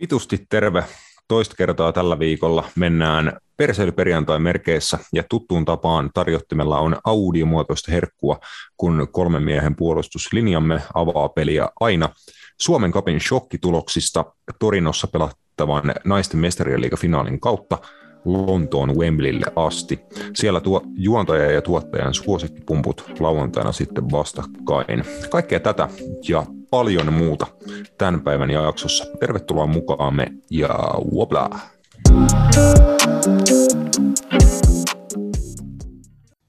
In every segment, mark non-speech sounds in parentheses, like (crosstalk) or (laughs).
Vitusti terve. Toista kertaa tällä viikolla mennään perseilyperjantai merkeissä ja tuttuun tapaan tarjottimella on audiomuotoista herkkua, kun kolmen miehen puolustuslinjamme avaa peliä aina Suomen kapin shokkituloksista Torinossa pelattavan naisten mestarien finaalin kautta Lontoon Wembleylle asti. Siellä tuo juontaja ja tuottajan suosikkipumput lauantaina sitten vastakkain. Kaikkea tätä ja paljon muuta tämän päivän jaksossa. Tervetuloa mukaamme ja wobla!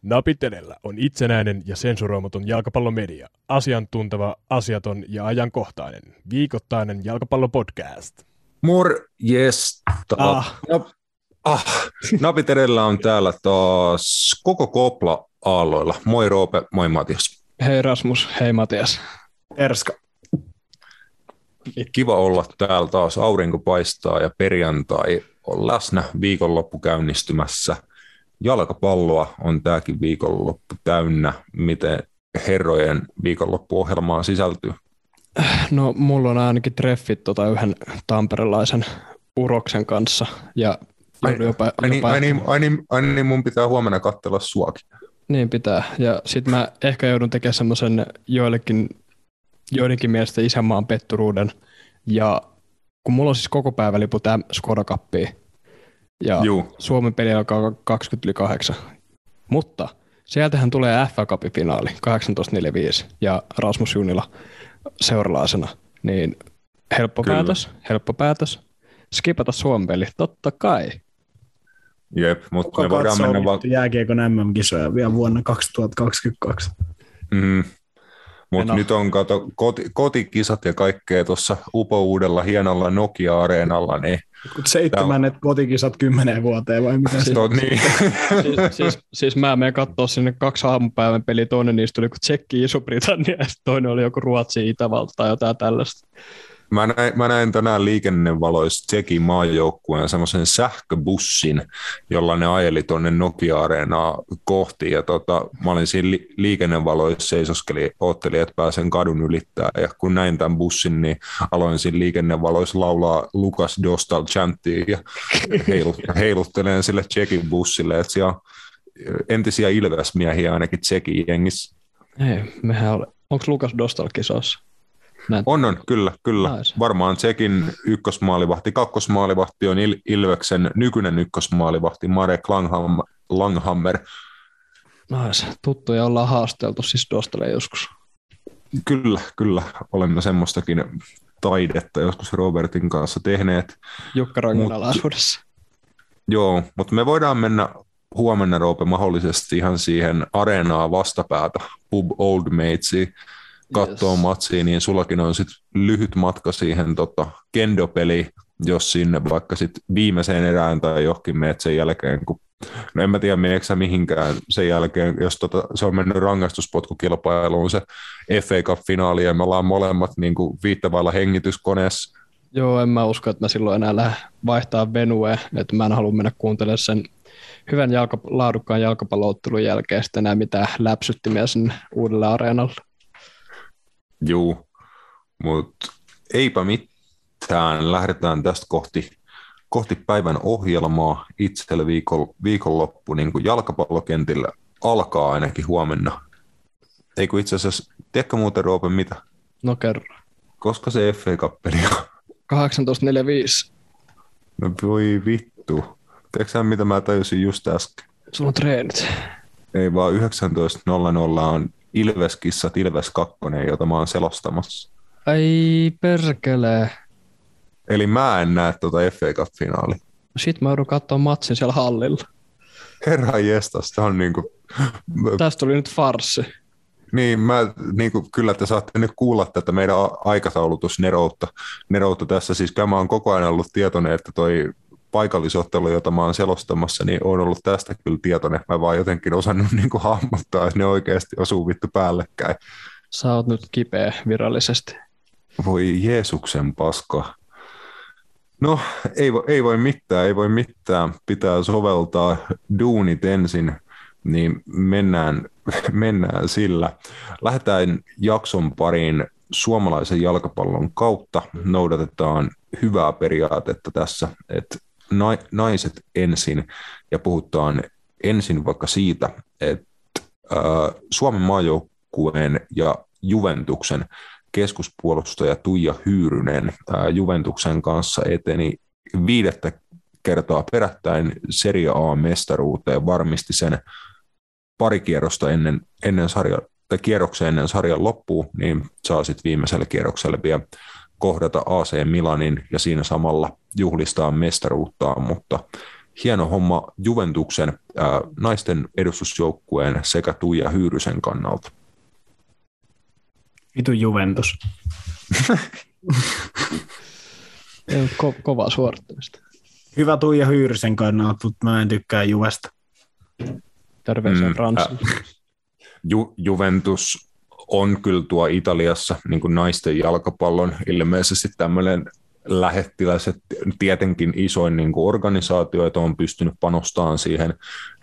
Napitelellä on itsenäinen ja sensuroimaton jalkapallomedia. Asiantunteva, asiaton ja ajankohtainen. Viikoittainen jalkapallopodcast. Morjesta. Ah. Ah. Napit edellä on täällä taas koko kopla aalloilla. Moi Roope, moi Matias. Hei Rasmus, hei Matias. Erska. Kiva olla täällä taas. Aurinko paistaa ja perjantai on läsnä viikonloppu käynnistymässä. Jalkapalloa on tämäkin viikonloppu täynnä. Miten herrojen viikonloppuohjelmaan sisältyy? No mulla on ainakin treffit tota yhden tamperelaisen uroksen kanssa ja Ai, jopa, ai, niin, jopa ai, niin, ai, niin, ai niin, mun pitää huomenna katsella suakin. niin pitää. Ja sit mä ehkä joudun tekemään semmoisen joillekin, joidenkin mielestä isänmaan petturuuden. Ja kun mulla on siis koko päivä liput Skoda Cupia, ja Juu. Suomen peli alkaa 20 yli 8. Mutta sieltähän tulee FA Cupin finaali 18.45 ja Rasmus Junila seuralaisena. Niin helppo Kyllä. päätös, helppo päätös. Skipata Suomen peli, totta kai. Jep, mutta Kuka me voidaan mennä vaan... vittu jääkiekon MM-kisoja vielä vuonna 2022? Mm. Mutta No. nyt on kato, koti, kotikisat ja kaikkea tuossa upouudella hienolla Nokia-areenalla, niin, Seitsemännet kotikisat kymmeneen vuoteen vai mitä to, niin. (laughs) Siis, siis, siis mä menen katsoa sinne kaksi aamupäivän peliä, toinen niistä oli joku Tsekki, Iso-Britannia ja toinen oli joku Ruotsi, Itävalta tai jotain tällaista. Mä näin, mä näin tänään liikennevaloissa Tsekin maajoukkueen semmoisen sähköbussin, jolla ne ajeli tuonne Nokia-areenaa kohti. Ja tota, mä olin siinä li- liikennevaloissa seisoskeli, oottelin, että pääsen kadun ylittää. Ja kun näin tämän bussin, niin aloin siinä liikennevaloissa laulaa Lukas Dostal chanttiin ja (laughs) heilut, heiluttelen sille Tsekin bussille. Että siellä entisiä Ilves-miehiä ainakin Tsekin jengissä. Ei, mehän ole. Onko Lukas Dostal kisossa? Mä On, on, kyllä, kyllä. Nice. Varmaan Tsekin ykkösmaalivahti, kakkosmaalivahti on Il- Ilveksen nykyinen ykkösmaalivahti Marek Langham- Langhammer. Nice. Tuttuja ollaan haasteltu siis Dostalle joskus. Kyllä, kyllä, olemme semmoistakin taidetta joskus Robertin kanssa tehneet. Jukka Rangan Mut- alaisuudessa. Joo, mutta me voidaan mennä huomenna Roope mahdollisesti ihan siihen areenaa vastapäätä, Pub Old Matesiin, katsoa Yes. matsia, niin sullakin on sit lyhyt matka siihen tota, kendopeliin, jos sinne vaikka sit viimeiseen erään tai johonkin meet sen jälkeen, kun No en mä tiedä, meneekö sä mihinkään sen jälkeen, jos tota, se on mennyt rangaistuspotkukilpailuun se FA Cup-finaali ja me ollaan molemmat niin kuin viittavailla hengityskoneessa. Joo, en mä usko, että mä silloin enää lähden vaihtaa Venue, että mä en halua mennä kuuntelemaan sen hyvän jalka, laadukkaan jalkapalloottelun jälkeen sitten enää mitään läpsyttimiä sinne uudelle areenalle. Juu, mutta eipä mitään. Lähdetään tästä kohti, kohti päivän ohjelmaa. Itsellä viikon, viikonloppu niin kuin jalkapallokentillä alkaa ainakin huomenna. Ei kun itse asiassa, tiedätkö muuten Roope mitä? No kerro. Koska se FA Cup-peli on? 18.45. No voi vittu. Tiedätkö mitä mä tajusin just äsken? Sulla on treenit. Ei vaan 19.00 on Ilveskissat Ilves 2, jota mä oon selostamassa. Ai perkele. Eli mä en näe tuota FA Cup-finaalia. Sitten mä joudun katsoa matsin siellä hallilla. Herra jestas, on niinku... Tästä tuli nyt farssi. Niin, mä, niinku, kyllä te saatte nyt kuulla tätä meidän a- aikataulutus Neroutta. Neroutta tässä siis, mä oon koko ajan ollut tietoinen, että toi paikallisottelu, jota mä oon selostamassa, niin on ollut tästä kyllä tietoinen. Mä vaan jotenkin osannut (laughs) niinku hahmottaa, että ne oikeasti osuu vittu päällekkäin. Sä oot nyt kipeä virallisesti. Voi Jeesuksen paska. No, ei, voi- ei voi mitään, ei voi mitään. Pitää soveltaa duunit ensin, niin mennään, (laughs) mennään sillä. Lähdetään jakson pariin suomalaisen jalkapallon kautta noudatetaan hyvää periaatetta tässä, että naiset ensin ja puhutaan ensin vaikka siitä, että Suomen maajoukkueen ja Juventuksen keskuspuolustaja Tuija Hyyrynen Juventuksen kanssa eteni viidettä kertaa perättäin Serie A-mestaruuteen, varmisti sen pari kierrosta ennen, ennen sarja, tai kierroksen ennen sarjan loppuun, niin saa sitten viimeisellä kierroksella vielä kohdata AC Milanin ja siinä samalla juhlistaa mestaruuttaan, mutta hieno homma Juventuksen ää, naisten edustusjoukkueen sekä Tuija Hyyrysen kannalta. Vitu Juventus. (laughs) Ko- kovaa suorittamista. Hyvä Tuija Hyyrysen kannalta, mutta mä en tykkää Juvesta. Terveisiä mm. Ju- Juventus on kyllä tuo Italiassa niin kuin naisten jalkapallon ilmeisesti tämmöinen lähettiläs, tietenkin isoin niin kuin organisaatio, että on pystynyt panostamaan siihen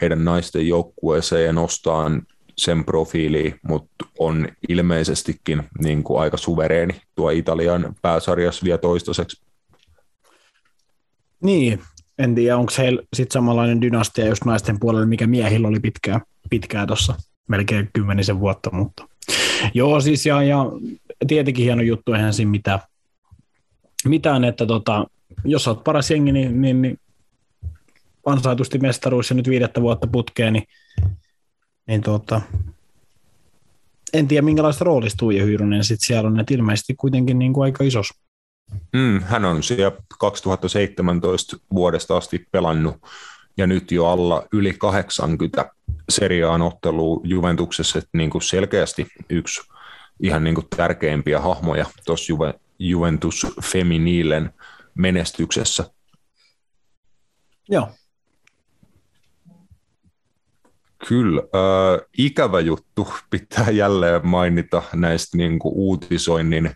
heidän naisten joukkueeseen ja nostamaan sen profiili, mutta on ilmeisestikin niin kuin aika suvereeni tuo Italian pääsarjas vielä toistaiseksi. Niin, en tiedä, onko heillä sitten samanlainen dynastia just naisten puolella, mikä miehillä oli pitkään, pitkään tuossa melkein kymmenisen vuotta, mutta joo siis ja, ja tietenkin hieno juttu, eihän siinä mitään, mitään että tota, jos olet paras jengi, niin, niin, niin ansaitusti mestaruus ja nyt viidettä vuotta putkeen, niin, niin tota, en tiedä minkälaista roolista Tuija Hyyrynen sitten siellä on, että ilmeisesti kuitenkin niin kuin aika isos. Mm, hän on siellä 2017 vuodesta asti pelannut ja nyt jo alla yli 80 seriaan ottelua Juventuksessa, että niin kuin selkeästi yksi ihan niin kuin tärkeimpiä hahmoja tuossa Juve, Juventus Feminiilen menestyksessä. Joo. Kyllä. Äh, ikävä juttu pitää jälleen mainita näistä niin kuin uutisoinnin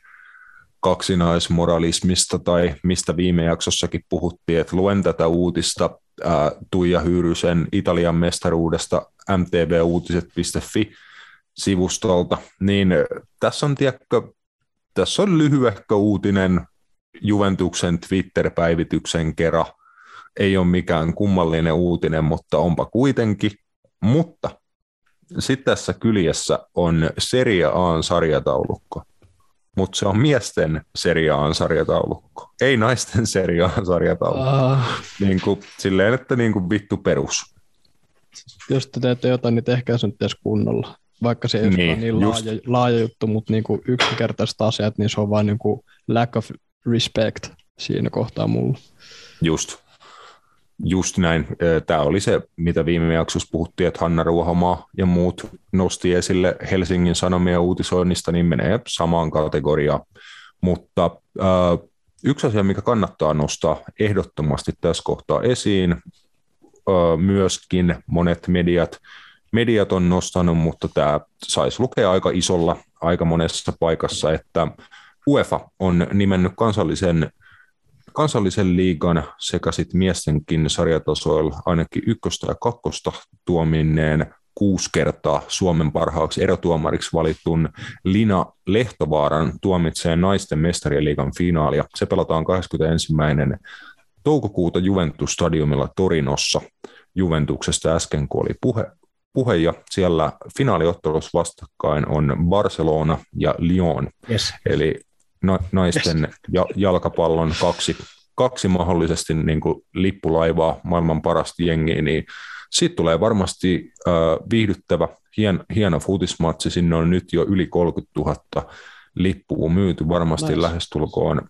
kaksinaismoralismista tai mistä viime jaksossakin puhuttiin, että luen tätä uutista Tuija Hyyrysen Italian mestaruudesta mtvuutiset.fi sivustolta, niin tässä on, tiedätkö, tässä on lyhyehkö uutinen Juventuksen Twitter-päivityksen kerran. Ei ole mikään kummallinen uutinen, mutta onpa kuitenkin. Mutta sitten tässä kyljessä on Serie A sarjataulukko mutta se on miesten seriaan sarjataulukko, ei naisten (laughs) seriaan sarjataulukko. Ah. Niin kuin, silleen, että niin kuin vittu perus. Jos te teette jotain, niin tehkää se nyt edes kunnolla. Vaikka se ei niin, ole niin laaja, laaja juttu, mutta niin kuin yksinkertaiset asiat, niin se on vain niin kuin lack of respect siinä kohtaa mulla. Just. Just näin. Tämä oli se, mitä viime jaksossa puhuttiin, että Hanna Ruohomaa ja muut nosti esille Helsingin Sanomien uutisoinnista, niin menee samaan kategoriaan. Mutta äh, yksi asia, mikä kannattaa nostaa ehdottomasti tässä kohtaa esiin, äh, myöskin monet mediat, mediat on nostanut, mutta tämä saisi lukea aika isolla, aika monessa paikassa, että UEFA on nimennyt kansallisen kansallisen liigan sekä sitten miestenkin sarjatasoilla ainakin ykköstä ja kakkosta tuominneen kuusi kertaa Suomen parhaaksi erotuomariksi valitun Lina Lehtovaaran tuomitsee naisten mestarien liigan finaalia. Se pelataan 21. toukokuuta Juventus-stadiumilla Torinossa. Juventuksesta äsken, kun oli puhe, puhe ja siellä finaaliottelussa vastakkain on Barcelona ja Lyon. Yes. Eli naisten (laughs) ja jalkapallon kaksi, kaksi mahdollisesti niin kuin lippulaivaa, maailman parasta jengiä, niin siitä tulee varmasti äh, viihdyttävä, hien, hieno futismatsi. Sinne on nyt jo yli 30 000 lippua myyty, varmasti nice. lähestulkoon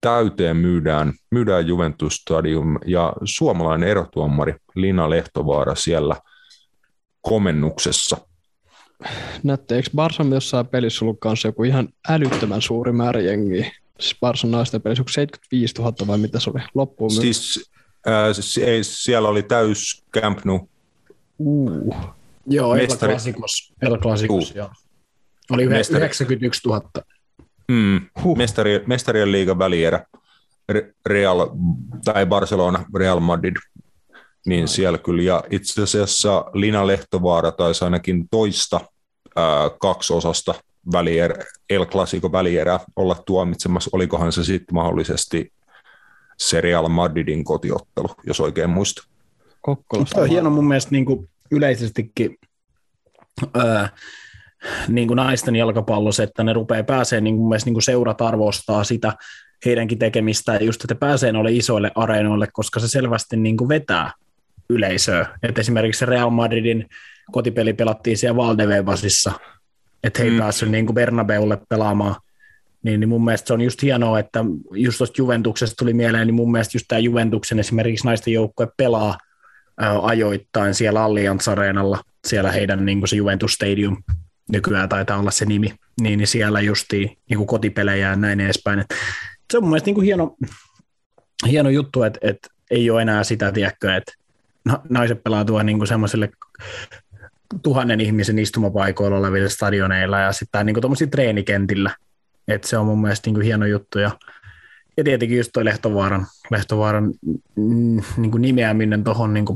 täyteen myydään, myydään Juventus Stadium ja suomalainen erotuomari Lina Lehtovaara siellä komennuksessa näette, Barsan jossain pelissä ollut kanssa joku ihan älyttömän suuri määrä jengiä? Siis Barsan naisten pelissä, onko 75 000 vai mitä se oli loppuun? Siis, äh, siis ei, siellä oli täys Camp Nou. Uh. Joo, Mestari... El Clasicos, El Clasicos uh. joo. Oli Mestari... 91 000. Mm, huh. Mestari, mestarien liigan välierä. Real, tai Barcelona, Real Madrid niin siellä kyllä, ja itse asiassa Lina Lehtovaara taisi ainakin toista ää, kaksi osasta välierä, El Clasico välierä olla tuomitsemassa. Olikohan se sitten mahdollisesti se Real Madridin kotiottelu, jos oikein muista. Kokkolasta. On hieno mun mielestä niin kuin yleisestikin öö, niin kuin naisten jalkapallossa, että ne rupeaa pääsee niin kuin, niin kuin seurat arvostaa sitä heidänkin tekemistä, ja just että pääsee noille isoille areenoille, koska se selvästi niin kuin vetää yleisöä. Et esimerkiksi Real Madridin kotipeli pelattiin siellä Valdevebasissa, että he ei mm. päässyt niin kuin Bernabeulle pelaamaan. Niin, niin mun mielestä se on just hienoa, että just tuosta Juventuksesta tuli mieleen, niin mun mielestä just tämä Juventuksen esimerkiksi naisten joukkue pelaa ää, ajoittain siellä Allianz Areenalla, siellä heidän niin kuin se Juventus Stadium nykyään taitaa olla se nimi, niin, niin siellä justiin niin kuin kotipelejä ja näin edespäin. Et se on mun mielestä niin kuin hieno, hieno juttu, että, että ei ole enää sitä, tiedäkö, että naiset pelaa niin semmoiselle tuhannen ihmisen istumapaikoilla olevilla stadioneilla ja sitten niin tuommoisilla treenikentillä. Et se on mun mielestä niin kuin hieno juttu. Ja, ja tietenkin just toi Lehtovaaran, Lehtovaaran mm, niin kuin nimeäminen tuohon niin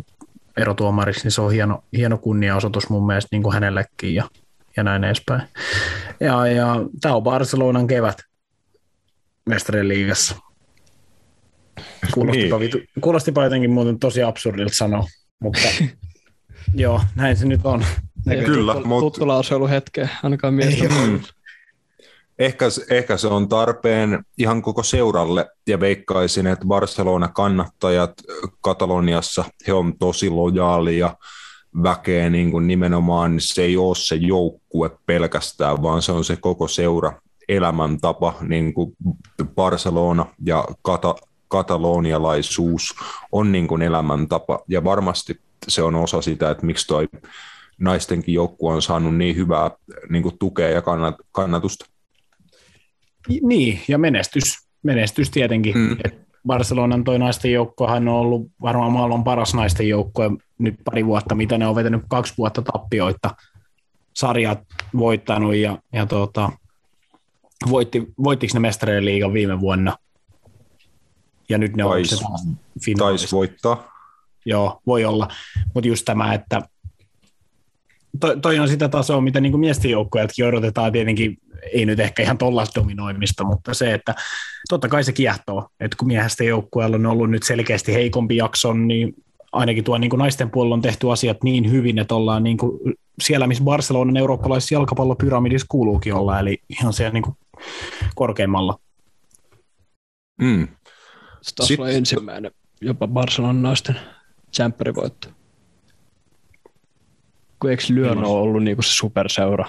erotuomariksi, niin se on hieno, hieno kunniaosoitus mun mielestä niin kuin hänellekin ja, ja näin edespäin. Ja, ja tämä on Barcelonan kevät mestarien liigassa. (laughs) Kuulostipa, niin. vitu, kuulostipa jotenkin muuten tosi absurdilta sanoa, mutta (laughs) joo, näin se nyt on. Ei, Kyllä, tuttu, mutta... Tuttu lause ollut hetkeä, ainakaan miestä. Ehkä, ehkä se on tarpeen ihan koko seuralle, ja veikkaisin, että Barcelona-kannattajat Kataloniassa, he on tosi lojaalia väkeä niin kuin nimenomaan, se ei ole se joukkue pelkästään, vaan se on se koko seura elämäntapa, niin kuin Barcelona ja Kata, katalonialaisuus on niin kuin elämäntapa, ja varmasti se on osa sitä, että miksi toi naistenkin joukkue on saanut niin hyvää niin kuin tukea ja kannat, kannatusta. Niin, ja menestys, menestys tietenkin. Mm. Barcelonan toi naisten joukkohan on ollut varmaan maailman paras naisten joukkue nyt pari vuotta, mitä ne on vetänyt kaksi vuotta tappioita, sarjat voittanut ja, ja tuota, voitti, voittiko ne mestarien liigan viime vuonna – ja nyt ne Tais, on Taisi voittaa. Joo, voi olla. Mutta just tämä, että toi, toi on sitä tasoa, mitä niin miesten joukkueetkin odotetaan tietenkin, ei nyt ehkä ihan tollaista dominoimista, mutta se, että totta kai se kiehtoo, että kun miehestä joukkueella on ollut nyt selkeästi heikompi jakson, niin ainakin tuo niin kuin naisten puolella on tehty asiat niin hyvin, että ollaan niin kuin siellä, missä Barcelonan eurooppalaisessa jalkapallopyramidissa kuuluukin olla, eli ihan siellä niin kuin korkeimmalla. Mm. Se Sitten... ensimmäinen jopa Barcelonan naisten tsemppärivoitto. Kun eikö Lyon ole ollut niinku se superseura?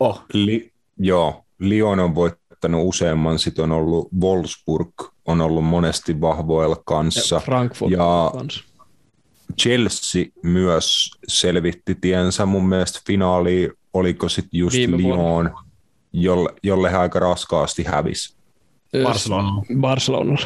Oh. Li- joo, Lyon on voittanut useamman, sitten on ollut Wolfsburg, on ollut monesti vahvoilla kanssa. Ja Frankfurt ja kanssa. Chelsea myös selvitti tiensä mun mielestä finaali, oliko sitten just Viime Lyon, jolle, jolle he aika raskaasti hävisi. Barcelona. Barcelona.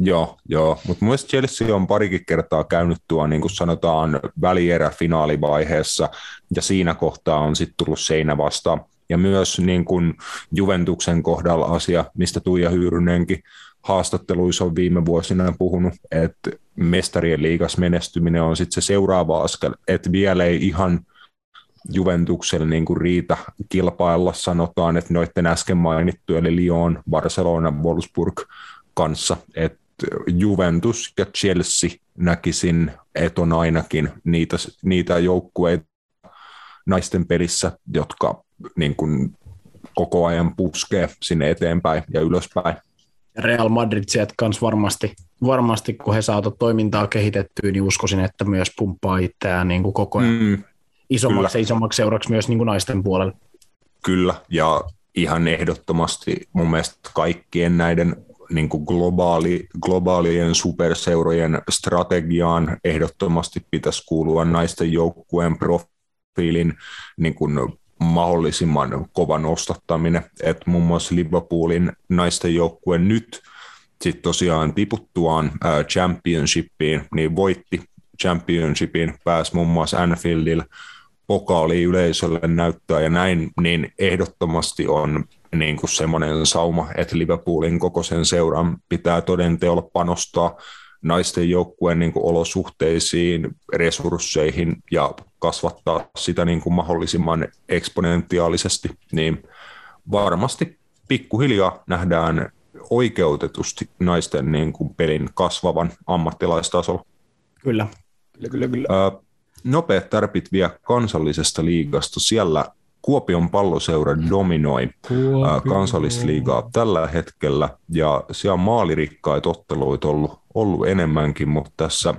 Joo, joo. mutta mun mielestä Chelsea on parikin kertaa käynyt tuo, niin kuin sanotaan, välierä finaalivaiheessa, ja siinä kohtaa on sitten tullut seinä vastaan. Ja myös niin kuin Juventuksen kohdalla asia, mistä Tuija Hyyrynenkin haastatteluissa on viime vuosina puhunut, että mestarien liigas menestyminen on sitten se seuraava askel, että vielä ei ihan – Juventukselle niin kuin riitä kilpailla, sanotaan, että noiden äsken mainittu, eli Lyon, Barcelona, Wolfsburg kanssa, että Juventus ja Chelsea näkisin, että on ainakin niitä, niitä joukkueita naisten pelissä, jotka niin kuin koko ajan puskee sinne eteenpäin ja ylöspäin. Real Madrid sieltä kanssa varmasti, varmasti, kun he saavat toimintaa kehitettyä, niin uskoisin, että myös pumppaa itseään niin kuin koko ajan mm, isommaksi ja isommaksi seuraksi myös niin kuin naisten puolella. Kyllä, ja ihan ehdottomasti mun mielestä kaikkien näiden niin kuin globaali, globaalien superseurojen strategiaan ehdottomasti pitäisi kuulua naisten joukkueen profiilin niin kuin mahdollisimman kovan ostattaminen. että muun muassa Liverpoolin naisten joukkue nyt sitten tosiaan tiputtuaan championshipiin, niin voitti championshipin, pääsi muun muassa Anfieldilla pokaali yleisölle näyttää ja näin, niin ehdottomasti on niin kuin semmoinen sauma, että Liverpoolin koko sen seuran pitää todenteolla panostaa naisten joukkueen niin kuin olosuhteisiin, resursseihin ja kasvattaa sitä niin kuin mahdollisimman eksponentiaalisesti, niin varmasti pikkuhiljaa nähdään oikeutetusti naisten niin kuin pelin kasvavan ammattilaistasolla. Kyllä, kyllä, kyllä. kyllä. Ää, nopeat tärpit vie kansallisesta liigasta. Siellä Kuopion palloseura dominoi Kuopio. kansallisliigaa tällä hetkellä ja siellä on maalirikkaita otteluita ollut, ollut enemmänkin, mutta tässä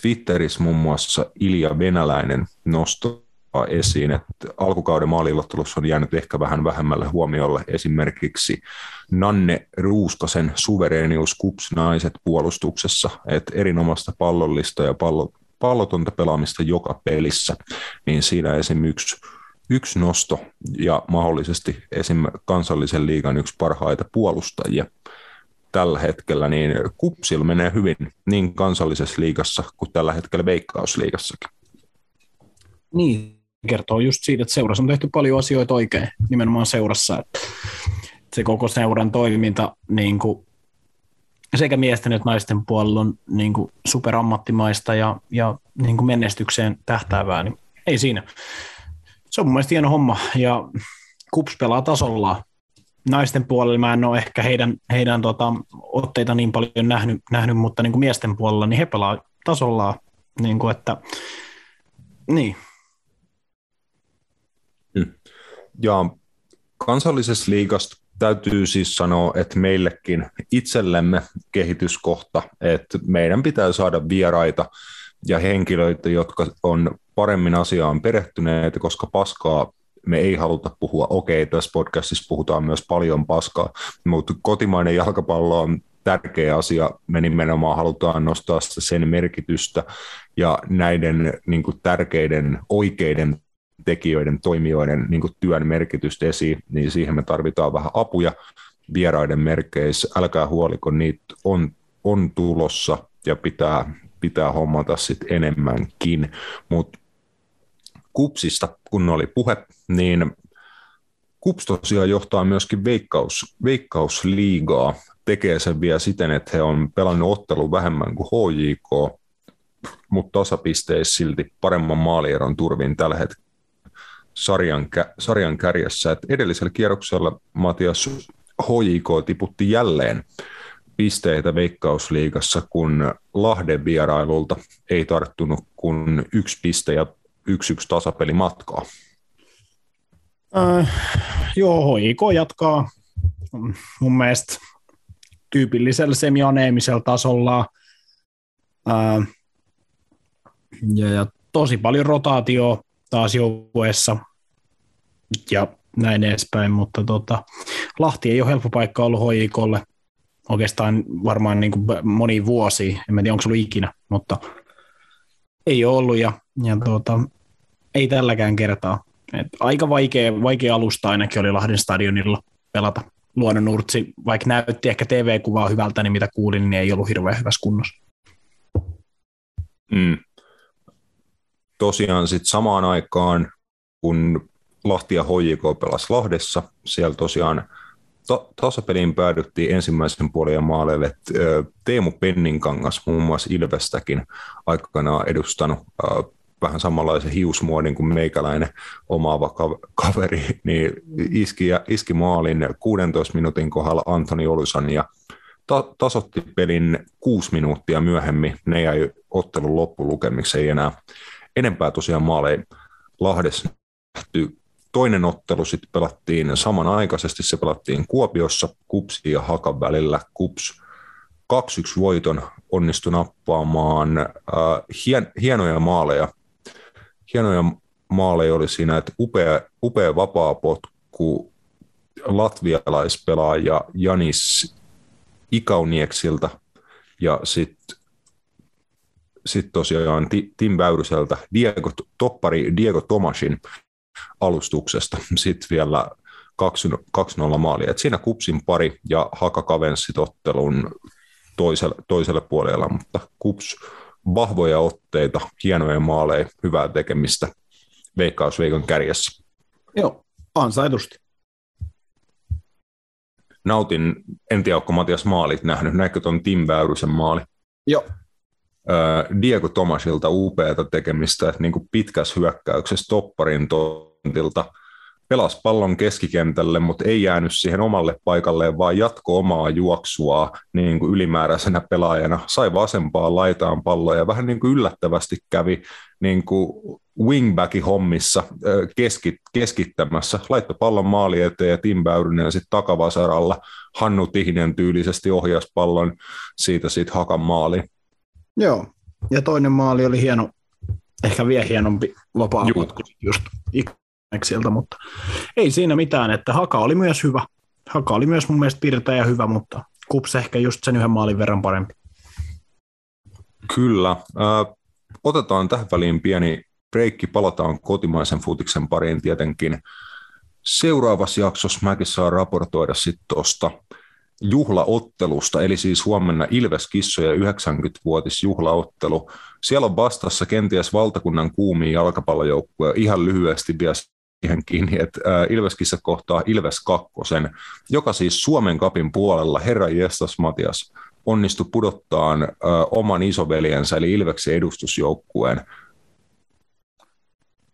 Twitterissä muun muassa Ilja Venäläinen nostaa esiin, että alkukauden maalilottelussa on jäänyt ehkä vähän vähemmälle huomiolle esimerkiksi Nanne Ruuskasen suvereenius kups naiset puolustuksessa, että erinomaista pallollista ja pallo, pallotonta pelaamista joka pelissä, niin siinä esim. yksi yksi nosto ja mahdollisesti esim. kansallisen liigan yksi parhaita puolustajia tällä hetkellä, niin Kupsilla menee hyvin niin kansallisessa liigassa kuin tällä hetkellä Veikkausliigassakin. Niin, kertoo just siitä, että seurassa on tehty paljon asioita oikein, nimenomaan seurassa, että se koko seuran toiminta niin kuin sekä miesten että naisten puolella on niin kuin superammattimaista ja, ja niin kuin menestykseen tähtäävää, niin ei siinä se on mun mielestä hieno homma ja Kups pelaa tasolla. Naisten puolella mä en ole ehkä heidän, heidän tota, otteita niin paljon nähnyt, nähnyt mutta niin kuin miesten puolella niin he pelaa tasolla. Niin kuin, että, niin. Hmm. Ja kansallisessa liigasta täytyy siis sanoa, että meillekin itsellemme kehityskohta, että meidän pitää saada vieraita ja henkilöitä, jotka on paremmin asiaan perehtyneet, koska paskaa me ei haluta puhua. Okei, tässä podcastissa puhutaan myös paljon paskaa, mutta kotimainen jalkapallo on tärkeä asia. Me nimenomaan halutaan nostaa sen merkitystä ja näiden niin kuin, tärkeiden, oikeiden tekijöiden, toimijoiden niin kuin, työn merkitystä esiin, niin siihen me tarvitaan vähän apuja vieraiden merkeissä. Älkää huoliko, niitä on, on tulossa ja pitää, pitää hommata sitten enemmänkin, mutta Kupsista, kun oli puhe, niin Kups tosiaan johtaa myöskin veikkaus, veikkausliigaa, tekee sen vielä siten, että he on pelannut ottelun vähemmän kuin HJK, mutta tasapisteissä silti paremman maalieron turvin tällä hetkellä sarjan, sarjan kärjessä. Et edellisellä kierroksella Matias HJK tiputti jälleen pisteitä Veikkausliigassa, kun Lahden vierailulta ei tarttunut kuin yksi piste ja yksi yksi tasapeli matkaa? Äh, joo, HIK jatkaa mun mielestä tyypillisellä semianeemisella tasolla. Äh, ja, ja tosi paljon rotaatio taas joukkueessa ja näin edespäin, mutta tota, Lahti ei ole helppo paikka ollut HIKlle oikeastaan varmaan niin kuin moni vuosi, en tiedä onko ollut ikinä, mutta ei ole ollut ja, ja tuota, ei tälläkään kertaa. Et aika vaikea, vaikea alusta ainakin oli Lahden stadionilla pelata. Luonnon Urtsi, vaikka näytti ehkä TV-kuvaa hyvältä, niin mitä kuulin, niin ei ollut hirveän hyvässä kunnossa. Mm. Tosiaan sitten samaan aikaan, kun Lahti ja HJK pelasi Lahdessa, siellä tosiaan ta- tasapeliin päädyttiin ensimmäisen puolen maaleille. Teemu Penninkangas muun muassa Ilvestäkin aikanaan edustanut vähän samanlaisen hiusmuodin kuin meikäläinen omaava kaveri, niin iski, iski maalin 16 minuutin kohdalla Antoni Olusan ja ta- tasotti pelin kuusi minuuttia myöhemmin. Ne jäi ottelun loppulukemiksi, ei enää enempää tosiaan maaleja Lahdessa nähty. Toinen ottelu sitten pelattiin samanaikaisesti, se pelattiin Kuopiossa Kupsi ja Hakan välillä. Kups 2-1 voiton onnistui nappaamaan äh, hien, hienoja maaleja hienoja maaleja oli siinä, että upea, upea vapaapotku latvialaispelaaja Janis Ikaunieksilta ja sitten sit tosiaan Tim Väyryseltä Diego, toppari Diego Tomasin alustuksesta sitten vielä 2-0 maalia. Et siinä kupsin pari ja Haka kavensi ottelun toiselle, toiselle puolella, mutta kups vahvoja otteita, hienoja maaleja, hyvää tekemistä Veikkausveikon kärjessä. Joo, ansaitusti. Nautin, en tiedä, onko Matias maalit nähnyt, näikö tuon Tim Väyrysen maali? Joo. Diego Tomasilta upeata tekemistä, että niin kuin pitkässä hyökkäyksessä topparin tontilta pelasi pallon keskikentälle, mutta ei jäänyt siihen omalle paikalleen, vaan jatko omaa juoksua niin kuin ylimääräisenä pelaajana. Sai vasempaan laitaan palloa ja vähän niin kuin yllättävästi kävi niin kuin wingbackin hommissa keskit, keskittämässä. Laittoi pallon maali eteen ja Tim Väyrynen sitten takavasaralla Hannu Tihinen tyylisesti ohjasi pallon siitä sitten hakan maaliin. Joo, ja toinen maali oli hieno, ehkä vielä hienompi vapaa just sieltä, mutta ei siinä mitään, että Haka oli myös hyvä. Haka oli myös mun mielestä pirteä ja hyvä, mutta Kups ehkä just sen yhden maalin verran parempi. Kyllä. Äh, otetaan tähän väliin pieni breikki, palataan kotimaisen futiksen pariin tietenkin. Seuraavassa jaksossa mäkin saa raportoida sitten tuosta juhlaottelusta, eli siis huomenna Ilves Kissoja 90-vuotis juhlaottelu. Siellä on vastassa kenties valtakunnan kuumiin jalkapallojoukkue. Ihan lyhyesti vielä siihen kiinni, että Ilveskissa kohtaa Ilves kakkosen, joka siis Suomen kapin puolella, herra Jestas Matias, onnistui pudottaa oman isoveljensä, eli Ilveksen edustusjoukkueen.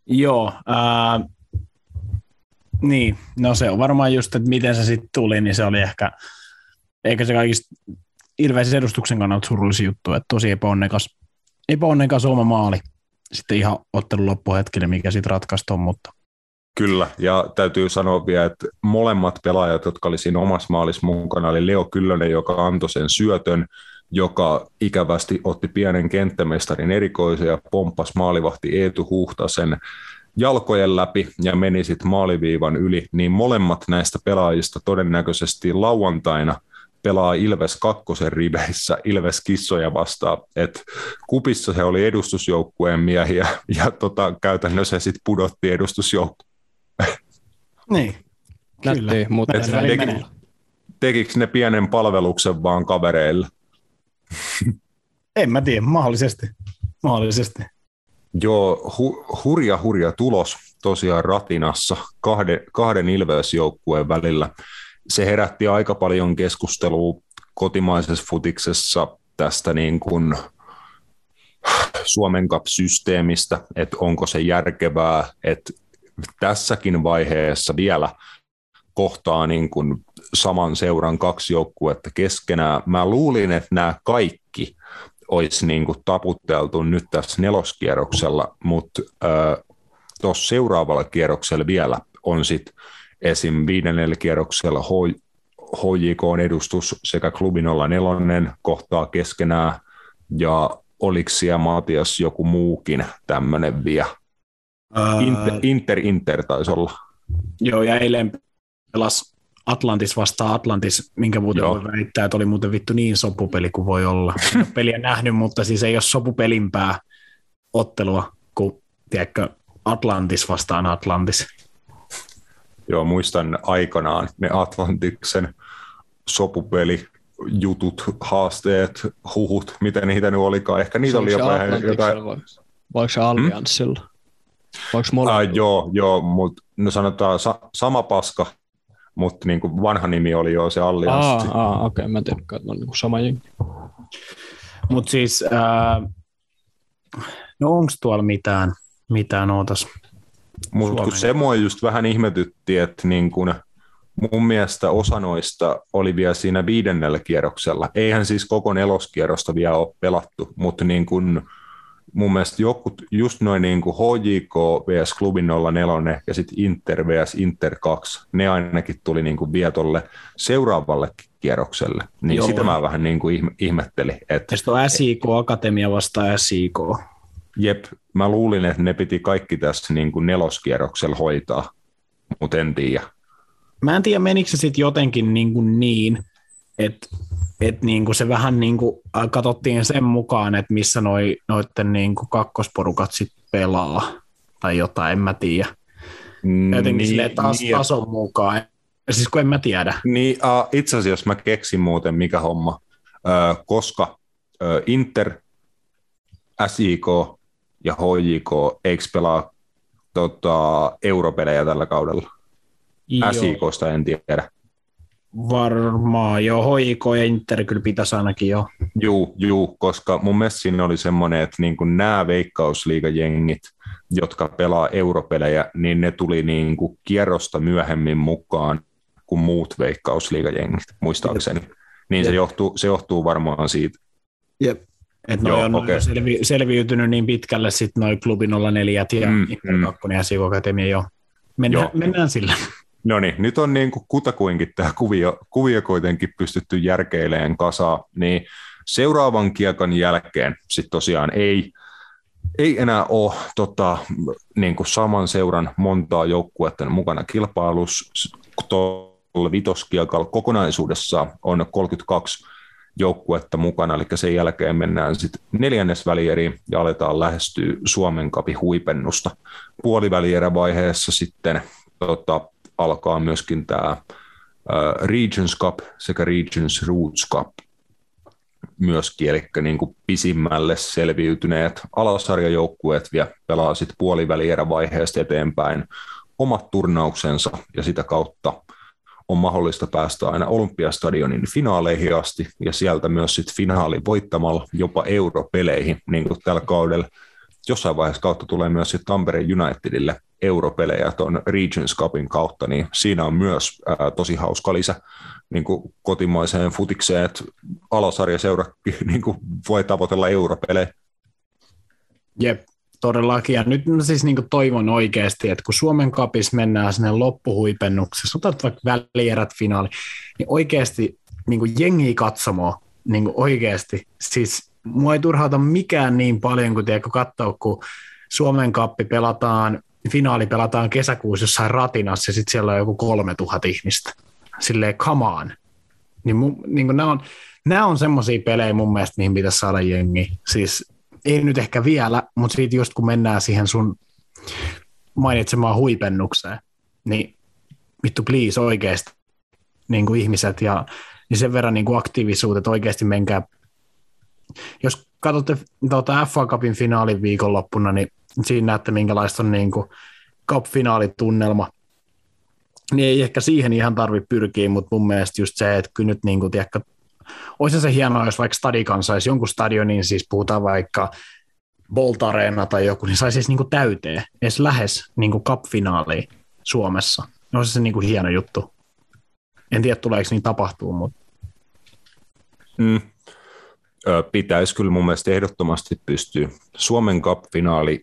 Joo, ää, niin, no se on varmaan just, että miten se sitten tuli, niin se oli ehkä, eikä se kaikista Ilveksen edustuksen kannalta surullisin juttu, että tosi epäonnekas, epäonnekas oma maali sitten ihan ottelun loppuhetkellä, mikä sitten ratkaisi mutta Kyllä, ja täytyy sanoa vielä, että molemmat pelaajat, jotka oli siinä omassa maalissa mukana, oli Leo Kyllönen, joka antoi sen syötön, joka ikävästi otti pienen kenttämestarin erikoisen ja pomppasi maalivahti Eetu Huhtasen jalkojen läpi ja meni sitten maaliviivan yli, niin molemmat näistä pelaajista todennäköisesti lauantaina pelaa Ilves kakkosen riveissä Ilves kissoja vastaan. Et kupissa se oli edustusjoukkueen miehiä ja tota, käytännössä se sitten pudotti edustusjoukkueen niin, kyllä. mutta teki, tekikö ne pienen palveluksen vaan kavereille? en mä tiedä, mahdollisesti. mahdollisesti. Joo, hu, hurja hurja tulos tosiaan ratinassa kahden, kahden Ilves-joukkueen välillä. Se herätti aika paljon keskustelua kotimaisessa futiksessa tästä niin kuin Suomen Cup-systeemistä, että onko se järkevää, että tässäkin vaiheessa vielä kohtaa niin kuin saman seuran kaksi joukkuetta keskenään. Mä luulin, että nämä kaikki olisi niin kuin taputteltu nyt tässä neloskierroksella, mutta äh, tuossa seuraavalla kierroksella vielä on sitten esim. viidennellä kierroksella HJK edustus sekä klubi 04 kohtaa keskenään ja oliko siellä Matias joku muukin tämmöinen vielä? Inter, Inter, Inter taisi olla. Joo, ja eilen pelas Atlantis vastaan Atlantis, minkä muuten Joo. voi väittää, että oli muuten vittu niin sopupeli kuin voi olla. (laughs) Peliä nähnyt, mutta siis ei ole sopupelimpää ottelua kuin, tiedätkö, Atlantis vastaan Atlantis. Joo, muistan aikanaan ne Atlantiksen sopupeli jutut, haasteet, huhut, miten niitä nyt olikaan. Ehkä niitä se oli jopa jotain... Vai se Allianssilla? Hmm? Onko äh, joo, joo mutta no sanotaan sa- sama paska, mutta niin kuin vanha nimi oli jo se Allianssi. Ah, ah okei, okay. mä en tiedä, että on niin sama jengi. Mutta siis, äh, no onko tuolla mitään, mitään ootas? Mutta kun se mua just vähän ihmetytti, että niin kun mun mielestä osa noista oli vielä siinä viidennellä kierroksella. Eihän siis koko neloskierrosta vielä ole pelattu, mutta niin kun mun mielestä joku, just noin niin kuin HJK vs Klubin 04 ja sitten Inter vs Inter 2, ne ainakin tuli niin kuin vietolle seuraavalle kierrokselle. Niin Joo. sitä mä vähän niin kuin ihmettelin. Että, ja on SIK Akatemia vastaan SIK. Jep, mä luulin, että ne piti kaikki tässä niin kuin neloskierroksella hoitaa, mutta en tiedä. Mä en tiedä, menikö se sitten jotenkin niin, kuin niin että et niinku se vähän niinku katsottiin sen mukaan, että missä noi, noiden niinku kakkosporukat sit pelaa tai jotain, en mä tiedä. Mm, Jotenkin niin, silleen taas niin, tason mukaan. Siis kun en mä tiedä. Niin, uh, itse asiassa mä keksin muuten mikä homma, uh, koska uh, Inter, SIK ja HJK eikö pelaa tota, europelejä tällä kaudella? Joo. SIKsta en tiedä. Varmaan jo, hoiko ja Inter kyllä pitäisi ainakin jo. Juu, juu, koska mun mielestä siinä oli semmoinen, että niin kuin nämä veikkausliigajengit, jotka pelaa europelejä, niin ne tuli niin kuin kierrosta myöhemmin mukaan kuin muut veikkausliigajengit, muistaakseni. Niin se johtuu, se johtuu varmaan siitä. Jep. Että noi on okay. selvi, selviytynyt niin pitkälle sitten noin klubi 04 ja mm, Inter mm. 2 ja Sivu Akatemia jo. Mennään, jo. mennään sillä. No niin, nyt on niin kuin kutakuinkin tämä kuvio, kuvio kuitenkin pystytty järkeileen kasaa, niin seuraavan kiekan jälkeen sitten tosiaan ei, ei enää ole tota, niin kuin saman seuran montaa joukkuetta mukana kilpailussa. Tuolla vitoskiekalla kokonaisuudessaan on 32 joukkuetta mukana, eli sen jälkeen mennään sitten neljännesvälieriin ja aletaan lähestyä Suomen kapi huipennusta. Puolivälierävaiheessa sitten tota, alkaa myöskin tämä Regions Cup sekä Regions Roots Cup myöskin, eli niin kuin pisimmälle selviytyneet alasarjajoukkueet vielä pelaa sitten puolivälierävaiheesta eteenpäin omat turnauksensa ja sitä kautta on mahdollista päästä aina Olympiastadionin finaaleihin asti ja sieltä myös sitten finaali voittamalla jopa europeleihin, niin kuin tällä kaudella. Jossain vaiheessa kautta tulee myös sitten Tampereen Unitedille europelejä tuon Regions Cupin kautta, niin siinä on myös ää, tosi hauska lisä niin kuin kotimaiseen futikseen, että alasarjaseura (laughs) niin kuin voi tavoitella europelejä. Jep, todellakin. Ja nyt mä siis niin toivon oikeasti, että kun Suomen kapissa mennään sinne loppuhuipennuksessa, otat vaikka välierät finaali, niin oikeasti niin jengi katsomaan, niin oikeasti. Siis mua ei turhauta mikään niin paljon kuin tiedätkö, katsoa, kun Suomen kappi pelataan, finaali pelataan kesäkuussa jossain ratinassa ja sitten siellä on joku 3000 ihmistä. Silleen, on. Niin, mu, niin nämä on, nämä on semmoisia pelejä mun mielestä, mihin pitäisi saada jengi. Siis ei nyt ehkä vielä, mutta siitä just kun mennään siihen sun mainitsemaan huipennukseen, niin vittu please oikeasti niin kuin ihmiset ja niin sen verran niin kuin aktiivisuudet oikeasti menkää. Jos katsotte tuota FA Cupin finaalin viikonloppuna, niin siinä näette minkälaista on niin kuin Cup-finaalitunnelma. Niin ei ehkä siihen ihan tarvi pyrkiä, mutta mun mielestä just se, että kyllä nyt niin kuin, tiedätkö, olisi se hienoa, jos vaikka stadikan saisi jonkun stadionin, siis puhutaan vaikka Bolt Arena tai joku, niin saisi siis niin täyteen, edes lähes niin cup-finaaliin Suomessa. Olisi se niin kuin hieno juttu. En tiedä, tuleeko niin tapahtuu, mutta... Mm. Pitäisi kyllä mun mielestä ehdottomasti pystyä. Suomen cup-finaali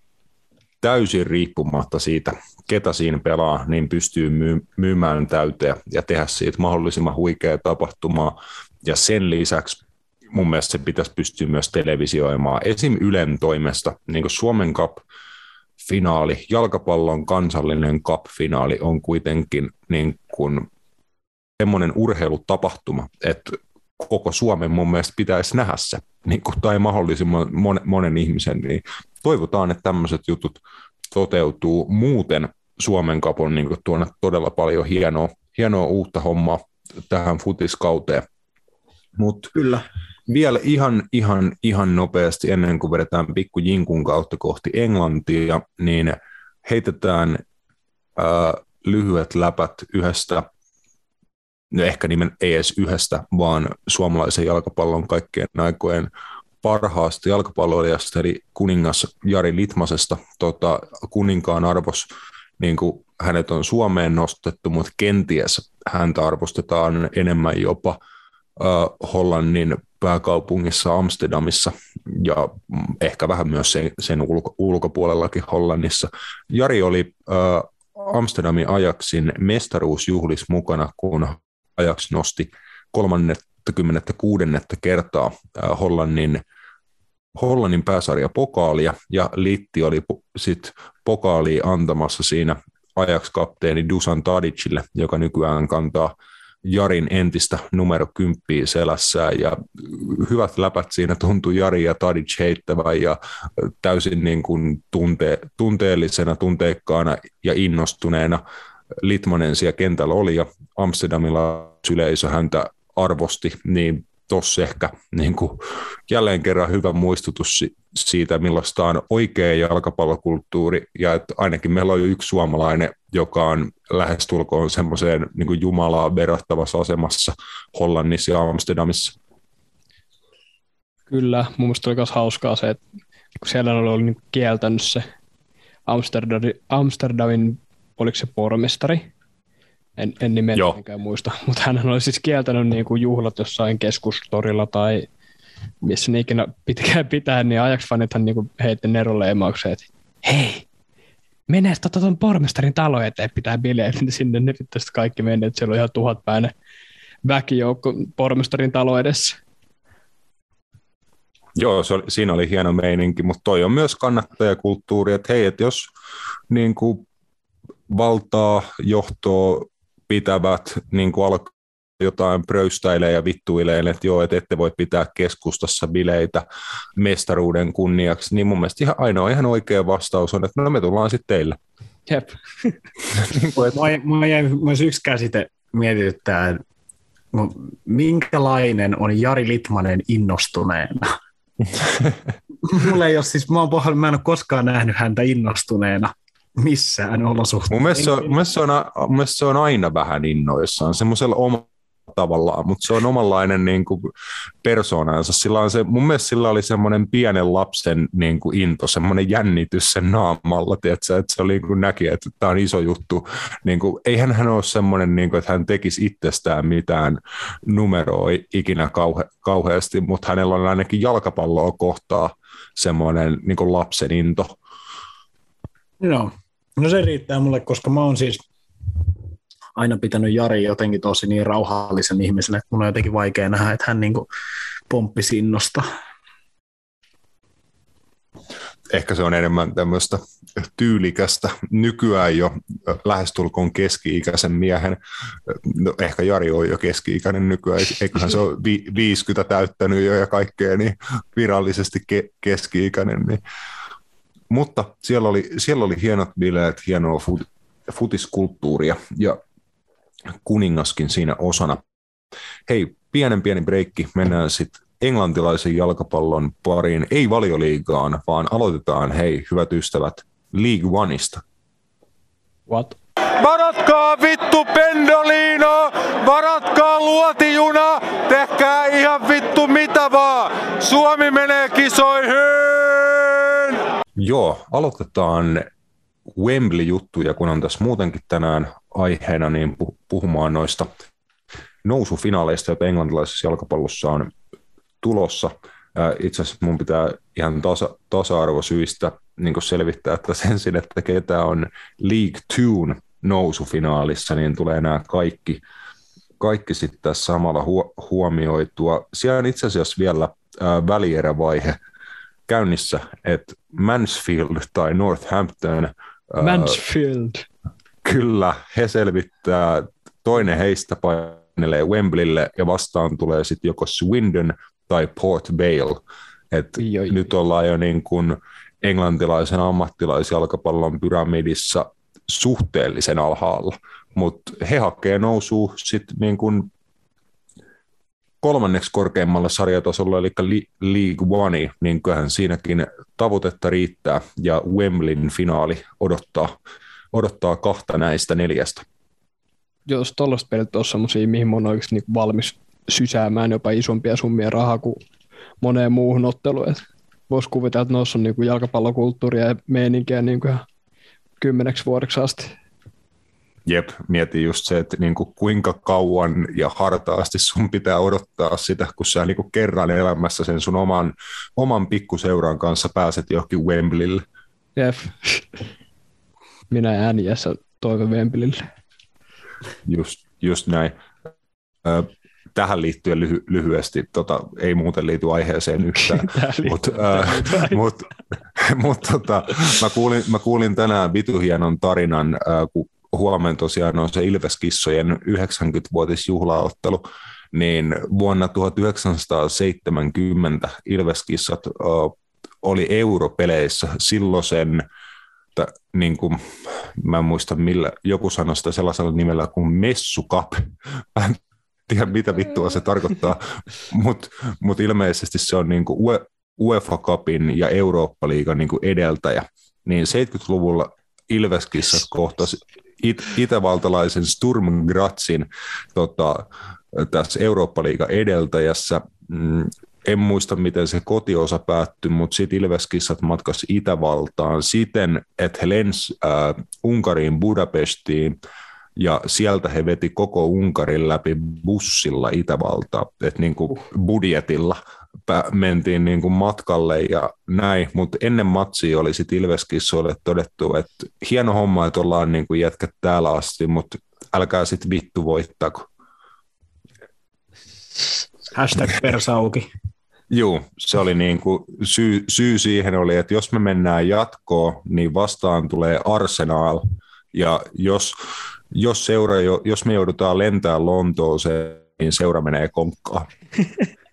täysin riippumatta siitä, ketä siinä pelaa, niin pystyy myymään täyteen ja tehdä siitä mahdollisimman huikea tapahtumaa ja sen lisäksi mun mielestä se pitäisi pystyä myös televisioimaan. Esim. Ylen toimesta, niin kuin Suomen Cup finaali, jalkapallon kansallinen cup-finaali on kuitenkin niin kuin semmoinen urheilutapahtuma, että koko Suomen mun mielestä pitäisi nähdä se, niin kuin, tai mahdollisimman monen, monen ihmisen, niin toivotaan, että tämmöiset jutut toteutuu. Muuten Suomen kapon niin tuonne todella paljon hienoa, hienoa uutta hommaa tähän futiskauteen. Mut Kyllä. Vielä ihan, ihan, ihan nopeasti ennen kuin vedetään pikku jinkun kautta kohti Englantia, niin heitetään ää, lyhyet läpät yhdestä, no ehkä nimen ei edes yhdestä, vaan suomalaisen jalkapallon kaikkien aikojen parhaasta jalkapalloilijasta, eli kuningas Jari Litmasesta. Tota, kuninkaan arvos, niin kuin hänet on Suomeen nostettu, mutta kenties häntä arvostetaan enemmän jopa – Hollannin pääkaupungissa Amsterdamissa ja ehkä vähän myös sen, sen ulko, ulkopuolellakin Hollannissa. Jari oli Amsterdamin ajaksin mestaruusjuhlis mukana, kun ajaks nosti 36. kertaa Hollannin Hollannin pääsarja pokaalia ja Litti oli sitten pokaali antamassa siinä ajax kapteeni Dusan Tadicille, joka nykyään kantaa Jarin entistä numero kymppiä selässään ja hyvät läpät siinä tuntui Jari ja Tadic heittävän ja täysin niin kuin tunte, tunteellisena, tunteikkaana ja innostuneena. Litmanen siellä kentällä oli ja Amsterdamilla yleisö häntä arvosti, niin tuossa ehkä niin kuin, jälleen kerran hyvä muistutus siitä, millaista on oikea jalkapallokulttuuri, ja että ainakin meillä on yksi suomalainen, joka on lähestulkoon semmoiseen niin Jumalaa verrattavassa asemassa Hollannissa ja Amsterdamissa. Kyllä, mun mielestä oli myös hauskaa se, että kun siellä oli niin kieltänyt se Amsterdamin, Amsterdamin, oliko se pormestari, en, en nimeä muista, (laughs) mutta hän oli siis kieltänyt niin kuin juhlat jossain keskustorilla tai missä ne ikinä pitää, pitää niin Ajax-fanithan niin heitti neroleimauksen, että hei, mene tuon tota pormestarin talo eteen, pitää bileet, niin sinne ne pitää kaikki mennä, että siellä on ihan tuhatpäinen väkijoukko pormestarin talo edessä. Joo, se oli, siinä oli hieno meininki, mutta toi on myös kannattajakulttuuri, että hei, että jos niin kuin valtaa, johtoa pitävät niin kuin alkaa jotain pröystäilee ja vittuilee, että joo, että ette voi pitää keskustassa bileitä mestaruuden kunniaksi, niin mun mielestä ihan ainoa ihan oikea vastaus on, että no me tullaan sitten teille. Jep. (laughs) niin kuin, että... Mua jäi myös yksi käsite mietityttää, minkälainen on Jari Litmanen innostuneena? (laughs) Mulla ei ole siis, mä, oon mä en ole koskaan nähnyt häntä innostuneena missään olosuhteissa. Mun mielestä, se on, mun mielestä, se on, mun mielestä se on aina vähän innoissaan, semmoisella oma tavallaan, mutta se on omanlainen niin kuin, persoonansa. Sillä on se, mun mielestä sillä oli semmoinen pienen lapsen niin kuin into, semmoinen jännitys sen naamalla, tiedätkö, että se oli, niin kuin näki, että tämä on iso juttu. Niin kuin, eihän hän ole semmoinen, niin kuin, että hän tekisi itsestään mitään numeroa ikinä kauhe, kauheasti, mutta hänellä on ainakin jalkapalloa kohtaa semmoinen niin kuin lapsen into. Joo, no se riittää mulle, koska mä oon siis aina pitänyt Jari jotenkin tosi niin rauhallisen ihmisen, että mun on jotenkin vaikea nähdä, että hän niin pomppisi innosta. Ehkä se on enemmän tämmöistä tyylikästä. Nykyään jo lähestulkoon keski-ikäisen miehen, no ehkä Jari on jo keski-ikäinen nykyään, eiköhän se ole 50 täyttänyt jo ja kaikkea, niin virallisesti ke- keski-ikäinen, niin mutta siellä oli, siellä oli hienot bileet, hienoa fut, futiskulttuuria ja kuningaskin siinä osana. Hei, pienen pieni breikki, mennään sitten englantilaisen jalkapallon pariin, ei valioliigaan, vaan aloitetaan, hei hyvät ystävät, League Oneista. What? Varatkaa vittu pendolino, varatkaa luotijuna, tehkää ihan vittu mitä vaan. Suomi menee kisoihin! Joo, aloitetaan Wembley-juttuja, kun on tässä muutenkin tänään aiheena, niin puhumaan noista nousufinaaleista, joita englantilaisessa jalkapallossa on tulossa. Itse asiassa mun pitää ihan tasa, tasa-arvosyistä niin selvittää, että sen että ketä on League Two nousufinaalissa, niin tulee nämä kaikki, kaikki sitten samalla huomioitua. Siellä on itse asiassa vielä välierävaihe käynnissä, että Mansfield tai Northampton. Mansfield. Äh, kyllä, he selvittää, toinen heistä painelee Wembleylle ja vastaan tulee sitten joko Swindon tai Port Vale. Et oi, nyt ollaan jo niin kuin englantilaisen ammattilaisjalkapallon pyramidissa suhteellisen alhaalla, mutta he hakee nousua sitten niin kuin kolmanneksi korkeimmalla sarjatasolla, eli League One, niin kyllähän siinäkin tavoitetta riittää, ja Wembleyn finaali odottaa, odottaa kahta näistä neljästä. Jos tuollaiset pelit on sellaisia, mihin mä oon oikeasti niin valmis sysäämään jopa isompia summia rahaa kuin moneen muuhun otteluun. Voisi kuvitella, että noissa on niin jalkapallokulttuuria ja meininkiä niin kymmeneksi vuodeksi asti. Jep, mieti just se, että niin kuin kuinka kauan ja hartaasti sun pitää odottaa sitä, kun sä niin kuin kerran elämässä sen sun oman, oman pikkuseuran kanssa pääset johonkin Wembleylle. Jep. Minä NJS toivon Wembleylle. Just, just näin. Tähän liittyen lyhy- lyhyesti, tota, ei muuten liity aiheeseen yhtään, mutta mut, mut, tota, mä, kuulin, mä kuulin tänään vitu hienon tarinan, äh, kun huomenna tosiaan on se Ilveskissojen 90-vuotisjuhlaottelu, niin vuonna 1970 Ilveskissat oli europeleissä silloisen, niin kuin, mä en muista millä, joku sanoi sitä sellaisella nimellä kuin Messu Cup. tiedä mitä vittua se tarkoittaa, mutta mut ilmeisesti se on niinku UEFA Cupin ja Eurooppa-liigan niinku edeltäjä. Niin 70-luvulla Ilveskissa kohtasi it- itävaltalaisen Sturm Grazin tota, tässä Eurooppa-liigan edeltäjässä. Mm, en muista, miten se kotiosa päättyi, mutta sitten Ilveskissat matkasi Itävaltaan siten, että he lensi äh, Unkariin Budapestiin ja sieltä he veti koko Unkarin läpi bussilla Itävaltaa, että niin kuin budjetilla mentiin niin kuin matkalle ja näin, mutta ennen matsia oli sitten Ilveskissoille todettu, että hieno homma, että ollaan niin kuin jätkät täällä asti, mutta älkää sitten vittu voittako. Hashtag persauki. Joo, se oli niin kuin, syy, syy siihen oli, että jos me mennään jatkoon, niin vastaan tulee Arsenal, ja jos, jos, seura, jos me joudutaan lentämään Lontooseen, niin seura menee konkkaan. (laughs)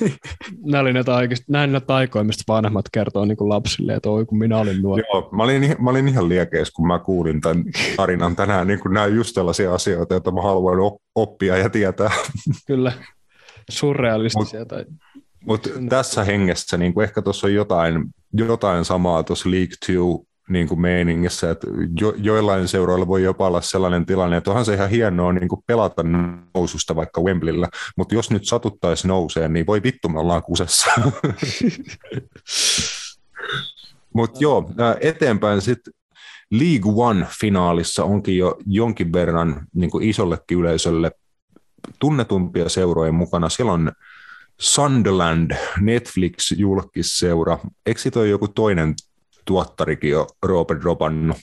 (laughs) Nämä oli ne taikoista, näin ne taikoja, mistä vanhemmat kertoo niin kuin lapsille, että oi kun minä olin nuori. Joo, mä olin, mä olin ihan liekeis, kun mä kuulin tämän (laughs) tarinan tänään. Niin nämä just tällaisia asioita, joita mä haluan oppia ja tietää. (laughs) Kyllä, surrealistisia. Mut, tai... Mutta tässä hengessä niin kuin ehkä tuossa on jotain, jotain samaa tuossa League 2 niin kuin meiningissä, että jo, joillain seuroilla voi jopa olla sellainen tilanne, että onhan se ihan hienoa niin kuin pelata noususta vaikka Wembleyllä, mutta jos nyt satuttaisi nouseen, niin voi vittu, me ollaan kusessa. (laughs) mutta joo, eteenpäin sitten League One-finaalissa onkin jo jonkin verran niin kuin isollekin yleisölle tunnetumpia seuroja mukana. Siellä on Sunderland, Netflix-julkisseura. Eikö siitä joku toinen tuottarikin jo Robert dropannut?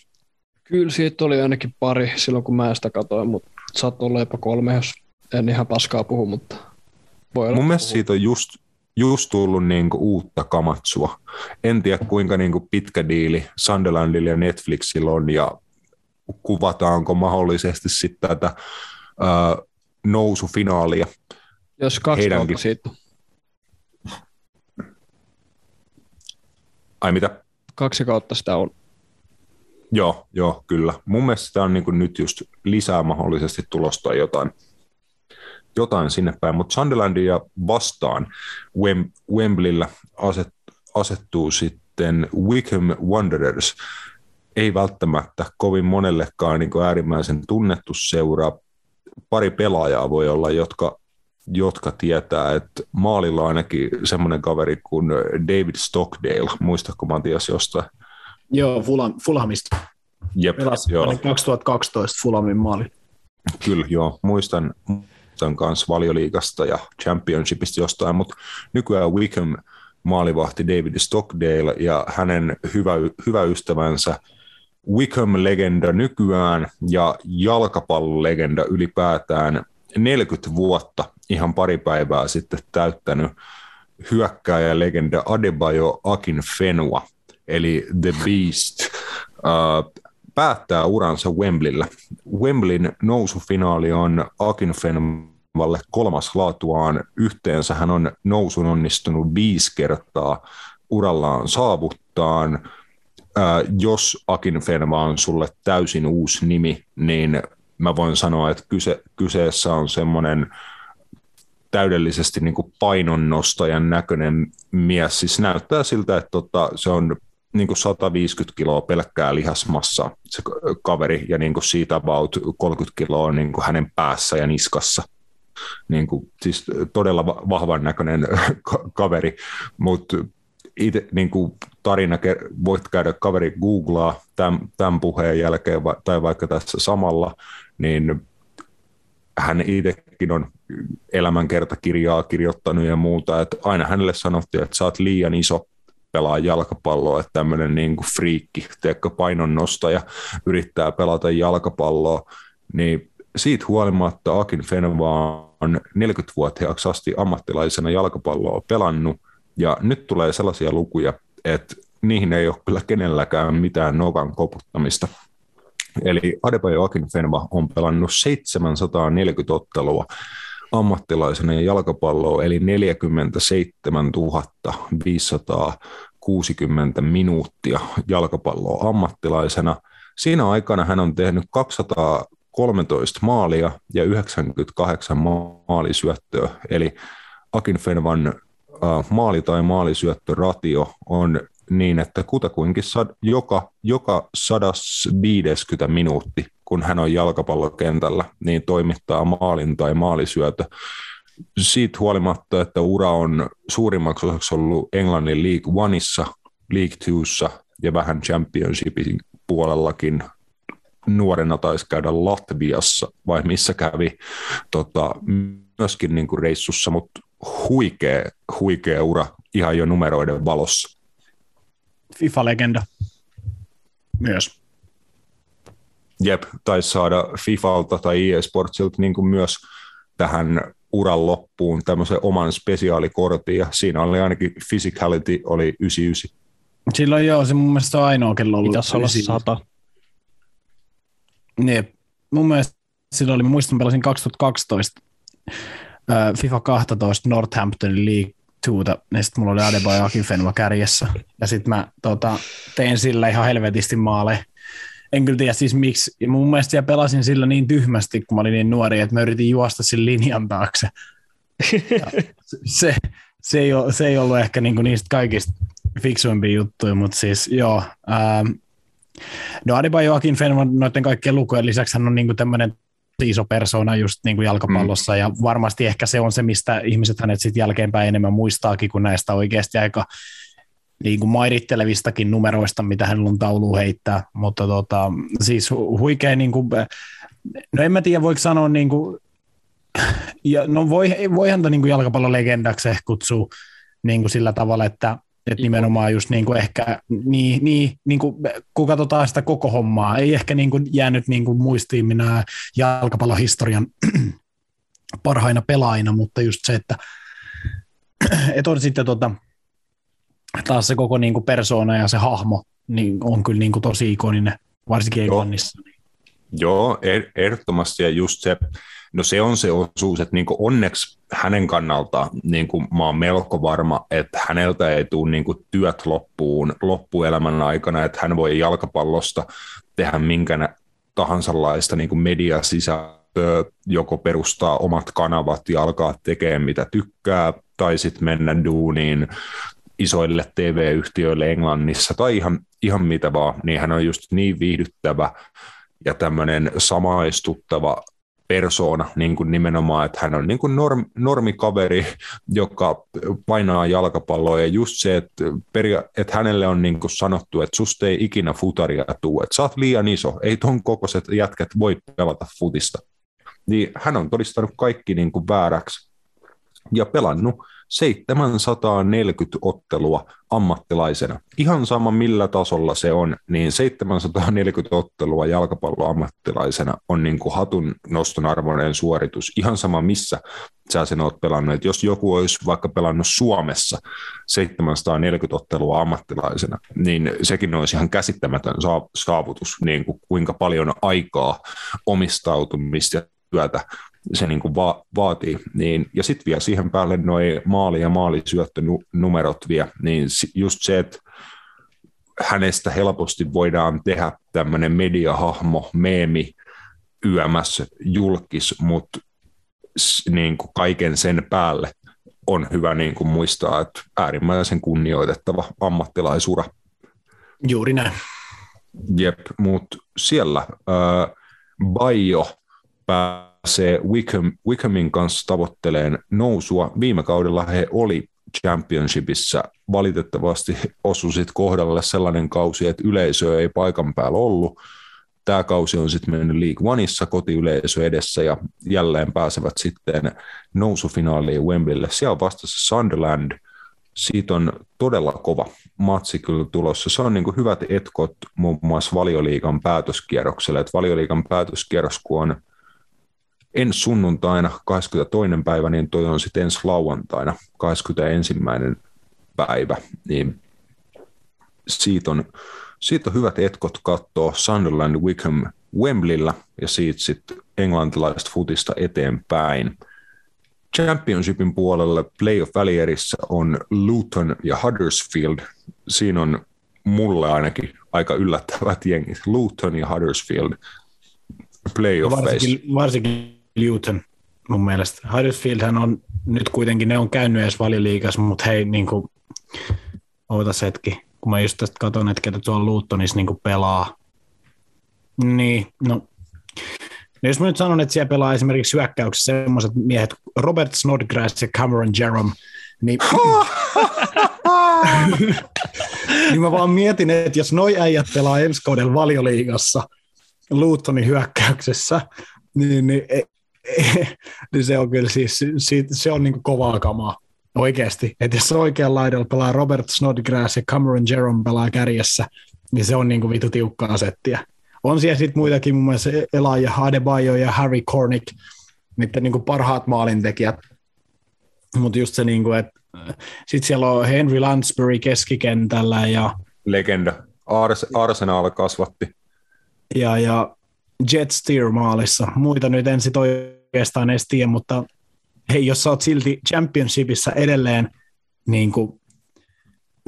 Kyllä siitä oli ainakin pari silloin, kun mä sitä katsoin, mutta saattoi olla jopa kolme, jos en ihan paskaa puhu, mutta voi olla. Mun mielestä siitä on just, just tullut niinku uutta kamatsua. En tiedä, kuinka niinku pitkä diili Sunderlandilla ja Netflixillä on, ja kuvataanko mahdollisesti sitten tätä uh, nousufinaalia. Jos kaksi Heidänkin... siitä. Ai mitä? Kaksi kautta sitä on. Joo, joo, kyllä. Mun mielestä sitä on niin kuin nyt just lisää mahdollisesti tulosta jotain, jotain sinne päin, mutta Sunderlandia vastaan Wem, Wembleyllä aset, asettuu sitten Wickham Wanderers. Ei välttämättä kovin monellekaan niin kuin äärimmäisen tunnettu seura. Pari pelaajaa voi olla, jotka jotka tietää, että maalilla on ainakin semmoinen kaveri kuin David Stockdale, muistatko Matias jostain? Joo, Fulham, Fulhamista. Jep, Pelasi joo. 2012 Fulhamin maali. Kyllä, joo, muistan, muistan kanssa valioliigasta ja championshipista jostain, mutta nykyään Wickham maalivahti David Stockdale ja hänen hyvä, hyvä ystävänsä Wickham-legenda nykyään ja jalkapallolegenda ylipäätään 40 vuotta ihan pari päivää sitten täyttänyt hyökkääjä legenda Adebayo Akin Fenua, eli The Beast, uh, päättää uransa Wembleyllä. Wembleyn nousufinaali on Akin Fenualle kolmas laatuaan. Yhteensä hän on nousun onnistunut viisi kertaa urallaan saavuttaan. Uh, jos Akin Fenva on sulle täysin uusi nimi, niin mä voin sanoa, että kyse, kyseessä on semmoinen täydellisesti niin kuin painonnostajan näköinen mies. Siis näyttää siltä, että tota, se on niin kuin 150 kiloa pelkkää lihasmassa se kaveri ja niin kuin siitä about 30 kiloa niin kuin hänen päässä ja niskassa. Niin kuin, siis todella vahvan näköinen (laughs) kaveri, mutta itse niin kuin tarina, voit käydä kaveri googlaa tämän, tämän puheen jälkeen tai vaikka tässä samalla, niin hän itsekin on elämänkertakirjaa kirjoittanut ja muuta, että aina hänelle sanottiin, että sä oot liian iso pelaa jalkapalloa, että tämmöinen niin kuin friikki, teekö painonnostaja, yrittää pelata jalkapalloa, niin siitä huolimatta Akin Fenva on 40-vuotiaaksi asti ammattilaisena jalkapalloa pelannut, ja nyt tulee sellaisia lukuja, että niihin ei ole kyllä kenelläkään mitään nokan koputtamista. Eli Adebayo Akinfenva on pelannut 740 ottelua ammattilaisena jalkapalloa, eli 47 560 minuuttia jalkapalloa ammattilaisena. Siinä aikana hän on tehnyt 200 13 maalia ja 98 maalisyöttöä, eli Akinfenvan maali- tai maalisyöttöratio on niin, että kutakuinkin sad, joka, joka 150 minuutti, kun hän on jalkapallokentällä, niin toimittaa maalin tai maalisyötö. Siitä huolimatta, että ura on suurimmaksi osaksi ollut Englannin League Oneissa, League Twossa ja vähän Championshipin puolellakin nuorena taisi käydä Latviassa, vai missä kävi tota, myöskin niin kuin reissussa, mutta huikea, huikea ura ihan jo numeroiden valossa. FIFA-legenda myös. Jep, taisi saada FIFalta tai EA Sportsilta niin kuin myös tähän uran loppuun tämmöisen oman spesiaalikortin, ja siinä oli ainakin physicality oli 99. Silloin joo, se mun mielestä on ainoa kello ollut. Pitäisi olla 99. sata. Niin, mun mielestä silloin oli, mä muistan, pelasin 2012 äh, FIFA 12 Northamptonin League 2, niin sitten mulla oli Adebayo Akinfenwa kärjessä. Ja sitten mä tota, tein sillä ihan helvetisti maaleja. En kyllä tiedä siis miksi. Ja mun mielestä siellä pelasin sillä niin tyhmästi, kun mä olin niin nuori, että mä yritin juosta sen linjan taakse. Ja (laughs) se, se, ei ole, se ei ollut ehkä niinku niistä kaikista fiksuimpia juttuja, mutta siis joo. Ähm, no Adebayo Akinfenwa noiden kaikkien lukujen lisäksi hän on niinku tämmöinen iso persona just niin kuin jalkapallossa, mm. ja varmasti ehkä se on se, mistä ihmiset hänet sitten jälkeenpäin enemmän muistaakin, kuin näistä oikeasti aika niin kuin mairittelevistakin numeroista, mitä hänellä on taulu heittää, mutta tota, siis hu- huikea, niin kuin, no en mä tiedä, voiko sanoa, niin kuin, ja, no voi, voi häntä niin kuin jalkapallolegendaksi kutsua niin kuin sillä tavalla, että et nimenomaan just niin kuin ehkä, niin, niin, niin kuin, kun katsotaan sitä koko hommaa, ei ehkä niin kuin jäänyt niin kuin muistiin minä jalkapallohistorian (clears throat) parhaina pelaajina, mutta just se, että (clears throat) et on sitten tota, taas se koko niin kuin persona ja se hahmo niin on kyllä niin kuin tosi ikoninen, varsinkin Joo. Englannissa. Joo, er- ehdottomasti ja just se, no se on se osuus, että niin onneksi hänen kannalta niin kuin mä oon melko varma, että häneltä ei tule niin kuin työt loppuun loppuelämän aikana, että hän voi jalkapallosta tehdä minkä tahansa laista niin mediasisältöä, joko perustaa omat kanavat ja alkaa tekemään mitä tykkää, tai sitten mennä duuniin isoille TV-yhtiöille Englannissa. Tai ihan, ihan mitä vaan, niin hän on just niin viihdyttävä ja tämmöinen samaistuttava persoona niin kuin nimenomaan, että hän on niin kuin norm, normikaveri, joka painaa jalkapalloa. Ja just se, että, peria- että hänelle on niin kuin sanottu, että susta ei ikinä futaria tuu, että sä oot liian iso, ei ton kokoiset jätkät voi pelata futista. Niin hän on todistanut kaikki niin kuin vääräksi ja pelannut 740 ottelua ammattilaisena. Ihan sama millä tasolla se on, niin 740 ottelua jalkapalloammattilaisena on niin kuin hatun noston arvoinen suoritus. Ihan sama missä sä sen oot pelannut. Et jos joku olisi vaikka pelannut Suomessa 740 ottelua ammattilaisena, niin sekin olisi ihan käsittämätön saavutus, niin kuin kuinka paljon aikaa omistautumista työtä se niin kuin va- vaatii. Niin, ja sitten vielä siihen päälle noin maali- ja maalisyöttönumerot vielä, niin just se, että hänestä helposti voidaan tehdä tämmöinen mediahahmo, meemi, YMS, julkis, mutta niin kuin kaiken sen päälle on hyvä niin kuin muistaa, että äärimmäisen kunnioitettava ammattilaisura. Juuri näin. Jep, mutta siellä äh, Bajo pääsee Wickham, Wickhamin kanssa tavoitteleen nousua. Viime kaudella he oli championshipissa valitettavasti osui sit kohdalle sellainen kausi, että yleisö ei paikan päällä ollut. Tämä kausi on sitten mennyt League Oneissa kotiyleisö edessä ja jälleen pääsevät sitten nousufinaaliin Wembleylle. Siellä on vastassa Sunderland. Siitä on todella kova matsi kyllä tulossa. Se on niin hyvät etkot muun muassa valioliigan päätöskierrokselle. Et valioliigan päätöskierros, kun on ensi sunnuntaina 22. päivä, niin toi on sitten ensi lauantaina 21. päivä, niin siitä on, siitä on hyvät etkot katsoa Sunderland Wickham Wembleyllä ja siitä sitten englantilaista futista eteenpäin. Championshipin puolella playoff-välierissä on Luton ja Huddersfield. Siinä on mulle ainakin aika yllättävät jengit. Luton ja Huddersfield playoffeissa. Varsinkin, varsinkin Luton mun mielestä. Huddersfieldhän on nyt kuitenkin, ne on käynyt edes valioliigassa, mutta hei, niin kuin, ootas hetki, kun mä just tästä katson, että ketä tuolla Lutonissa niin pelaa. Niin, no No jos mä nyt sanon, että siellä pelaa esimerkiksi hyökkäyksessä sellaiset miehet, Robert Snodgrass ja Cameron Jerome, niin, (laughs) niin mä vaan mietin, että jos noi äijät pelaa ensi kaudella valioliigassa Lutonin hyökkäyksessä, niin, niin, (laughs) niin se on kyllä siis, se, on niin kovaa kamaa oikeasti. Että jos oikealla laidalla pelaa Robert Snodgrass ja Cameron Jerome pelaa kärjessä, niin se on niin kuin vitu tiukkaa settiä. On siellä sitten muitakin, muun muassa Elijah Adebayo ja Harry Cornick, niiden niin kuin parhaat maalintekijät. Mutta just se, niin kuin, että sitten siellä on Henry Lansbury keskikentällä ja... Legenda. Ars- Arsenal kasvatti. Ja, ja Jet Steer maalissa. Muita nyt en sit oikeastaan edes tiedä, mutta hei, jos sä oot silti championshipissa edelleen niin kuin,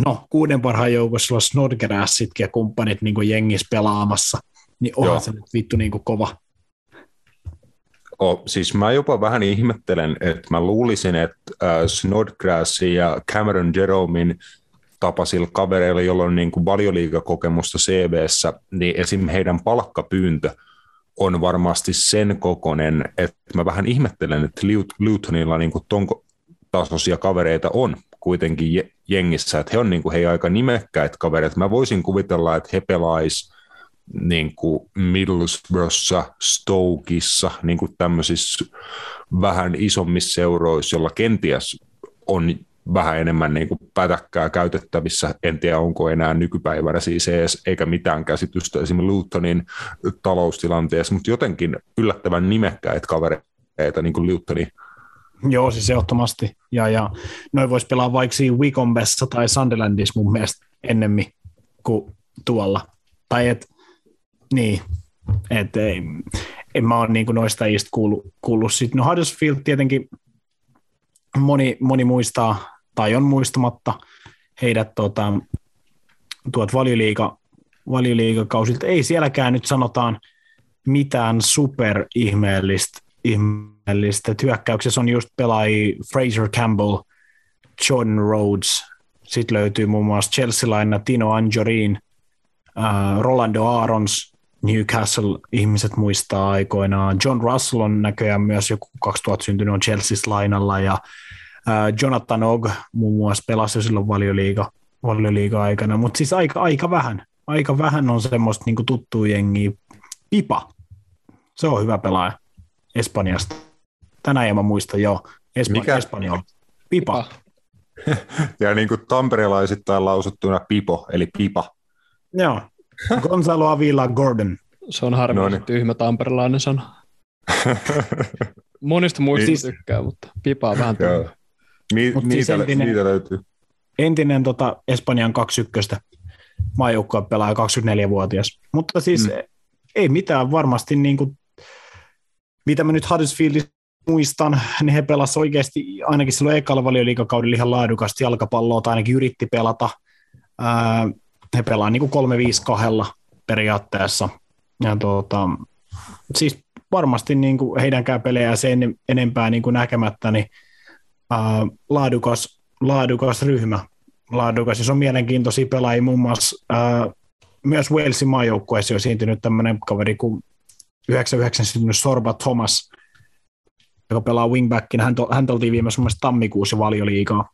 no, kuuden parhaan joukossa sulla Snodgrassitkin ja kumppanit niin kuin jengissä pelaamassa, niin onhan Joo. se nyt vittu niin kuin kova. Oh, siis mä jopa vähän ihmettelen, että mä luulisin, että äh, Snodgrassin ja Cameron Jeromein tapaisilla kavereilla, joilla on niin kuin valioliigakokemusta CVssä, niin esim. heidän palkkapyyntö on varmasti sen kokonen, että mä vähän ihmettelen, että Lutonilla niin ton tasoisia kavereita on kuitenkin jengissä, että he on niin kuin, he aika nimekkäitä kavereita. Mä voisin kuvitella, että he pelaisivat niin kuin Stokeissa, niin kuin tämmöisissä vähän isommissa seuroissa, jolla kenties on vähän enemmän niin kuin pätäkkää käytettävissä. En tiedä, onko enää nykypäivänä siis edes, eikä mitään käsitystä esimerkiksi Lutonin taloustilanteessa, mutta jotenkin yllättävän nimekkäitä kavereita niin kuin Lutonin Joo, siis ehdottomasti. Ja, ja noin voisi pelaa vaikka siinä Wickombessa tai Sunderlandissa mun mielestä ennemmin kuin tuolla. Tai et, niin, et ei, en mä ole niin noista iistä kuullut. kuullut. Sitten, no Huddersfield tietenkin moni, moni muistaa, tai on muistamatta heidät tota, tuot valioliiga, valioliigakausilta. Ei sielläkään nyt sanotaan mitään super ihmeellistä. Hyökkäyksessä on just pelaajia Fraser Campbell, John Rhodes, sitten löytyy muun muassa Chelsea-laina Tino Anjorin, uh, Rolando Arons, Newcastle-ihmiset muistaa aikoinaan. John Russell on näköjään myös joku 2000 syntynyt on Chelsea's lainalla ja Jonathan Og muun muassa pelasi jo silloin valioliiga, valioliiga aikana, mutta siis aika, aika vähän. Aika vähän on semmoista niin tuttua jengiä. Pipa, se on hyvä pelaaja Espanjasta. Tänään en mä muista, joo. Espanja, Mikä? Espanja. Pipa. pipa. (laughs) ja niin kuin tamperelaisittain lausuttuna pipo, eli pipa. Joo, Gonzalo Avila Gordon. Se on harmi, no niin. tyhmä tamperelainen sana. (laughs) Monista muista siis, tykkää, mutta pipaa vähän tyhmä. Mi- Mut niitä, siis entinen, niitä löytyy. Entinen tota, Espanjan 21 maajoukkoa pelaa 24-vuotias. Mutta siis mm. ei mitään varmasti, niin kuin, mitä mä nyt Huddersfieldissa muistan, niin he pelasivat oikeasti ainakin silloin ekalla valioliikakaudella ihan laadukasta jalkapalloa, tai ainakin yritti pelata. Ää, he pelaa niin kuin 3-5-2 periaatteessa. Ja tuota, siis varmasti niin kuin heidänkään pelejä sen enempää niin kuin näkemättä, niin laadukas, laadukas ryhmä. Laadukas, se on mielenkiintoisia pelaajia, muun muassa ää, myös Walesin maajoukkueessa on esiintynyt tämmöinen kaveri kuin 99 syntynyt Sorba Thomas, joka pelaa wingbackin. Hän, to, hän oltiin viimeisessä tammikuussa valioliikaa.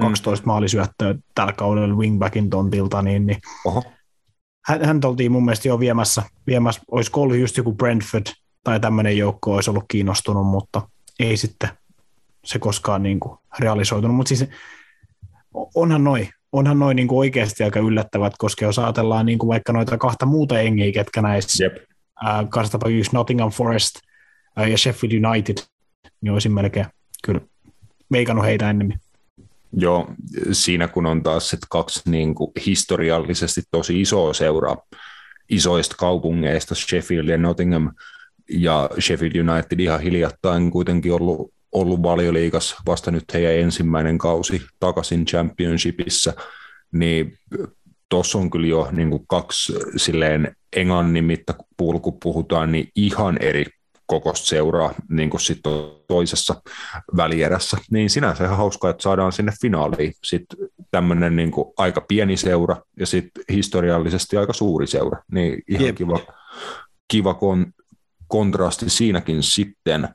12 mm. maalisyöttöä tällä kaudella wingbackin tontilta, niin, niin Oho. Hän, hän oltiin mun mielestä jo viemässä, viemässä olisiko ollut just joku Brentford tai tämmöinen joukko olisi ollut kiinnostunut, mutta ei sitten se koskaan niin kuin realisoitunut, mutta siis onhan noin, onhan noin niin oikeasti aika yllättävät, koska jos ajatellaan niin kuin vaikka noita kahta muuta engiä, ketkä näissä yep. äh, kanssa Nottingham Forest äh, ja Sheffield United, niin olisin melkein kyllä veikannut heitä ennemmin. Joo, siinä kun on taas sit kaksi niin kuin historiallisesti tosi isoa seuraa isoista kaupungeista, Sheffield ja Nottingham, ja Sheffield United ihan hiljattain kuitenkin ollut, ollut valioliikas vasta nyt heidän ensimmäinen kausi takaisin championshipissa, niin tuossa on kyllä jo niin kuin kaksi silleen englannin mittapuulla, kun puhutaan, niin ihan eri kokosta seuraa niin kuin sit toisessa välierässä. Niin sinänsä ihan hauskaa, että saadaan sinne finaaliin sitten tämmöinen niin aika pieni seura ja sitten historiallisesti aika suuri seura. Niin ihan Jep. kiva, kiva kon, kontrasti siinäkin sitten.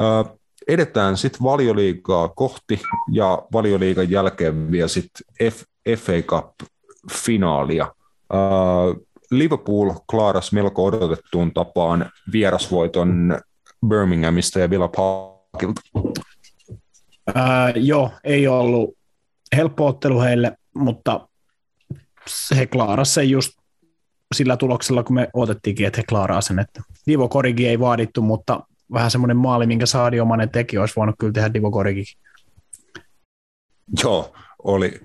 Ö, edetään sitten valioliigaa kohti ja valioliigan jälkeen vielä sitten FA Cup-finaalia. Uh, Liverpool klaaras melko odotettuun tapaan vierasvoiton Birminghamista ja Villa Parkilta. Uh, joo, ei ollut helppo ottelu heille, mutta he klaarasivat sen just sillä tuloksella, kun me odotettiinkin, että he klaaraa sen. Että Divo Korigi ei vaadittu, mutta vähän semmoinen maali, minkä Saadi Omanen teki, olisi voinut kyllä tehdä Divo Korigikin. Joo, oli,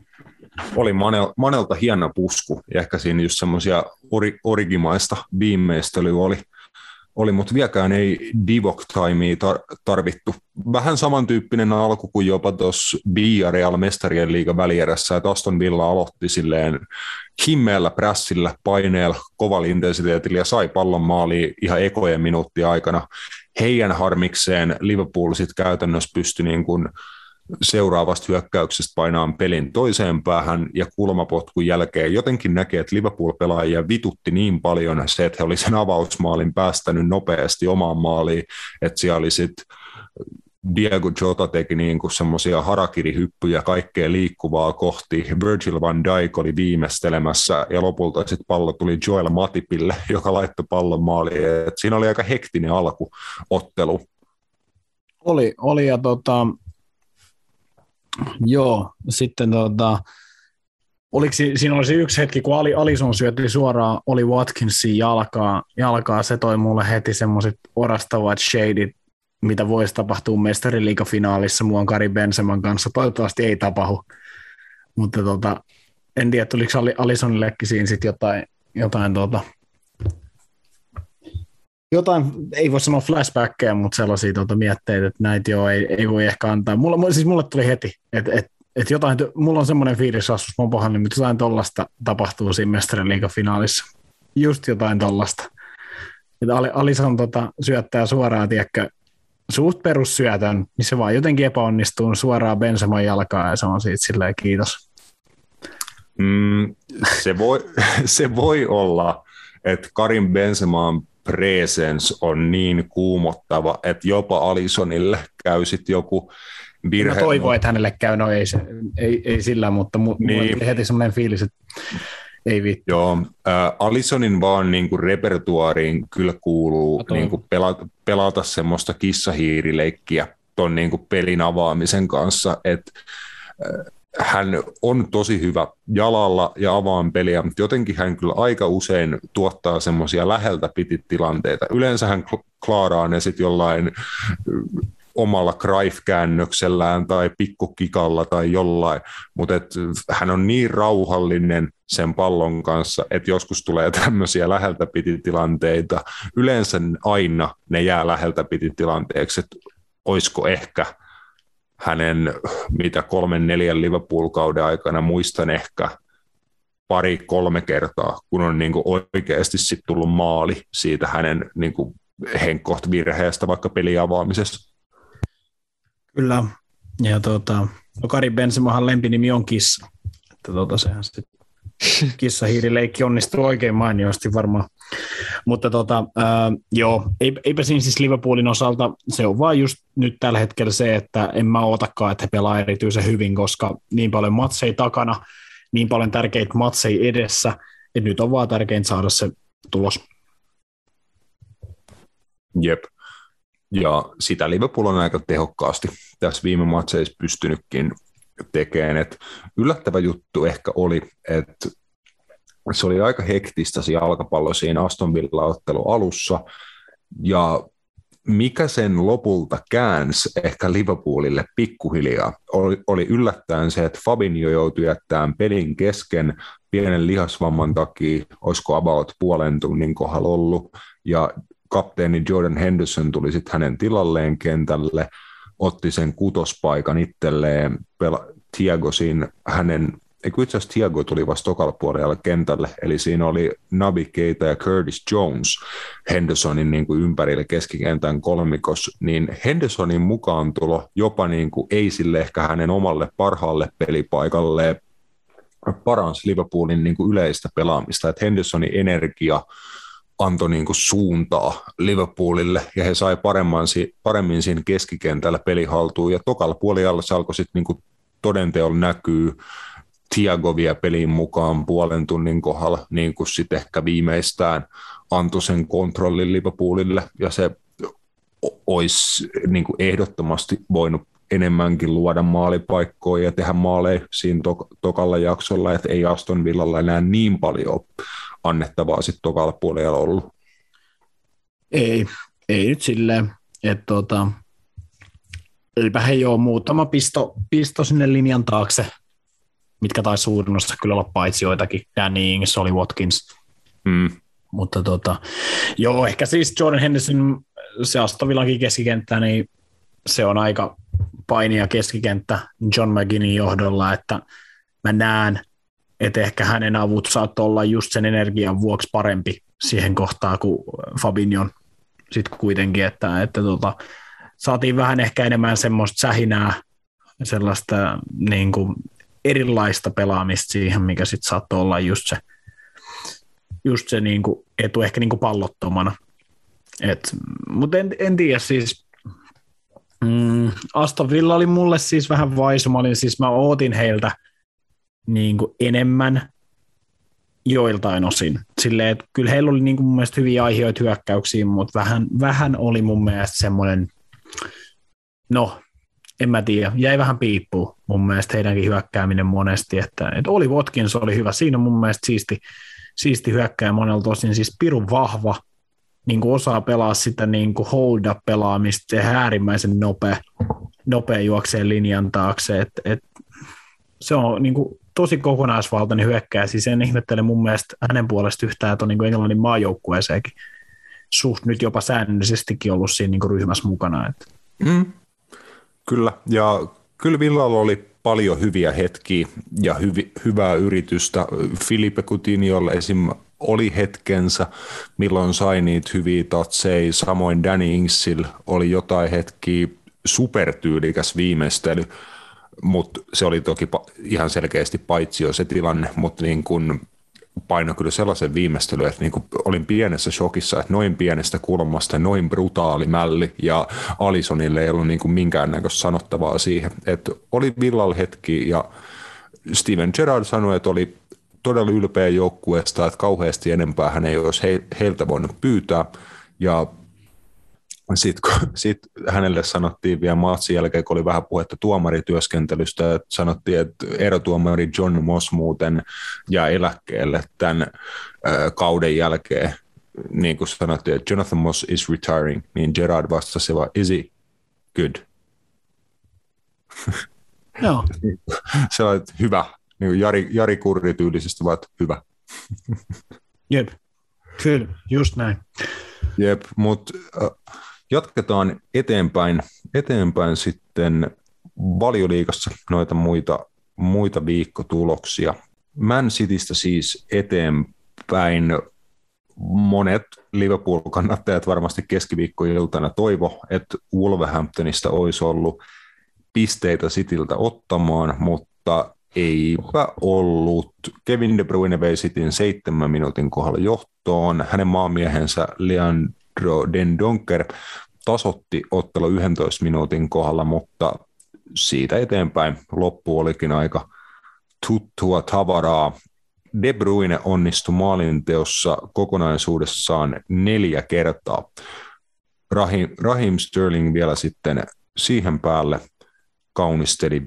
oli Manel, Manelta hieno pusku, ja ehkä siinä just semmoisia ori, origimaista viimeistelyä oli, oli mutta vieläkään ei Divok Timea tar- tarvittu. Vähän samantyyppinen alku kuin jopa tuossa Bia Real Mestarien liiga välierässä, että Aston Villa aloitti silleen himmeällä prässillä, paineella, kovalla intensiteetillä ja sai pallon maaliin ihan ekojen minuuttia aikana. Heidän harmikseen Liverpool sitten käytännössä pystyi niin kuin seuraavasta hyökkäyksestä painaan pelin toiseen päähän ja kulmapotkun jälkeen jotenkin näkee, että Liverpool-pelaajia vitutti niin paljon se, että he oli sen avausmaalin päästänyt nopeasti omaan maaliin, että siellä oli sitten Diego Jota teki niin kuin semmoisia harakirihyppyjä kaikkea liikkuvaa kohti. Virgil van Dijk oli viimeistelemässä ja lopulta sitten pallo tuli Joel Matipille, joka laittoi pallon maaliin. Et siinä oli aika hektinen alku ottelu. Oli, oli ja tota, Joo, sitten tota, oliko siinä olisi yksi hetki, kun Ali, Alison syötti suoraan oli Watkinsin jalkaa, jalkaa, se toi mulle heti semmoiset orastavat shadit, mitä voisi tapahtua mestariliikafinaalissa muun Kari Benseman kanssa. Toivottavasti ei tapahdu, mutta tota, en tiedä, tuliko Alisonillekin siinä sitten jotain, jotain tota, jotain, ei voi sanoa flashbackkejä, mutta sellaisia tuota, mietteitä, että näitä joo, ei, ei voi ehkä antaa. Mulla, siis mulle tuli heti, että et, et jotain, mulla on semmoinen fiilis Rasmus niin jotain tollasta tapahtuu siinä mestariliigan finaalissa. Just jotain tollasta. Että Alison tota, syöttää suoraan, tiedäkö, suht perussyötön, niin se vaan jotenkin epäonnistuu suoraan Bensaman jalkaan ja se on siitä silleen kiitos. Mm, se, voi, (laughs) se voi olla, että Karin Benzema on presence on niin kuumottava, että jopa Alisonille käy sitten joku virhe. Mä toivon, että hänelle käy, no ei, se, ei, ei sillä, mutta mu- niin. mulla heti semmoinen fiilis, että ei vittu. Joo, äh, Alisonin vaan niin kuin repertuariin kyllä kuuluu niin kuin pelata, pelata semmoista kissahiirileikkiä ton niin kuin pelin avaamisen kanssa, että äh, hän on tosi hyvä jalalla ja avaan peliä, mutta jotenkin hän kyllä aika usein tuottaa semmoisia läheltä piti tilanteita. Yleensä hän klaaraa ne sitten jollain omalla Cruyff-käännöksellään tai pikkukikalla tai jollain, mutta hän on niin rauhallinen sen pallon kanssa, että joskus tulee tämmöisiä läheltä piti tilanteita. Yleensä aina ne jää läheltä piti tilanteeksi, että olisiko ehkä – hänen mitä kolmen neljän Liverpool-kauden aikana muistan ehkä pari-kolme kertaa, kun on niin kuin oikeasti sit tullut maali siitä hänen niin kuin henkkoht virheestä vaikka peliavaamisessa. Kyllä, ja tuota, no Kari Benzemahan lempinimi on Kissa, että tuota, sehän sitten (laughs) kissahiirileikki onnistuu oikein mainiosti varmaan. Mutta tota, ää, joo, eipä siinä siis Liverpoolin osalta, se on vaan just nyt tällä hetkellä se, että en mä otakaan, että he pelaa erityisen hyvin, koska niin paljon matseja takana, niin paljon tärkeitä matseja edessä, että nyt on vaan tärkeintä saada se tulos. Jep. Ja sitä Liverpool on aika tehokkaasti tässä viime matseissa pystynytkin tekemään. Et yllättävä juttu ehkä oli, että se oli aika hektistä se jalkapallo siinä Aston Villa-ottelu alussa, ja mikä sen lopulta käänsi ehkä Liverpoolille pikkuhiljaa, oli, oli yllättäen se, että Fabinho joutui jättämään pelin kesken pienen lihasvamman takia, olisiko about puolen tunnin kohdalla ollut, ja kapteeni Jordan Henderson tuli sitten hänen tilalleen kentälle, otti sen kutospaikan itselleen, pela- Tiagosin hänen eikö itse asiassa Thiago tuli vasta tokalla kentälle, eli siinä oli Nabi Keita ja Curtis Jones Hendersonin niin kuin ympärille keskikentän kolmikos, niin Hendersonin mukaan tulo jopa niin kuin ei sille ehkä hänen omalle parhaalle pelipaikalle paransi Liverpoolin niin kuin yleistä pelaamista, että Hendersonin energia antoi niin kuin suuntaa Liverpoolille ja he sai paremman, paremmin siinä keskikentällä pelihaltuun. Ja tokalla puolella se alkoi sitten niin todenteolla näkyy Thiago vie peliin mukaan puolen tunnin kohdalla, niin kuin sitten ehkä viimeistään antoi sen kontrollin Liverpoolille, ja se olisi niin kuin ehdottomasti voinut enemmänkin luoda maalipaikkoja ja tehdä maaleja siinä to- tokalla jaksolla, että ei Aston Villalla enää niin paljon annettavaa sitten tokalla puolella ollut. Ei, ei nyt silleen, että tota, eipä he ole muutama pisto, pisto sinne linjan taakse mitkä taisi suurin osa kyllä olla paitsi joitakin, Danny Ings, oli Watkins. Mm. Mutta tota, joo, ehkä siis Jordan Henderson, se Astovillakin keskikenttä, niin se on aika painia keskikenttä John McGinnin johdolla, että mä näen, että ehkä hänen avut saattoi olla just sen energian vuoksi parempi siihen kohtaan kuin Fabinjon sitten kuitenkin, että, että tota, saatiin vähän ehkä enemmän semmoista sähinää, sellaista niin kuin erilaista pelaamista siihen, mikä sitten saattoi olla just se, just se niin kuin etu ehkä niin kuin pallottomana. Mutta en, en tiedä siis, mm, Aston Villa oli mulle siis vähän vaisu, mä, olin, siis mä ootin heiltä niin kuin enemmän joiltain osin. Silleen, että kyllä heillä oli niin kuin mun mielestä hyviä aiheita hyökkäyksiin, mutta vähän, vähän oli mun mielestä semmoinen, no en mä tiedä, jäi vähän piippuun mun mielestä heidänkin hyökkääminen monesti, että, että oli Watkins oli hyvä, siinä mun mielestä siisti, siisti hyökkääjä monella tosin, siis pirun vahva, niin kuin osaa pelaa sitä niin kuin hold up pelaamista, se äärimmäisen nopea, nopea juokseen linjan taakse, että, että se on niin kuin tosi kokonaisvaltainen hyökkääjä, siis en ihmettele mun mielestä hänen puolesta yhtään, että on niin kuin Englannin maajoukkueeseenkin suht nyt jopa säännöllisestikin ollut siinä niin kuin ryhmässä mukana. Että. Mm, Kyllä, ja kyllä Villalla oli paljon hyviä hetkiä ja hyvi, hyvää yritystä. Filipe Coutinholle esim. oli hetkensä, milloin sai niitä hyviä tatseja. Samoin Danny Ingsil oli jotain hetkiä supertyylikäs viimeistely, mutta se oli toki ihan selkeästi paitsi jo se tilanne, mutta niin kun paino kyllä sellaisen viimeistelyn, että niin kuin olin pienessä shokissa, että noin pienestä kulmasta, noin brutaali mälli, ja Alisonille ei ollut niin kuin minkäännäköistä sanottavaa siihen. Että oli Villalla hetki, ja Steven Gerrard sanoi, että oli todella ylpeä joukkueesta, että kauheasti enempää hän ei olisi heiltä voinut pyytää, ja sitten (laughs) sit hänelle sanottiin vielä matsin jälkeen, kun oli vähän puhetta tuomarityöskentelystä, että sanottiin, että erotuomari John Moss muuten jää eläkkeelle tämän kauden jälkeen. Niin kuin sanottiin, että Jonathan Moss is retiring, niin Gerard vastasi vaan, is he good? (laughs) Joo. (laughs) Se on hyvä, niin kuin Jari, Jari Kurri tyylisesti vaan, hyvä. Jep, kyllä, just näin. Jep, mutta äh, Jatketaan eteenpäin, eteenpäin sitten valioliikassa noita muita, muita viikkotuloksia. Man Citystä siis eteenpäin monet Liverpool-kannattajat varmasti keskiviikkoiltana toivo, että Wolverhamptonista olisi ollut pisteitä Cityltä ottamaan, mutta eipä ollut. Kevin De Bruyne vei Cityn seitsemän minuutin kohdalla johtoon. Hänen maamiehensä Leon Den Donker tasotti ottelu 11 minuutin kohdalla, mutta siitä eteenpäin loppu olikin aika tuttua tavaraa. De Bruyne onnistui maalinteossa kokonaisuudessaan neljä kertaa. Rahim, Rahim Sterling vielä sitten siihen päälle kaunisteli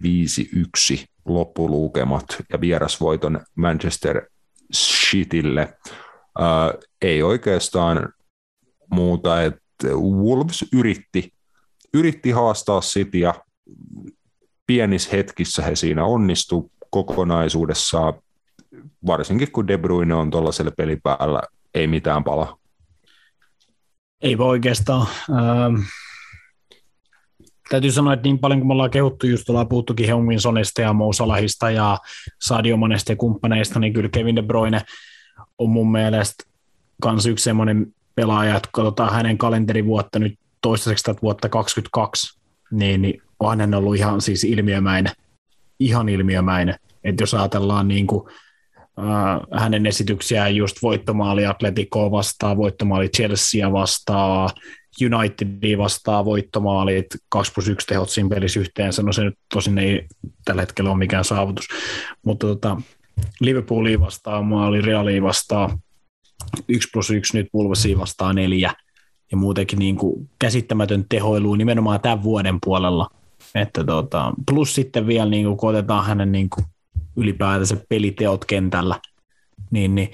5-1 loppulukemat ja vierasvoiton Manchester Citylle. Uh, ei oikeastaan muuta, että Wolves yritti, yritti haastaa Cityä, pienissä hetkissä he siinä onnistu kokonaisuudessaan, varsinkin kun De Bruyne on tuollaisella pelipäällä, ei mitään pala. Ei voi oikeastaan. Ähm, täytyy sanoa, että niin paljon kuin me ollaan kehuttu, just ollaan puhuttukin Heungmin Sonesta ja Mo Salahista ja Sadio Manesta ja kumppaneista, niin kyllä Kevin De Bruyne on mun mielestä kans yksi semmoinen pelaaja, että katsotaan hänen kalenterivuotta nyt toistaiseksi tätä vuotta 2022, niin, niin on hän ollut ihan siis ilmiömäinen, ihan ilmiömäinen. Että jos ajatellaan niin kuin, äh, hänen esityksiään just voittomaali Atleticoa vastaan, voittomaali Chelsea vastaan, Unitedia vastaan voittomaalit, 2 plus 1 tehot siinä pelissä yhteensä, no se nyt tosin ei tällä hetkellä ole mikään saavutus, mutta tota, Liverpoolia vastaan maali, Realia vastaan 1 plus 1, nyt Wolvesia vastaan neljä, ja muutenkin niin kuin käsittämätön tehoilu nimenomaan tämän vuoden puolella. Että tota, plus sitten vielä, niin kuin, kun otetaan hänen niin kuin, ylipäätänsä peliteot kentällä, niin, niin,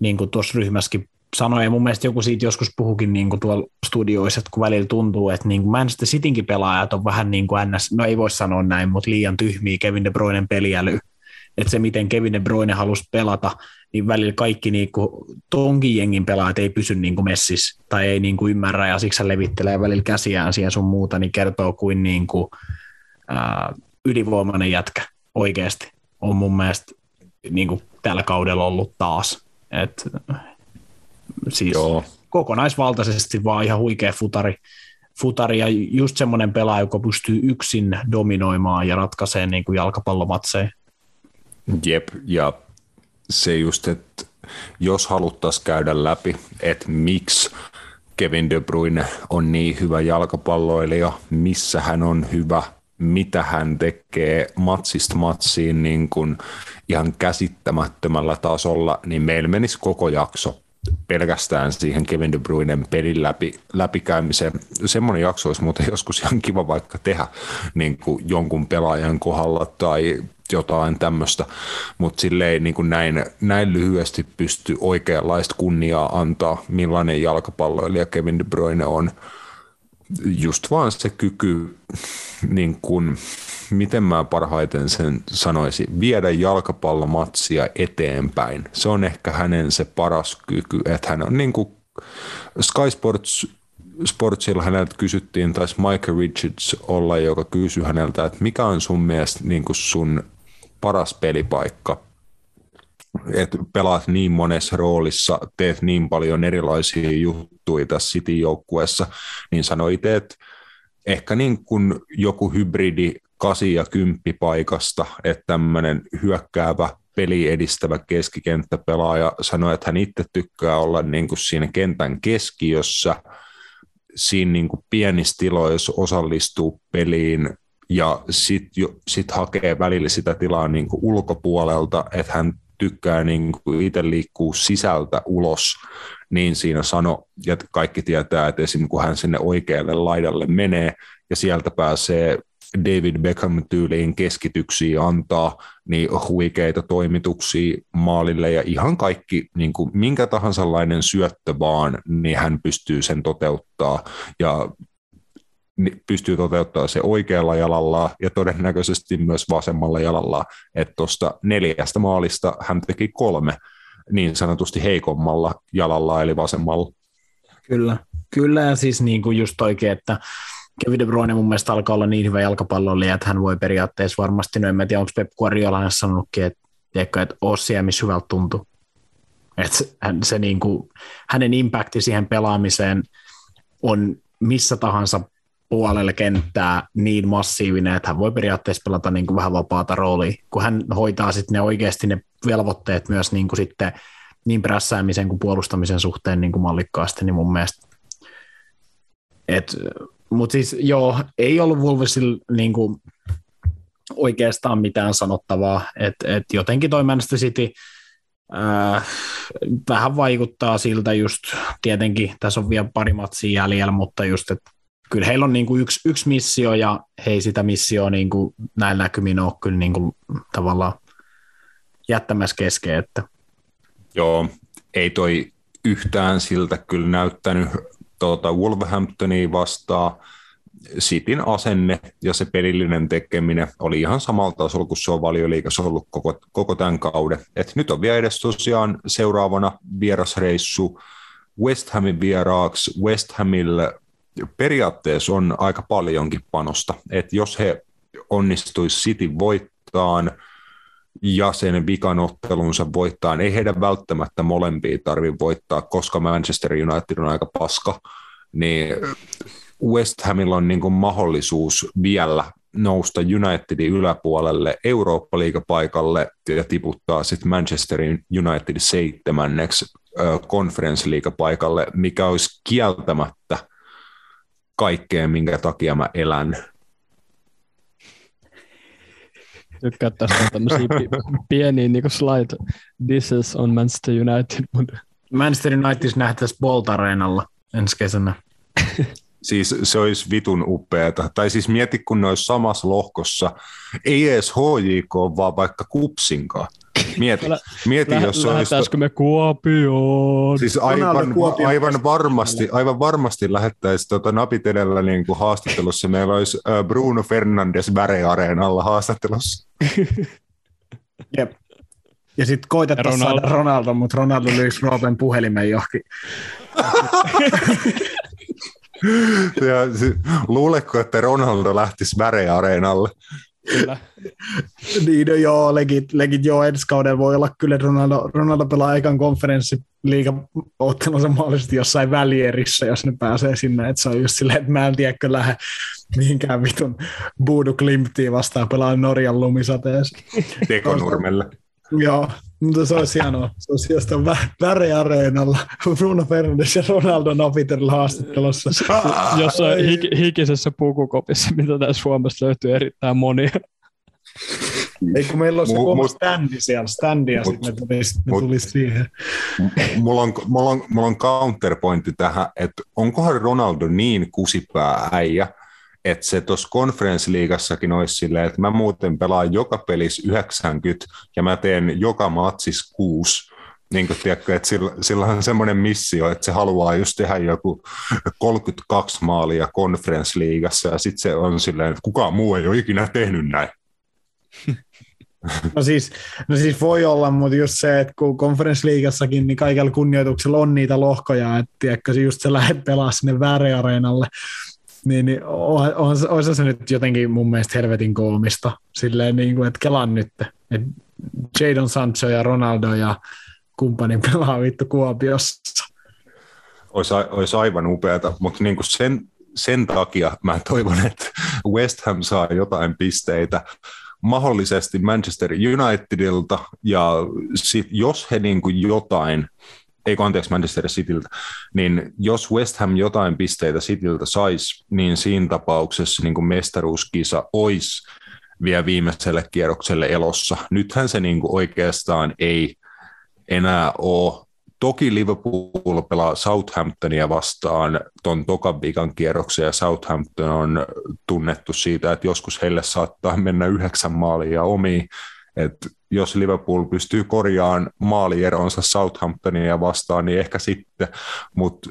niin kuin tuossa ryhmässäkin sanoi, ja mun mielestä joku siitä joskus puhukin niin kuin tuolla studioissa, että kun välillä tuntuu, että niin kuin Manchester Citynkin pelaajat on vähän niin kuin NS, no ei voi sanoa näin, mutta liian tyhmiä Kevin De Bruynen peliäly. Että se, miten Kevin De Bruyne halusi pelata, niin välillä kaikki niin kuin, tonkin jengin pelaajat ei pysy niin kuin messissä tai ei niin kuin ymmärrä ja siksi levittelee välillä käsiään siihen sun muuta, niin kertoo kuin, niin kuin ää, ylivoimainen jätkä oikeasti on mun mielestä niin kuin tällä kaudella ollut taas. Et, siis Joo. kokonaisvaltaisesti vaan ihan huikea futari, futari ja just semmoinen pelaaja, joka pystyy yksin dominoimaan ja ratkaisee niin kuin jalkapallomatseja. Jep, ja se just, että jos haluttaisiin käydä läpi, että miksi Kevin De Bruyne on niin hyvä jalkapalloilija, missä hän on hyvä, mitä hän tekee matsista matsiin niin kuin ihan käsittämättömällä tasolla, niin meillä menisi koko jakso pelkästään siihen Kevin De Bruynen pelin läpi, läpikäymiseen. Semmoinen jakso olisi muuten joskus ihan kiva vaikka tehdä niin kuin jonkun pelaajan kohdalla tai jotain tämmöistä, mutta silleen niin kuin näin, näin lyhyesti pysty oikeanlaista kunniaa antaa, millainen jalkapalloilija Kevin De Bruyne on. Just vaan se kyky, niin kuin, miten mä parhaiten sen sanoisin, viedä jalkapallomatsia eteenpäin. Se on ehkä hänen se paras kyky, että hän on niin kuin Sky Sports Sportsilla häneltä kysyttiin, taisi Michael Richards olla, joka kysyi häneltä, että mikä on sun mielestä niin kuin sun paras pelipaikka, että pelaat niin monessa roolissa, teet niin paljon erilaisia juttuja tässä City-joukkueessa, niin sanoi itse, että ehkä niin kuin joku hybridi 8 ja 10 paikasta, että tämmöinen hyökkäävä peli edistävä keskikenttäpelaaja sanoi, että hän itse tykkää olla niin kuin siinä kentän keskiössä, siinä niin kuin pienissä tiloissa osallistuu peliin ja sitten sit hakee välillä sitä tilaa niin kuin ulkopuolelta, että hän tykkää niin kuin itse liikkuu sisältä ulos, niin siinä sano, ja kaikki tietää, että esim. kun hän sinne oikealle laidalle menee, ja sieltä pääsee David Beckham-tyyliin keskityksiä antaa, niin huikeita toimituksia maalille ja ihan kaikki, niin kuin minkä tahansa lainen syöttö vaan, niin hän pystyy sen toteuttaa ja pystyy toteuttaa se oikealla jalalla ja todennäköisesti myös vasemmalla jalalla, että tuosta neljästä maalista hän teki kolme niin sanotusti heikommalla jalalla eli vasemmalla. Kyllä, kyllä ja siis niin kuin just oikein, että Kevin De Bruyne mun mielestä alkaa olla niin hyvä jalkapalloilija, että hän voi periaatteessa varmasti, no en mä tiedä, onko Pep Guardiola sanonutkin, että, tiedätkö, että oo siellä, missä hyvältä tuntuu. Että se, se niin kuin, hänen impakti siihen pelaamiseen on missä tahansa puolelle kenttää niin massiivinen, että hän voi periaatteessa pelata niin kuin vähän vapaata roolia, kun hän hoitaa sitten ne oikeasti ne velvoitteet myös niin kuin sitten niin prässäämisen kuin puolustamisen suhteen niin kuin mallikkaasti, niin mun mielestä mutta siis joo, ei ollut Wolvesilla niin kuin oikeastaan mitään sanottavaa, että et jotenkin toi Manchester City äh, vähän vaikuttaa siltä just, tietenkin tässä on vielä pari matsia jäljellä, mutta just, että kyllä heillä on niin kuin yksi, yksi missio ja he ei sitä missioa niin kuin näillä näkymin ole kyllä niin kuin tavallaan jättämässä kesken. Että. Joo, ei toi yhtään siltä kyllä näyttänyt tuota Wolverhamptonia vastaan. Sitin asenne ja se pelillinen tekeminen oli ihan samalla tasolla kuin se on valioliikassa ollut koko, koko tämän kauden. Et nyt on vielä edes tosiaan seuraavana vierasreissu West Hamin vieraaksi. West Hamille periaatteessa on aika paljonkin panosta, että jos he onnistuisi City voittaan ja sen vikanottelunsa voittaa, ei heidän välttämättä molempia tarvitse voittaa, koska Manchester United on aika paska, niin West Hamilla on niin mahdollisuus vielä nousta Unitedin yläpuolelle Eurooppa-liigapaikalle ja tiputtaa sitten Manchesterin United seitsemänneksi konferenssiliigapaikalle, mikä olisi kieltämättä kaikkea, minkä takia mä elän. Tykkää tästä tämmöisiä pieniä niin kuin slide is on Manchester United. Manchester United nähtäisi Bolt Areenalla ensi kesänä. (laughs) Siis se olisi vitun upeata. Tai siis mieti, kun ne olisi samassa lohkossa, ei edes HJK, vaan vaikka Kupsinkaan. Mieti, mieti Lä, jos olisi... me Kuopioon? Siis aivan, aivan, varmasti, aivan varmasti lähettäisiin tuota napit edellä niin kuin haastattelussa. Meillä olisi Bruno Fernandes Väre-areenalla haastattelussa. (laughs) Jep. Ja sitten koitettaisiin Ronaldo. saada Ronaldo, mutta Ronaldo lyisi Roopen puhelimen johonkin. (laughs) ja, luuletko, että Ronaldo lähtisi Väre-areenalle? Kyllä. (laughs) niin, no joo, legit, legit joo, ensi kaudella voi olla kyllä, Ronaldo, Ronaldo pelaa ekan konferenssi liiga ottelunsa mahdollisesti jossain välierissä, jos ne pääsee sinne, että se on just silleen, että mä en tiedä, lähde mihinkään vitun Buudu Klimtiin vastaan pelaa Norjan lumisateessa. Tekonurmelle. (laughs) Joo, mutta se olisi hienoa. Se olisi jostain vä- väreareenalla Bruno Fernandes ja Ronaldo Napiterilla haastattelussa. Jossain hik- hikisessä pukukopissa, mitä tässä Suomessa löytyy erittäin monia. Ei kun meillä on se koko standi siellä, standi ja sitten me tulisi, me tulisi siihen. Mulla on, mulla, on, mulla on counterpointti tähän, että onkohan Ronaldo niin kusipää äijä, että se tuossa konferenssiliigassakin olisi silleen, että mä muuten pelaan joka pelissä 90 ja mä teen joka matsis 6. Niin kuin tiedätkö, että sillä, sillä on semmoinen missio, että se haluaa just tehdä joku 32 maalia konferenssliigassa ja sitten se on silleen, että kukaan muu ei ole ikinä tehnyt näin. No siis, no siis voi olla, mutta just se, että kun konferenssliigassakin, niin kaikella kunnioituksella on niitä lohkoja, että tiedätkö, just se lähdet pelaa sinne vääreareenalle, niin, niin on, on, on, se nyt jotenkin mun mielestä helvetin koomista. Silleen, niin kuin, että kelan nyt, että Jadon Sancho ja Ronaldo ja kumppani pelaa vittu Kuopiossa. Olisi, olisi aivan upeata, mutta niin kuin sen, sen takia mä toivon, että West Ham saa jotain pisteitä mahdollisesti Manchester Unitedilta, ja sit, jos he niin kuin jotain ei anteeksi Manchester Cityltä, niin jos West Ham jotain pisteitä Cityltä saisi, niin siinä tapauksessa niin kuin mestaruuskisa olisi vielä viimeiselle kierrokselle elossa. Nythän se niin kuin oikeastaan ei enää ole. Toki Liverpool pelaa Southamptonia vastaan tuon tokan viikan kierroksen, ja Southampton on tunnettu siitä, että joskus heille saattaa mennä yhdeksän maalia omiin, että jos Liverpool pystyy korjaamaan maalieronsa Southamptonia vastaan, niin ehkä sitten, mutta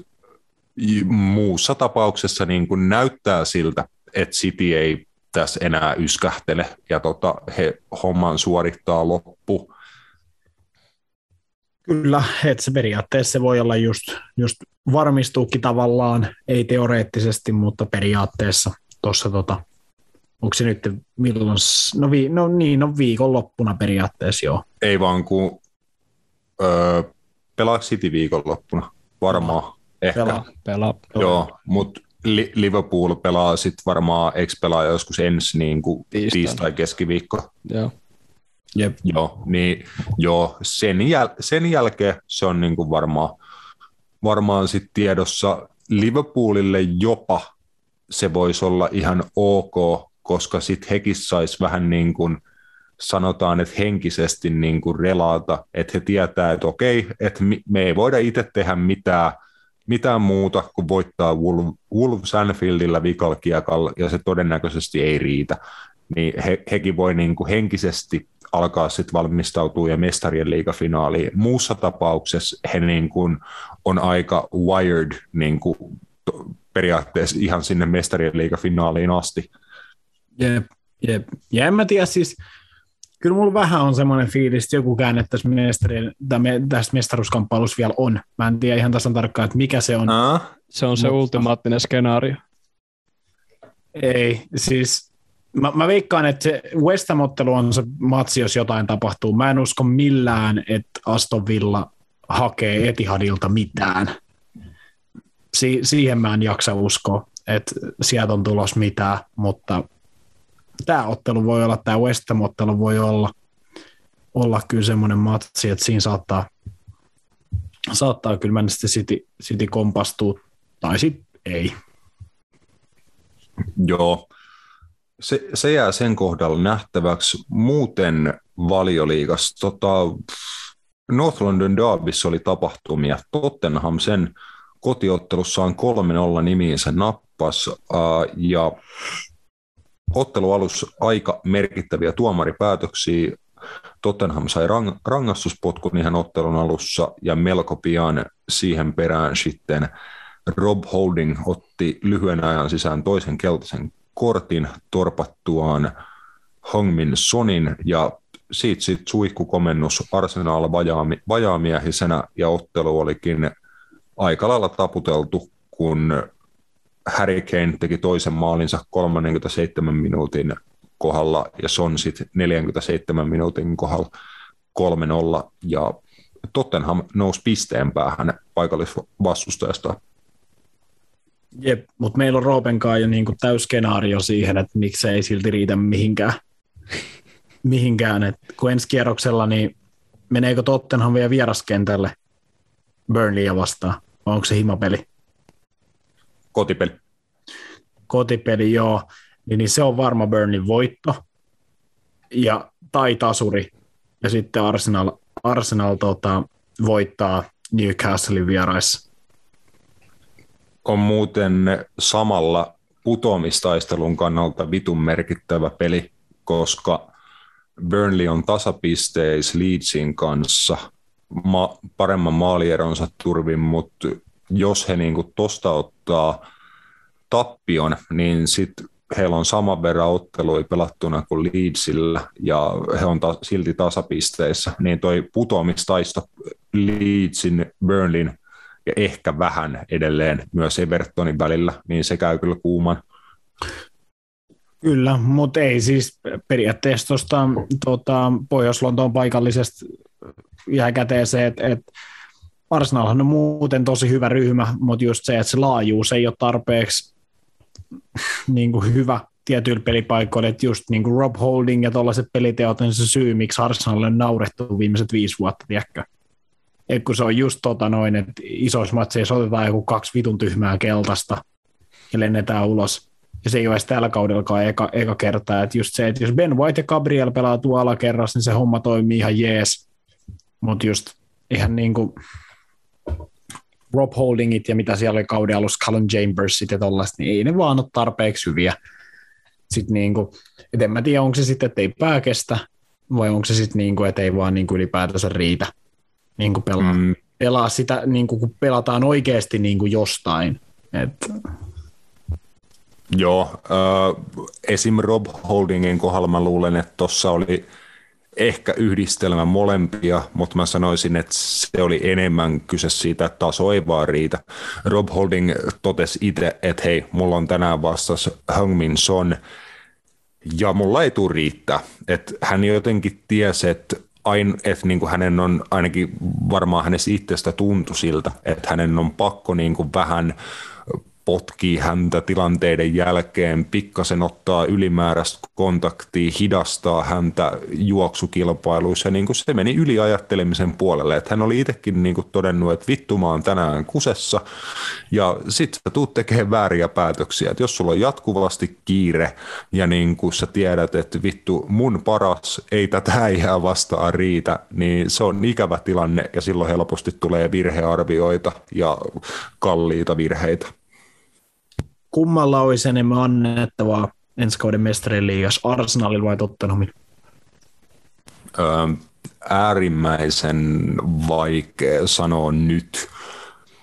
muussa tapauksessa niin kuin näyttää siltä, että City ei tässä enää yskähtele ja tota, he homman suorittaa loppu. Kyllä, että se periaatteessa se voi olla just, just varmistuukin tavallaan, ei teoreettisesti, mutta periaatteessa tuossa tota, Onko se nyt milloin? No, vi, no niin, no viikonloppuna periaatteessa joo. Ei vaan kun öö, pelaa City viikonloppuna, varmaan. Ehkä. Pelaa, pelaa. Joo, mutta Li- Liverpool pelaa sitten varmaan, eikö pelaa joskus ensi niin kuin tiistai keskiviikko. Joo. Jep. Joo, niin joo, sen, jäl- sen jälkeen se on niin kuin varmaan, varmaan sit tiedossa Liverpoolille jopa se voisi olla ihan ok koska sitten hekin sais vähän niin kuin, sanotaan, että henkisesti niin kuin relata, että he tietää, että okei, että me ei voida itse tehdä mitään, mitään muuta kuin voittaa Wolves Anfieldillä vikalkiakalla, ja se todennäköisesti ei riitä. Niin he, hekin voi niin kuin henkisesti alkaa sitten valmistautua ja mestarien liigafinaaliin. Muussa tapauksessa he niin kuin on aika wired niin kuin periaatteessa ihan sinne mestarien liigafinaaliin asti. Jep, jep. Ja en mä tiedä siis, Kyllä mulla vähän on semmoinen fiilis, että joku käännettäisi mestarin, tästä mestaruuskamppailussa vielä on. Mä en tiedä ihan tasan tarkkaan, että mikä se on. Aa, Se on se Mutta- ultimaattinen skenaario. Ei, siis mä, mä veikkaan, että se West Ham-ottelu on se matsi, jos jotain tapahtuu. Mä en usko millään, että Aston Villa hakee Etihadilta mitään. Si- siihen mä en jaksa uskoa, että sieltä on tulos mitään, mutta tämä ottelu voi olla, tämä West Ham-ottelu voi olla, olla kyllä semmoinen matsi, että siinä saattaa, saattaa kyllä Manchester City, City kompastua, tai sitten ei. Joo. Se, se jää sen kohdalla nähtäväksi. Muuten valioliigassa tota, North London Derbyssä oli tapahtumia. Tottenham sen kotiottelussaan 3-0 nimiinsä nappas äh, ja ottelu alussa aika merkittäviä tuomaripäätöksiä. Tottenham sai rang, rangaistuspotkun ihan ottelun alussa ja melko pian siihen perään sitten Rob Holding otti lyhyen ajan sisään toisen keltaisen kortin torpattuaan Hongmin Sonin ja siitä sitten suihkukomennus Arsenal vajaami, vajaamiehisenä ja ottelu olikin aika lailla taputeltu, kun Harry Kane teki toisen maalinsa 37 minuutin kohdalla ja Son sitten 47 minuutin kohdalla 3-0 ja Tottenham nousi pisteen päähän paikallisvastustajasta. Jep, mutta meillä on Roopenkaan jo niinku täys skenaario siihen, että miksi se ei silti riitä mihinkään. (laughs) mihinkään. Et kun ensi kierroksella, niin meneekö Tottenham vielä vieraskentälle Burnleyä vastaan? Vai onko se himapeli? Kotipeli. Kotipeli, joo. Niin, niin se on varma Burnley voitto. Ja, tai tasuri. Ja sitten Arsenal, Arsenal tota, voittaa Newcastlein vieraissa. on muuten samalla putoamistaistelun kannalta vitun merkittävä peli, koska Burnley on tasapisteis Leedsin kanssa ma- paremman maalieronsa turvin, mutta jos he niinku tosta ottaa tappion, niin sitten heillä on saman verran ottelui pelattuna kuin Leedsillä ja he on ta- silti tasapisteissä, niin toi putoamistaisto Leedsin, Burnleyn ja ehkä vähän edelleen myös Evertonin välillä, niin se käy kyllä kuuman. Kyllä, mutta ei siis periaatteessa tuosta tota, Pohjois-Lontoon paikallisesta jää käteen se, että et Arsenalhan on muuten tosi hyvä ryhmä, mutta just se, että se laajuus ei ole tarpeeksi niin kuin hyvä tietyillä pelipaikoilla, että just niin kuin Rob Holding ja tuollaiset peliteot on se syy, miksi Arsenal on naurettu viimeiset viisi vuotta, tiedätkö? Et kun se on just tota noin, että isoissa matseissa otetaan joku kaksi vitun tyhmää keltaista ja lennetään ulos. Ja se ei ole edes tällä kaudellakaan eka, eka kertaa. Että just se, että jos Ben White ja Gabriel pelaa tuolla alakerrassa, niin se homma toimii ihan jees. Mutta just ihan niin kuin Rob Holdingit ja mitä siellä oli kauden alussa, Callum Chambersit ja tollaista, niin ei ne vaan ole tarpeeksi hyviä. Sitten niin kuin, et en mä tiedä, onko se sitten, että ei pää kestä, vai onko se sitten niin kuin, että ei vaan niin kuin ylipäätänsä riitä niin kuin pelaa, mm. Mm, pelaa sitä, niin kuin, kun pelataan oikeasti niin kuin jostain. Et, joo, äh, esim. Rob Holdingin kohdalla mä luulen, että tuossa oli ehkä yhdistelmä molempia, mutta mä sanoisin, että se oli enemmän kyse siitä, että taso ei vaan riitä. Rob Holding totesi itse, että hei, mulla on tänään vastassa Hungmin Son, ja mulla ei tule riittää. Että hän jotenkin tiesi, että ain, että niin kuin hänen on ainakin varmaan hänestä itsestä tuntui siltä, että hänen on pakko niin kuin vähän potkii häntä tilanteiden jälkeen, pikkasen ottaa ylimääräistä kontaktia, hidastaa häntä juoksukilpailuissa. Niin se meni yliajattelemisen puolelle. Että hän oli itsekin niin todennut, että vittu mä oon tänään kusessa. Ja sit sä tuut tekemään vääriä päätöksiä. Että jos sulla on jatkuvasti kiire ja niin sä tiedät, että vittu mun paras ei tätä äijää vastaan riitä, niin se on ikävä tilanne ja silloin helposti tulee virhearvioita ja kalliita virheitä. Kummalla olisi enemmän annettavaa ensi kauden mestarien liigassa, Arsenalilla vai Tottenhamilla? Ö, äärimmäisen vaikea sanoa nyt.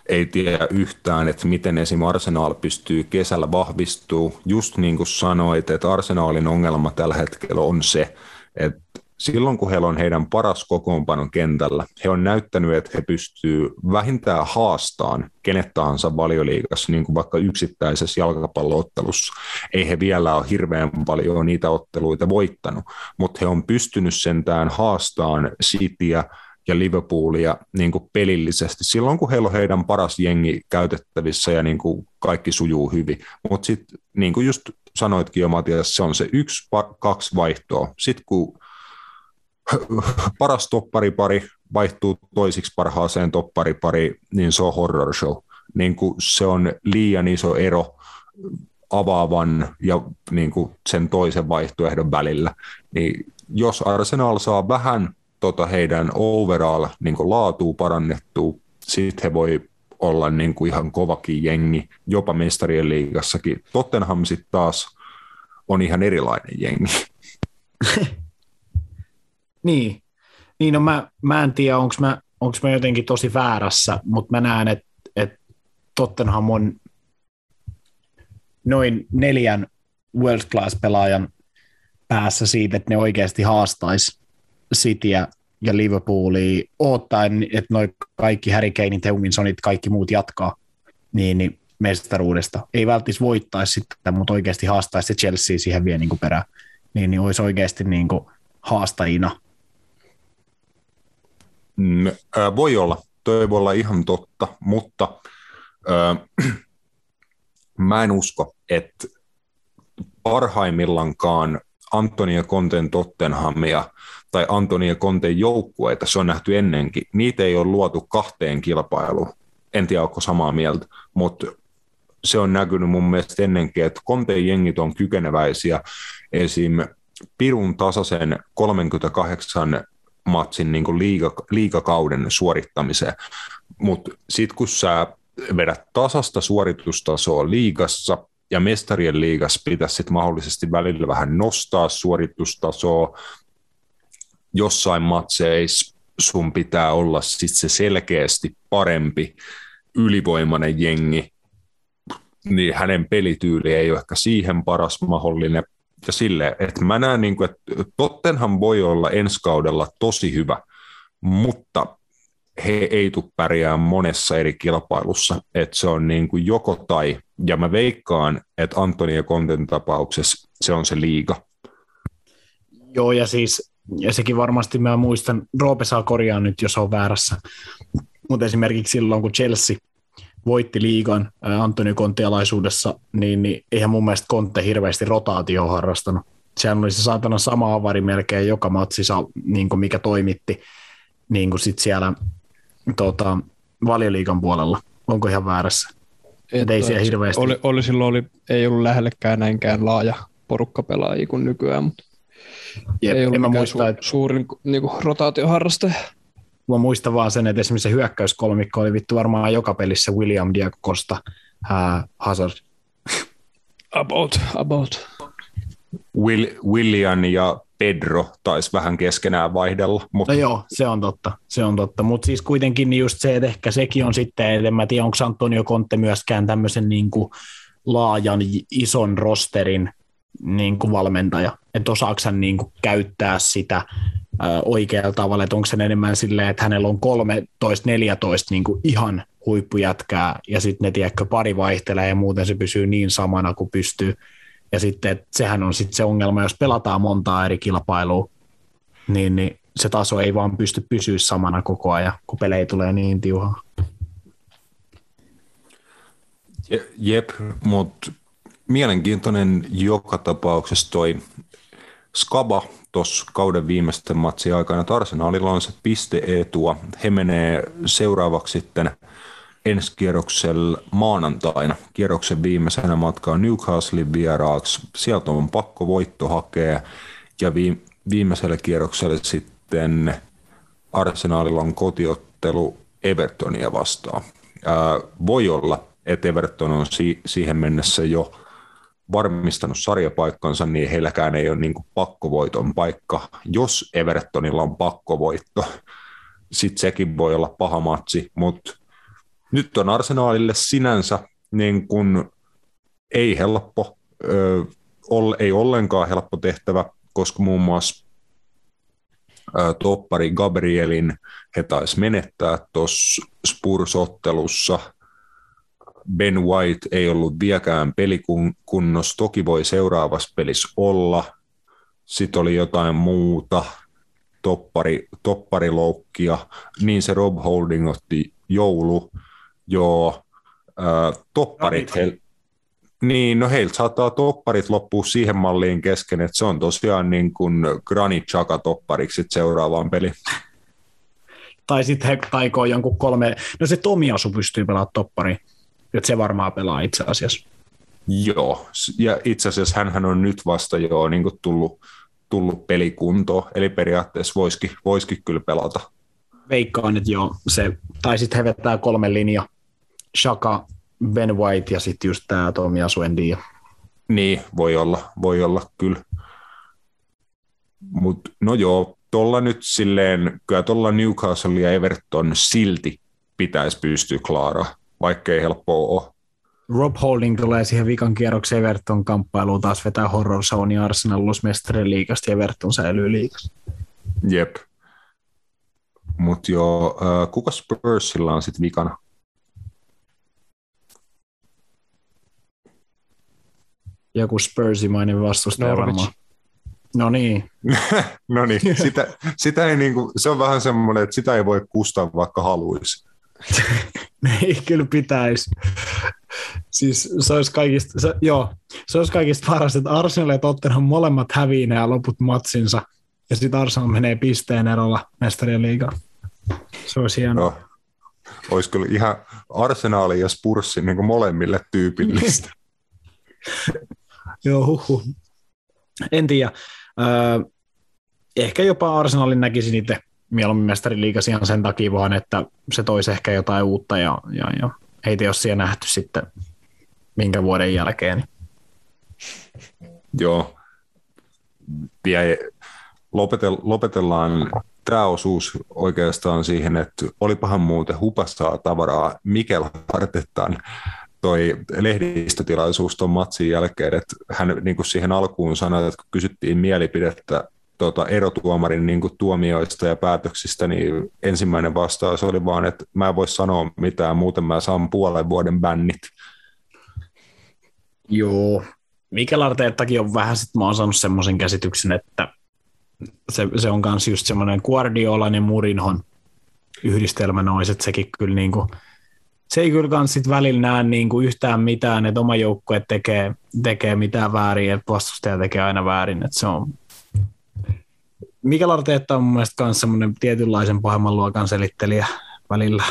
Ei tiedä yhtään, että miten esim. Arsenal pystyy kesällä vahvistuu. Just niin kuin sanoit, että Arsenalin ongelma tällä hetkellä on se, että silloin kun heillä on heidän paras kokoonpanon kentällä, he on näyttänyt, että he pystyvät vähintään haastaan kenet tahansa valioliigassa, niin kuin vaikka yksittäisessä jalkapalloottelussa. Ei he vielä ole hirveän paljon niitä otteluita voittanut, mutta he on pystynyt sentään haastaan Cityä ja Liverpoolia niin kuin pelillisesti silloin, kun heillä on heidän paras jengi käytettävissä ja niin kuin kaikki sujuu hyvin. Mutta sitten niin kuin just sanoitkin jo Matias, se on se yksi, kaksi vaihtoa. Sitten kun (laughs) paras topparipari vaihtuu toisiksi parhaaseen topparipari, niin se on horror show. Niin kuin se on liian iso ero avaavan ja niin kuin sen toisen vaihtoehdon välillä. Niin jos Arsenal saa vähän tota heidän overall niin kuin laatuu parannettua, sitten he voi olla niin kuin ihan kovakin jengi, jopa mestarien liigassakin. Tottenham sitten taas on ihan erilainen jengi. (laughs) niin, niin no mä, mä en tiedä, onko mä, onks mä jotenkin tosi väärässä, mutta mä näen, että et Tottenham on noin neljän world class pelaajan päässä siitä, että ne oikeasti haastaisi Cityä ja Liverpoolia odottaen, että noin kaikki Harry Kanein, Teuminsonit, kaikki muut jatkaa, niin, niin mestaruudesta. Ei välttämättä voittaisi sitten, mutta oikeasti haastaisi se Chelsea siihen vielä niin perään. Niin, niin olisi oikeasti niin kuin haastajina. Mm, voi olla. Toi voi olla ihan totta, mutta (clears throat) mä en usko, että parhaimmillaankaan Antonia Konten Tottenhamia tai Antonia Konten joukkueita, se on nähty ennenkin. Niitä ei ole luotu kahteen kilpailuun. En tiedä, onko samaa mieltä, mutta se on näkynyt mun mielestä ennenkin, että Konten jengit on kykeneväisiä esim. pirun tasaisen 38 matsin niin kuin liiga, liigakauden suorittamiseen. Mutta sitten kun sä vedät tasasta suoritustasoa liigassa, ja mestarien liigassa pitäisi sitten mahdollisesti välillä vähän nostaa suoritustasoa. Jossain matseissa sun pitää olla sit se selkeästi parempi ylivoimainen jengi, niin hänen pelityyli ei ole ehkä siihen paras mahdollinen. Ja sille, että mä näen, niin kuin, että Tottenham voi olla ensi kaudella tosi hyvä, mutta he ei tule pärjää monessa eri kilpailussa, että se on niin kuin joko tai, ja mä veikkaan, että Antonia Konten tapauksessa se on se liiga. Joo, ja siis, ja sekin varmasti mä muistan, Roope saa korjaa nyt, jos on väärässä, mutta esimerkiksi silloin, kun Chelsea voitti liigan Antoni Konte-alaisuudessa, niin, niin eihän mun mielestä Konte hirveästi rotaatio harrastanut. Sehän oli se saatana sama avari melkein joka matsissa, niin kuin mikä toimitti niin kuin sit siellä tota, valioliikan puolella. Onko ihan väärässä? Et ei siellä hirveästi. Oli, oli, silloin oli, ei ollut lähellekään näinkään laaja porukka pelaajia kuin nykyään, mutta Jep, ei ollut mikään muista, su- että... suurin niin kuin, rotaatioharrastaja. Mä muistan vaan sen, että esimerkiksi se hyökkäyskolmikko oli vittu varmaan joka pelissä William Diego Costa, uh, Hazard. About, about. Will, William ja Pedro taisi vähän keskenään vaihdella. Mutta... No joo, se on totta, se on totta. Mutta siis kuitenkin just se, että ehkä sekin on sitten, että en mä tiedä, onko Antonio Conte myöskään tämmöisen niin kuin laajan, ison rosterin niin kuin valmentaja. Että osaako hän niin kuin käyttää sitä oikealla tavalla, että onko se enemmän silleen, että hänellä on 13-14 niin ihan huippujätkää ja sitten ne tiedätkö, pari vaihtelee ja muuten se pysyy niin samana kuin pystyy ja sitten että sehän on sitten se ongelma, jos pelataan montaa eri kilpailua, niin, niin se taso ei vaan pysty pysyä samana koko ajan, kun pelejä tulee niin tiuhaa. Jep, mutta mielenkiintoinen joka tapauksessa toi Skaba tuossa kauden viimeisten matsien aikana, että Arsenalilla on se piste-etua. He menee seuraavaksi sitten – ensi kierroksella maanantaina, kierroksen viimeisenä matkaa Newcastlein vieraaksi. Sieltä on pakko voitto hakea ja viimeisellä kierroksella sitten Arsenalilla on kotiottelu Evertonia vastaan. Ää, voi olla, että Everton on si- siihen mennessä jo varmistanut sarjapaikkansa, niin heilläkään ei ole niin kuin pakkovoiton paikka. Jos Evertonilla on pakkovoitto, sitten sekin voi olla paha matsi, mutta nyt on arsenaalille sinänsä niin kuin ei helppo, ö, ei ollenkaan helppo tehtävä, koska muun muassa toppari Gabrielin he taisi menettää tuossa Spurs-ottelussa. Ben White ei ollut vieläkään pelikunnossa, toki voi seuraavassa pelissä olla. Sitten oli jotain muuta, toppari, toppariloukkia, niin se Rob Holding otti joulu, joo, äh, topparit, he, niin, no heiltä saattaa topparit loppua siihen malliin kesken, että se on tosiaan niin kuin Granit Chaka toppariksi seuraavaan peliin. Tai sitten he taikoo jonkun kolme, no se Tomiasu pystyy pelaamaan toppari, että se varmaan pelaa itse asiassa. Joo, ja itse asiassa hän on nyt vasta jo niin tullut, tullut pelikuntoon, eli periaatteessa voisikin, voisikin kyllä pelata. Veikkaan, että joo, se, tai sitten he vetää kolme linja, Shaka, Ben White ja sitten just tämä Tomiasu Endia. Niin, voi olla, voi olla kyllä. Mutta no joo, tuolla nyt silleen, kyllä tuolla Newcastle ja Everton silti pitäisi pystyä klaaraa, vaikkei helppoa ole. Rob Holding tulee siihen vikan kierroksen Everton kamppailuun taas vetää horror zone Arsenal ulos mestarien liikasta ja Everton säilyy liikasta. Jep. Mutta joo, äh, kuka Spursilla on sitten vikana? Joku Spursimainen vastustaja varmaan. No niin. (laughs) no niin, sitä, sitä ei niinku, se on vähän semmoinen, että sitä ei voi kustaa vaikka haluaisi. (laughs) ei kyllä pitäisi. Siis se olisi kaikista, se, joo, se olisi kaikista paras, että Arsenal ja Tottenham molemmat häviää ja loput matsinsa, ja sitten Arsenal menee pisteen erolla mestarien liigaan. Se olisi hienoa. No, olisi kyllä ihan Arsenaali ja Spurssi niin kuin molemmille tyypillistä. (laughs) (laughs) joo, huhu. En tiedä. Öö, ehkä jopa Arsenalin näkisin itse mieluummin mestariliigas ihan sen takia vaan, että se toisi ehkä jotain uutta ja, ja, ja heitä jos siellä nähty sitten minkä vuoden jälkeen. Joo. Vielä lopetellaan tämä osuus oikeastaan siihen, että olipahan muuten hupastaa tavaraa Mikel Artettaan toi lehdistötilaisuus tuon matsin jälkeen, että hän niin kuin siihen alkuun sanoi, että kun kysyttiin mielipidettä tota, erotuomarin niin kuin tuomioista ja päätöksistä, niin ensimmäinen vastaus oli vaan, että mä en voi sanoa mitään, muuten mä saan puolen vuoden bännit. Joo. Mikel Arteettakin on vähän, sit mä oon saanut semmoisen käsityksen, että se, se on myös just semmoinen Guardiolan ja Murinhon yhdistelmä nois, että sekin kyllä niin kuin, se ei kyllä kans sit välillä näe niin kuin yhtään mitään, että oma joukkue tekee, tekee mitään väärin, että vastustaja tekee aina väärin, että se on Mikel Arteetta on mun mielestä myös semmoinen tietynlaisen pahemman luokan selittelijä välillä.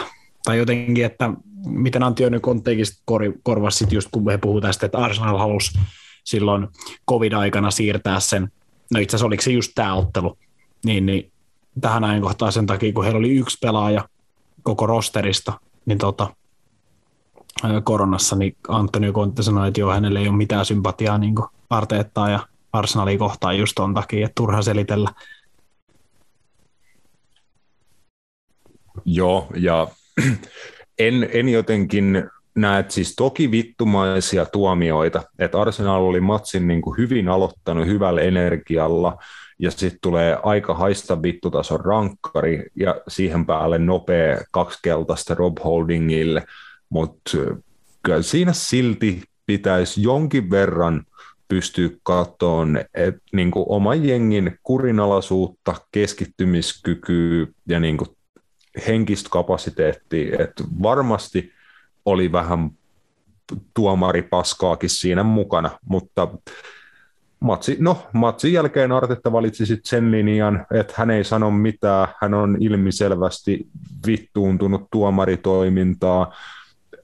Tai jotenkin, että miten Antonio Contekin korvasi sit just kun he puhuu tästä, että Arsenal halusi silloin covid-aikana siirtää sen, no itse asiassa oliko se just tämä ottelu, niin, niin tähän ajankohtaan sen takia, kun heillä oli yksi pelaaja koko rosterista, niin tota, koronassa, niin Antonio Conte sanoi, että joo, hänelle ei ole mitään sympatiaa niin Arteettaa ja Arsenalia kohtaan just ton takia, että turha selitellä. Joo, ja (clears throat) en, en jotenkin näe siis toki vittumaisia tuomioita, että Arsenal oli matsin niin kuin hyvin aloittanut hyvällä energialla, ja sitten tulee aika haista vittutason rankkari, ja siihen päälle nopea kaksi keltaista Rob Holdingille, mutta kyllä siinä silti pitäisi jonkin verran pystyä katsomaan että niin oman jengin kurinalaisuutta, keskittymiskykyä ja niin kuin henkistä kapasiteettia, että varmasti oli vähän tuomaripaskaakin siinä mukana, mutta matsi, no, matsin jälkeen Artetta valitsi sitten sen linjan, että hän ei sano mitään, hän on ilmiselvästi vittuuntunut tuomaritoimintaa,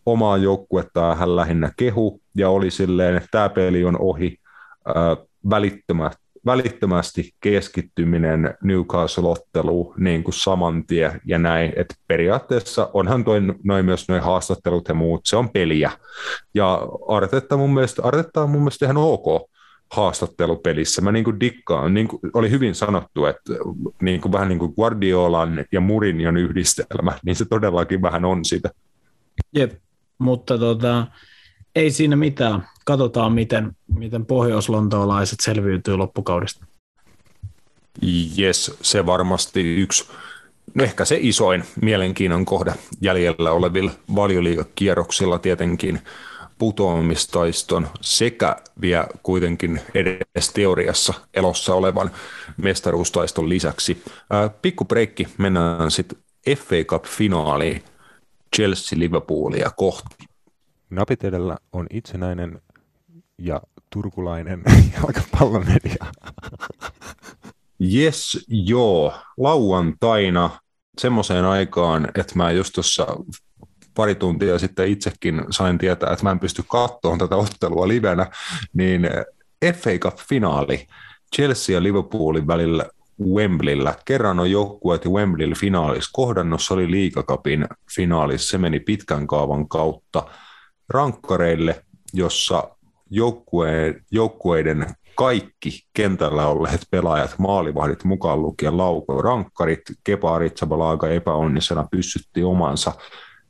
omaa joukkuettaan hän lähinnä kehu, ja oli silleen, että tämä peli on ohi, välittömästi välittömästi keskittyminen Newcastle-otteluun niin kuin saman tien ja näin, että periaatteessa onhan toi, noin myös noin haastattelut ja muut, se on peliä. Ja Artetta, mun mielestä, Artetta on mun mielestä ihan ok haastattelupelissä. Mä niin kuin dikkaan, niin kuin oli hyvin sanottu, että niin kuin vähän niin kuin Guardiolan ja Murinion yhdistelmä, niin se todellakin vähän on sitä. Jep, mutta tota, ei siinä mitään. Katsotaan, miten, miten pohjois-lontoolaiset selviytyy loppukaudesta. Jes, se varmasti yksi, no ehkä se isoin mielenkiinnon kohde jäljellä olevilla valioliikakierroksilla tietenkin putoamistaiston sekä vielä kuitenkin edes teoriassa elossa olevan mestaruustaiston lisäksi. Pikku breikki, mennään sitten FA Cup-finaaliin Chelsea-Liverpoolia kohti. Napit edellä on itsenäinen ja turkulainen (laughs) jalkapallomedia. Yes, joo. Lauantaina semmoiseen aikaan, että mä just tuossa pari tuntia sitten itsekin sain tietää, että mä en pysty katsomaan tätä ottelua livenä, niin FA Cup-finaali Chelsea ja Liverpoolin välillä Wembleyllä. Kerran on joukkueet Wembleyllä finaalissa kohdannut, se oli liikakapin finaalissa, se meni pitkän kaavan kautta rankkareille, jossa joukkueen, joukkueiden kaikki kentällä olleet pelaajat, maalivahdit mukaan lukien lauko, rankkarit, Kepa Aritsabalaga epäonnisena pyssytti omansa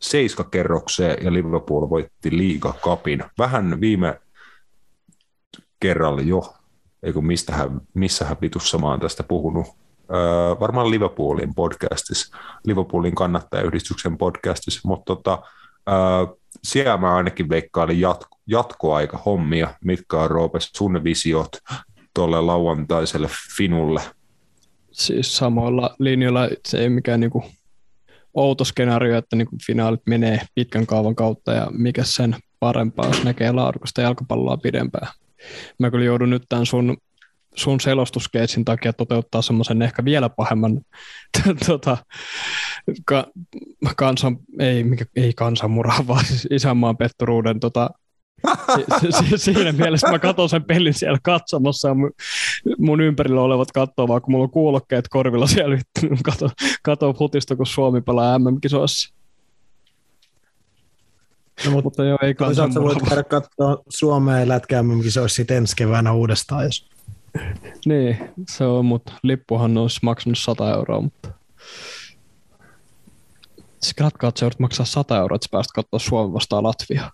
seiskakerrokseen ja Liverpool voitti liigakapin. Vähän viime kerralla jo, ei kun mistähän, missähän vitussa mä oon tästä puhunut, öö, varmaan Liverpoolin podcastissa, Liverpoolin kannattajayhdistyksen podcastissa, mutta tota, öö, siellä mä ainakin veikkailin jatko, jatkoaika hommia, mitkä on Roope sun visiot tuolle lauantaiselle Finulle. Siis samoilla linjoilla se ei mikään niinku outo skenaario, että niinku finaalit menee pitkän kaavan kautta ja mikä sen parempaa, jos näkee laadukasta jalkapalloa pidempään. Mä kyllä joudun nyt tämän sun sun selostuskeitsin takia toteuttaa semmoisen ehkä vielä pahemman (laughs) tota, ka, kansan, ei, mikä, ei kansanmurhaa, (laughs) vaan siis isänmaan petturuuden tota, si, si, siinä mielessä mä katson sen pelin siellä katsomassa ja mun ympärillä olevat katsoo, vaan kun mulla on kuulokkeet korvilla siellä, (laughs) kato, kato futista, kun Suomi pelaa MM-kisoissa. No, mutta, mutta joo, ei kansanmurhaa. voit käydä katsoa Suomeen lätkää MM-kisoissa sitten ensi keväänä uudestaan, jos (laughs) niin, se on, mutta lippuhan olisi maksanut 100 euroa, mutta siis katkaa, että sä maksaa 100 euroa, että sä pääst katsoa Suomi vastaan Latvia.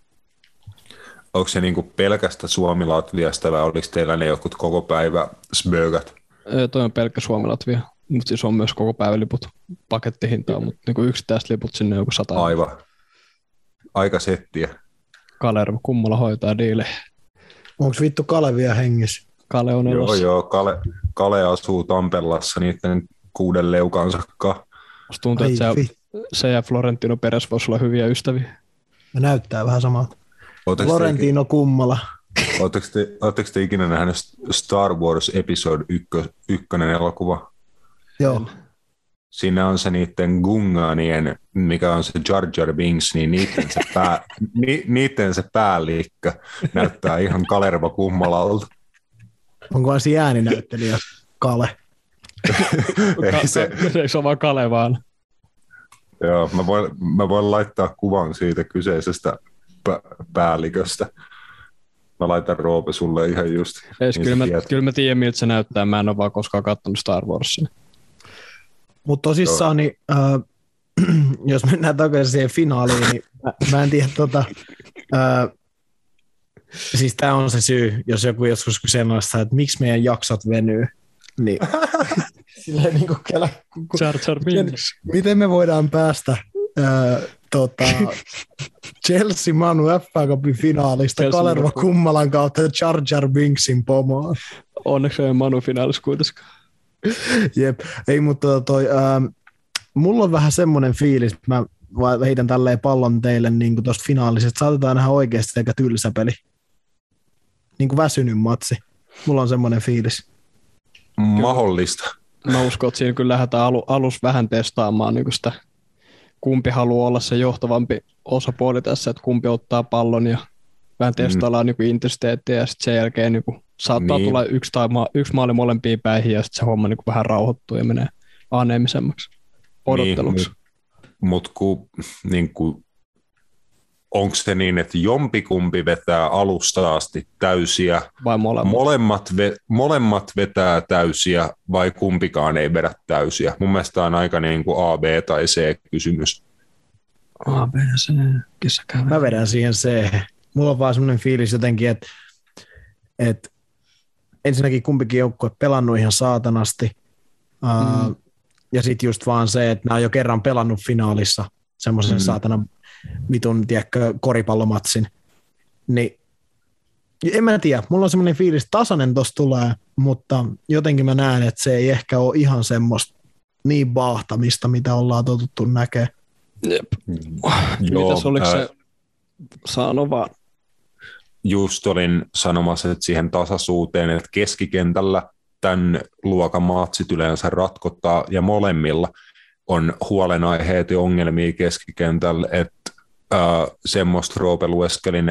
Onko se niinku pelkästä Suomi-Latviasta vai oliko teillä ne jokut koko päivä smögät? Toi on pelkkä Suomi-Latvia, mutta siis on myös koko päiväliput pakettihintaa, mutta niinku yksittäiset liput sinne joku 100 Aivan. Aika settiä. Kalervo, kummalla hoitaa diile. Onko vittu Kalevia hengissä? Kale on Joo, joo. Kale, Kale asuu Tampellassa niiden kuuden leukansa Musta tuntuu, että se, se ja Florentino Peres voisi olla hyviä ystäviä. Ja näyttää vähän samalta. Florentino (laughs) te, Kummala. Oletteko te, te ikinä nähneet Star Wars Episode 1, ykkönen elokuva? Joo. Siinä on se niiden gungaanien, mikä on se Jar Jar Binks, niin niiden se, pää, (laughs) ni, niiden se päällikkö näyttää ihan Kalerva Kummalalta. Onko se ääninäyttelijä Kale? ei se. (laughs) se on vaan Kale vaan. Joo, mä voin, mä voin laittaa kuvan siitä kyseisestä päälliköstä. Mä laitan Roope sulle ihan just. Ees, niin kyllä, mä, kyllä mä tiedän, miltä se näyttää. Mä en ole vaan koskaan katsonut Star Warsia. Mutta tosissaan, niin, äh, (clears throat) jos mennään takaisin siihen finaaliin, niin mä, mä en tiedä, tota, äh, Siis tämä on se syy, jos joku joskus kyseenalaistaa, että miksi meidän jaksot venyy. Niin, (laughs) silleen niin kuin kelä, Jar Jar miten, miten, me voidaan päästä ää, tota, Chelsea Manu FA Cupin finaalista Chelsea Kalerva Kummalan kautta Jar Jar Binksin pomoon. Onneksi ei Manu finaalissa kuitenkaan. Jep, ei mutta toi, ää, mulla on vähän semmoinen fiilis, mä heitän tälleen pallon teille niin tuosta finaalista, että saatetaan nähdä oikeasti aika tylsä peli niin kuin väsynyt matsi. Mulla on semmoinen fiilis. Mahdollista. Mä uskon, että siinä kyllä lähdetään alu, alus vähän testaamaan niin sitä, kumpi haluaa olla se johtavampi osapuoli tässä, että kumpi ottaa pallon ja vähän mm. testaillaan mm. niin intensiteettiä ja sitten sen jälkeen niin kuin, saattaa niin. tulla yksi, tai ma- yksi maali molempiin päihin ja sitten se homma niin kuin, vähän rauhoittuu ja menee aneemisemmaksi odotteluksi. Niin, mutta mut kun niin kuin onko se niin, että jompikumpi vetää alusta asti täysiä, vai molemmat? Molemmat, ve, molemmat vetää täysiä, vai kumpikaan ei vedä täysiä? Mun mielestä on aika niin kuin A, B tai C kysymys. A, B, C, kissa Mä vedän siihen C. Mulla on vaan semmoinen fiilis jotenkin, että, että ensinnäkin kumpikin joukkue pelannut ihan saatanasti, Mm. Ja sitten just vaan se, että nämä on jo kerran pelannut finaalissa semmoisen mm. saatana vitun, tiedätkö, koripallomatsin. Niin en mä tiedä, mulla on semmoinen fiilis, että tasainen tossa tulee, mutta jotenkin mä näen, että se ei ehkä ole ihan semmoista niin baahtamista, mitä ollaan totuttu näkemään. Jep. Mitäs oliko se sano vaan? Just olin sanomassa, että siihen tasaisuuteen, että keskikentällä tämän luokan matsit yleensä ratkottaa, ja molemmilla on huolenaiheet ja ongelmia keskikentällä, että äh, semmoista Roope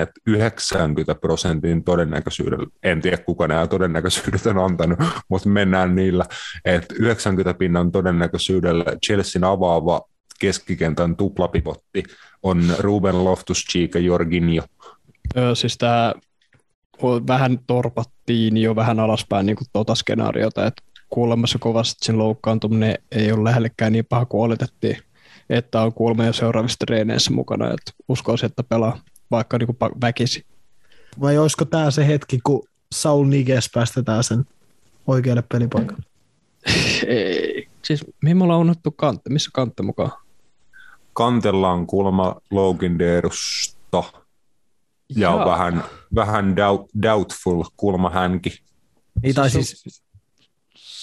että 90 prosentin todennäköisyydellä, en tiedä kuka nämä todennäköisyydet on antanut, (laughs) mutta mennään niillä, että 90 pinnan todennäköisyydellä Chelsean avaava keskikentän tuplapivotti on Ruben Loftus-Cheek ja Jorginho. Öö, siis tämä vähän torpattiin jo vähän alaspäin niin kuin tuota skenaariota, että kuulemassa kovasti sen loukkaantuminen ei ole lähellekään niin paha kuin oletettiin, että on kuulemma jo seuraavissa treeneissä mukana, että uskoisin, että pelaa vaikka niin kuin väkisi. Vai olisiko tämä se hetki, kun Saul Niges päästetään sen oikealle pelipaikalle? (laughs) ei. Siis mihin me ollaan unohtu kantte? Missä kantte mukaan? Kantellaan kuulemma Loginderusta ja on vähän, vähän doubt, doubtful kuulemma hänkin. Niin, tai siis,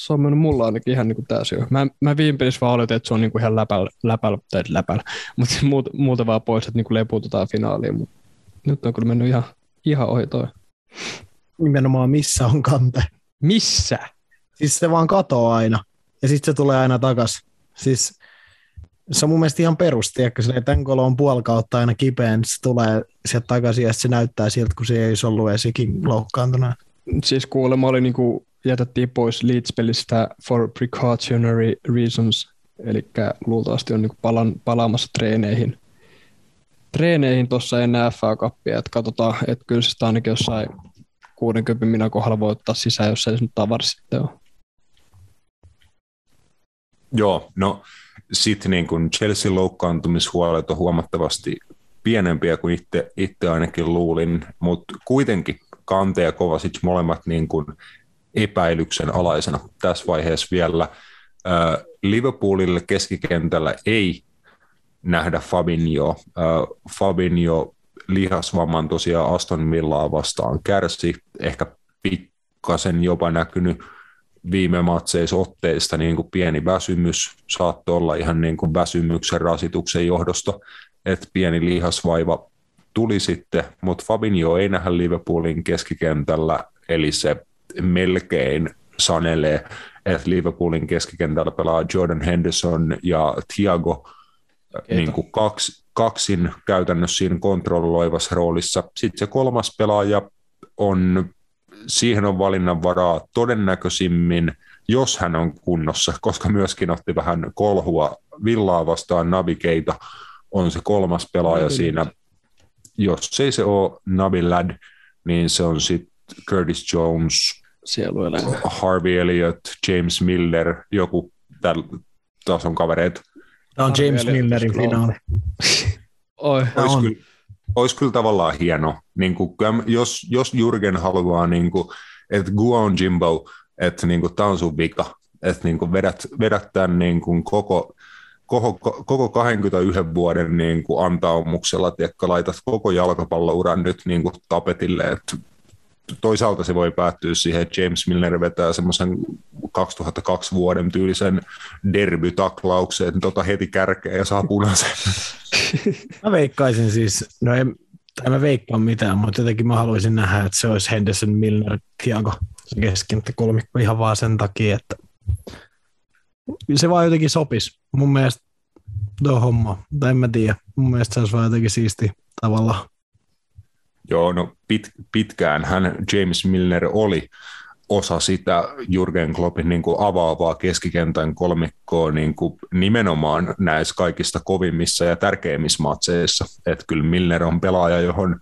se on mennyt mulla ainakin ihan niin täysin. Mä, mä viime pelissä vaan oletin, että se on niin kuin ihan läpällä, läpällä, tai läpällä, (laughs) mutta muuta, muuta vaan pois, että niin kuin lepuutetaan finaaliin. Mut nyt on kyllä mennyt ihan, ihan ohi toi. Nimenomaan missä on kante? Missä? Siis se vaan katoaa aina, ja sitten se tulee aina takas. Siis se on mun mielestä ihan perusti, että se Tenkolo on puoli kautta aina kipeä, niin se tulee sieltä takaisin ja se näyttää siltä, kun se ei ollut esikin loukkaantunut. Siis kuulemma oli niinku, jätettiin pois Leeds-pelistä for precautionary reasons, eli luultavasti on niinku palan, palaamassa treeneihin. Treeneihin tuossa ennen FA-kappia, että katsotaan, että kyllä se ainakin jossain 60 minä kohdalla voi ottaa sisään, jos ei se nyt tavar sitten ole. Joo, no sitten niin kuin Chelsea loukkaantumishuolet on huomattavasti pienempiä kuin itse, itse ainakin luulin, mutta kuitenkin Kante ja Kovacic molemmat niin kuin epäilyksen alaisena tässä vaiheessa vielä. Liverpoolille keskikentällä ei nähdä Fabinho. Fabinho lihasvamman tosiaan Aston Villaa vastaan kärsi, ehkä pikkasen jopa näkynyt viime matseissa otteista niin kuin pieni väsymys saattoi olla ihan niin kuin väsymyksen rasituksen johdosta, että pieni lihasvaiva tuli sitten, mutta Fabinho ei nähdä Liverpoolin keskikentällä, eli se melkein sanelee, että Liverpoolin keskikentällä pelaa Jordan Henderson ja Thiago niin kuin kaksi, kaksin käytännössä siinä kontrolloivassa roolissa. Sitten se kolmas pelaaja on siihen on valinnanvaraa todennäköisimmin, jos hän on kunnossa, koska myöskin otti vähän kolhua villaa vastaan Navigeita, on se kolmas pelaaja Nabi siinä. Jos ei se ole Nabi Lad, niin se on sitten Curtis Jones, Harvey Elliott, James Miller, joku tällä tason kavereita. Tämä on James Millerin finaali. Oi. Olisi, kyllä, olisi kyllä tavallaan hieno, niin kuin, jos, jos Jurgen haluaa, niin kuin, että Guon Jimbo, että niin kuin, tämä on sun vika, että niin kuin, vedät, vedät tämän niin kuin, koko, koko, koko 21 vuoden niin kuin, antaumuksella, että laitat koko jalkapallouran nyt niin kuin, tapetille, että toisaalta se voi päättyä siihen, että James Milner vetää semmoisen 2002 vuoden tyylisen derbytaklauksen tota heti kärkeen ja saa punaisen. Mä veikkaisin siis, no en, tai mä veikkaan mitään, mutta jotenkin mä haluaisin nähdä, että se olisi Henderson, Milner, Thiago se keskentä kolmikko ihan vaan sen takia, että se vaan jotenkin sopisi. Mun mielestä tuo homma, tai en mä tiedä, mun mielestä se olisi vaan jotenkin siisti tavalla. Joo, no pit, pitkään hän James Milner oli osa sitä Jurgen Kloppin niin kuin avaavaa keskikentän kolmikkoa niin kuin nimenomaan näissä kaikista kovimmissa ja tärkeimmissä matseissa. Että kyllä Milner on pelaaja, johon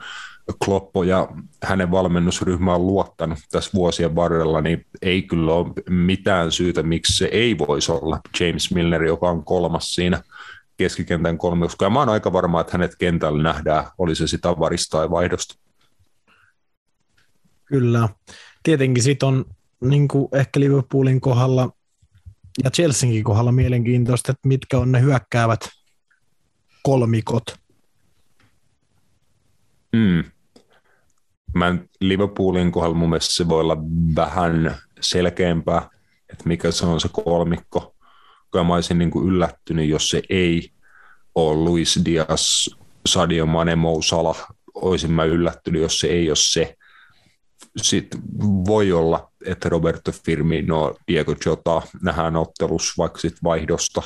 Kloppo ja hänen valmennusryhmä on luottanut tässä vuosien varrella, niin ei kyllä ole mitään syytä, miksi se ei voisi olla James Milner, joka on kolmas siinä keskikentän kolmikossa. Ja mä oon aika varma, että hänet kentällä nähdään, oli se sitä varista tai vaihdosta. Kyllä. Tietenkin sitten on niin ehkä Liverpoolin kohdalla Ja Chelseankin kohdalla mielenkiintoista, että mitkä on ne hyökkäävät kolmikot. Mm. Mä Liverpoolin kohdalla mun mielestä se voi olla vähän selkeämpää, että mikä se on se kolmikko. Kyllä mä olisin niin kuin yllättynyt, jos se ei ole Luis Diaz, Sadio Mane, Mo Salah. Olisin mä yllättynyt, jos se ei ole se. Sitten voi olla, että Roberto Firmino, Diego Jota nähdään ottelussa vaikka sit vaihdosta,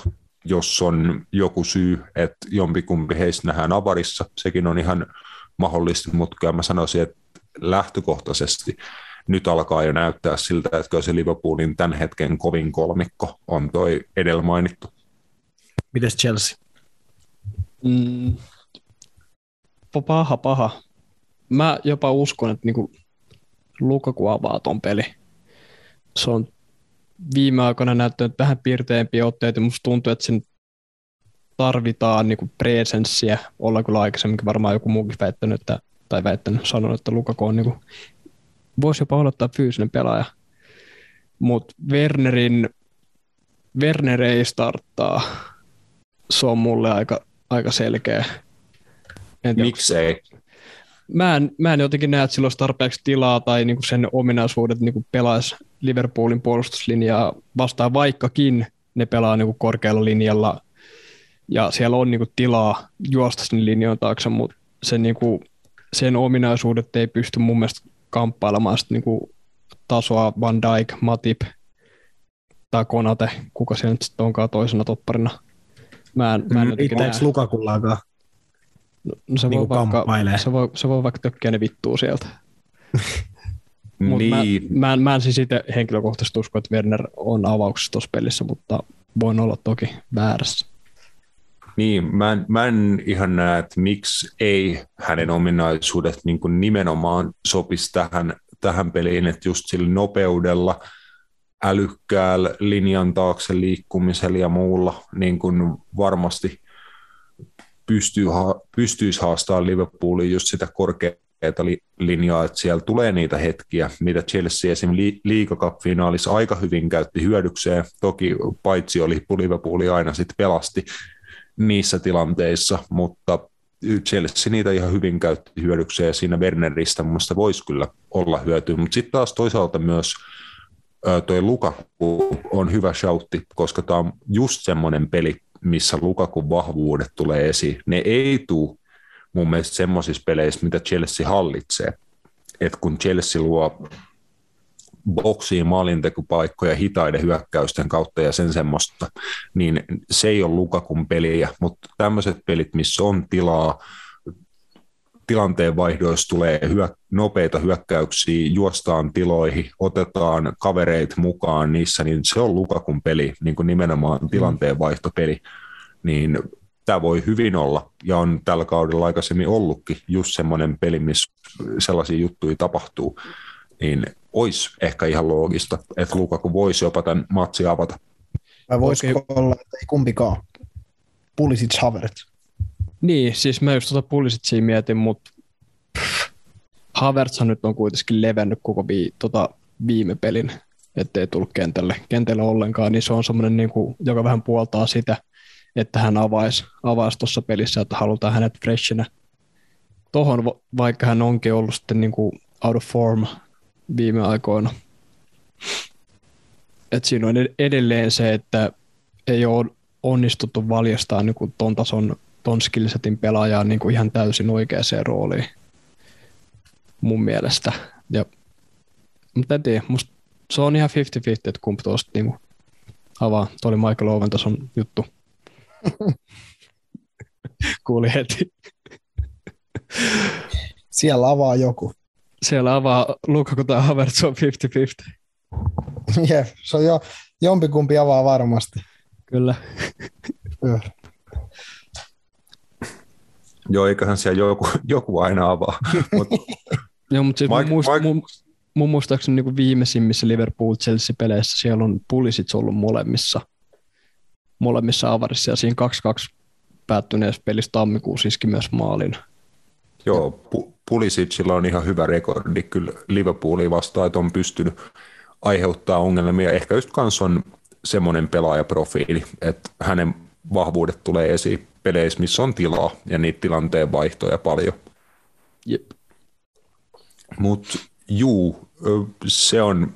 jos on joku syy, että jompikumpi heistä nähdään avarissa. Sekin on ihan mahdollista, mutta kyllä mä sanoisin, että lähtökohtaisesti nyt alkaa jo näyttää siltä, että se Liverpoolin tämän hetken kovin kolmikko on toi edellä mainittu. Mites Chelsea? Mm, paha, paha. Mä jopa uskon, että niinku Lukaku avaa ton peli. Se on viime aikoina näyttänyt vähän piirteempiä otteita. Musta tuntuu, että sen tarvitaan niinku presenssiä. Ollaan kyllä aikaisemminkin varmaan joku muukin väittänyt, että, tai väittänyt, sanonut, että Lukaku on niinku, voisi jopa odottaa fyysinen pelaaja. Mutta Wernerin, Werner ei starttaa. Se on mulle aika, aika selkeä. En tiedä, Miksei? mä en, mä en jotenkin näe, että sillä olisi tarpeeksi tilaa tai niinku sen ominaisuudet niinku pelaisi Liverpoolin puolustuslinjaa vastaan, vaikkakin ne pelaa niinku korkealla linjalla ja siellä on niinku tilaa juosta sinne linjojen taakse, mutta sen, niinku, sen ominaisuudet ei pysty mun mielestä kamppailemaan sit niinku tasoa Van Dijk, Matip tai Konate, kuka siellä nyt sitten onkaan toisena topparina. Mä en, mä en. Riittääkö Lukakullaakaan? No, se, niinku voi vaikka, kamppailee? se, voi, se voi vaikka tökkiä ne vittuu sieltä. (laughs) Mut Niin, mä, mä, en, mä en siis itse henkilökohtaisesti usko, että Werner on avauksessa tuossa pelissä, mutta voin olla toki väärässä. Niin, mä en, mä en ihan näe, että miksi ei hänen ominaisuudet niin kuin nimenomaan sopisi tähän, tähän peliin, että just sillä nopeudella, älykkäällä linjan taakse liikkumisella ja muulla niin kuin varmasti pystyy, pystyisi haastamaan Liverpoolin just sitä korkeata li- linjaa, että siellä tulee niitä hetkiä, mitä Chelsea esim. Li- liigakap-finaalissa aika hyvin käytti hyödykseen. Toki paitsi oli Liverpooli aina sitten pelasti niissä tilanteissa, mutta Chelsea niitä ihan hyvin käytti hyödykseen ja siinä Werneristä mun mielestä voisi kyllä olla hyötyä, mutta sitten taas toisaalta myös toi Lukaku on hyvä shoutti, koska tämä on just semmoinen peli, missä Lukakun vahvuudet tulee esiin. Ne ei tule mun mielestä semmoisissa peleissä, mitä Chelsea hallitsee. Et kun Chelsea luo boksiin maalintekopaikkoja hitaiden hyökkäysten kautta ja sen semmoista, niin se ei ole Lukakun peliä, mutta tämmöiset pelit, missä on tilaa, tilanteen vaihdoissa tulee hyö, nopeita hyökkäyksiä, juostaan tiloihin, otetaan kavereit mukaan niissä, niin se on Lukakun peli, niin kuin nimenomaan tilanteen vaihtopeli, niin tämä voi hyvin olla, ja on tällä kaudella aikaisemmin ollutkin just semmoinen peli, missä sellaisia juttuja tapahtuu, niin olisi ehkä ihan loogista, että Lukaku voisi jopa tämän matsi avata. Vai voisiko Okei. olla, että ei kumpikaan? Pulisic Havertz. Niin, siis mä just tuota Pulisitsia mietin, mutta Havertzhan nyt on kuitenkin levennyt koko vii, tota viime pelin, ettei tullut kentälle, kentälle ollenkaan, niin se on semmoinen, niin kuin, joka vähän puoltaa sitä, että hän avaisi, avaisi tuossa pelissä, että halutaan hänet freshinä tohon, va- vaikka hän onkin ollut sitten niin kuin out of form viime aikoina. Et siinä on ed- edelleen se, että ei ole onnistuttu valjastaa niin kuin ton tason, ton skillsetin pelaajaa niin kuin ihan täysin oikeaan rooliin mun mielestä. Ja, mutta en tiedä, musta se on ihan 50-50, että kumpi tuosta niin kuin avaa. Tuo oli Michael Owen tason juttu. (laughs) Kuuli heti. Siellä avaa joku. Siellä avaa Lukaku tai Havertz on 50-50. Jep, se on jo, jompikumpi avaa varmasti. Kyllä. Joo. Joo, eiköhän siellä joku, joku aina avaa. (laughs) Mut Joo, mutta siis Mike- mun, muist, Mike- mun, mun muistaakseni niin viimeisimmissä Liverpool-Chelsea-peleissä siellä on Pulisic ollut molemmissa, molemmissa avarissa ja siinä 2-2 päättyneessä pelissä tammikuussa iski myös maalin. Joo, Pu- Pulisicilla on ihan hyvä rekordi kyllä Liverpoolia vastaan, että on pystynyt aiheuttaa ongelmia. Ehkä just kans on semmoinen pelaajaprofiili, että hänen vahvuudet tulee esiin peleissä, missä on tilaa ja niitä tilanteen vaihtoja paljon. Jep. Mutta juu, se on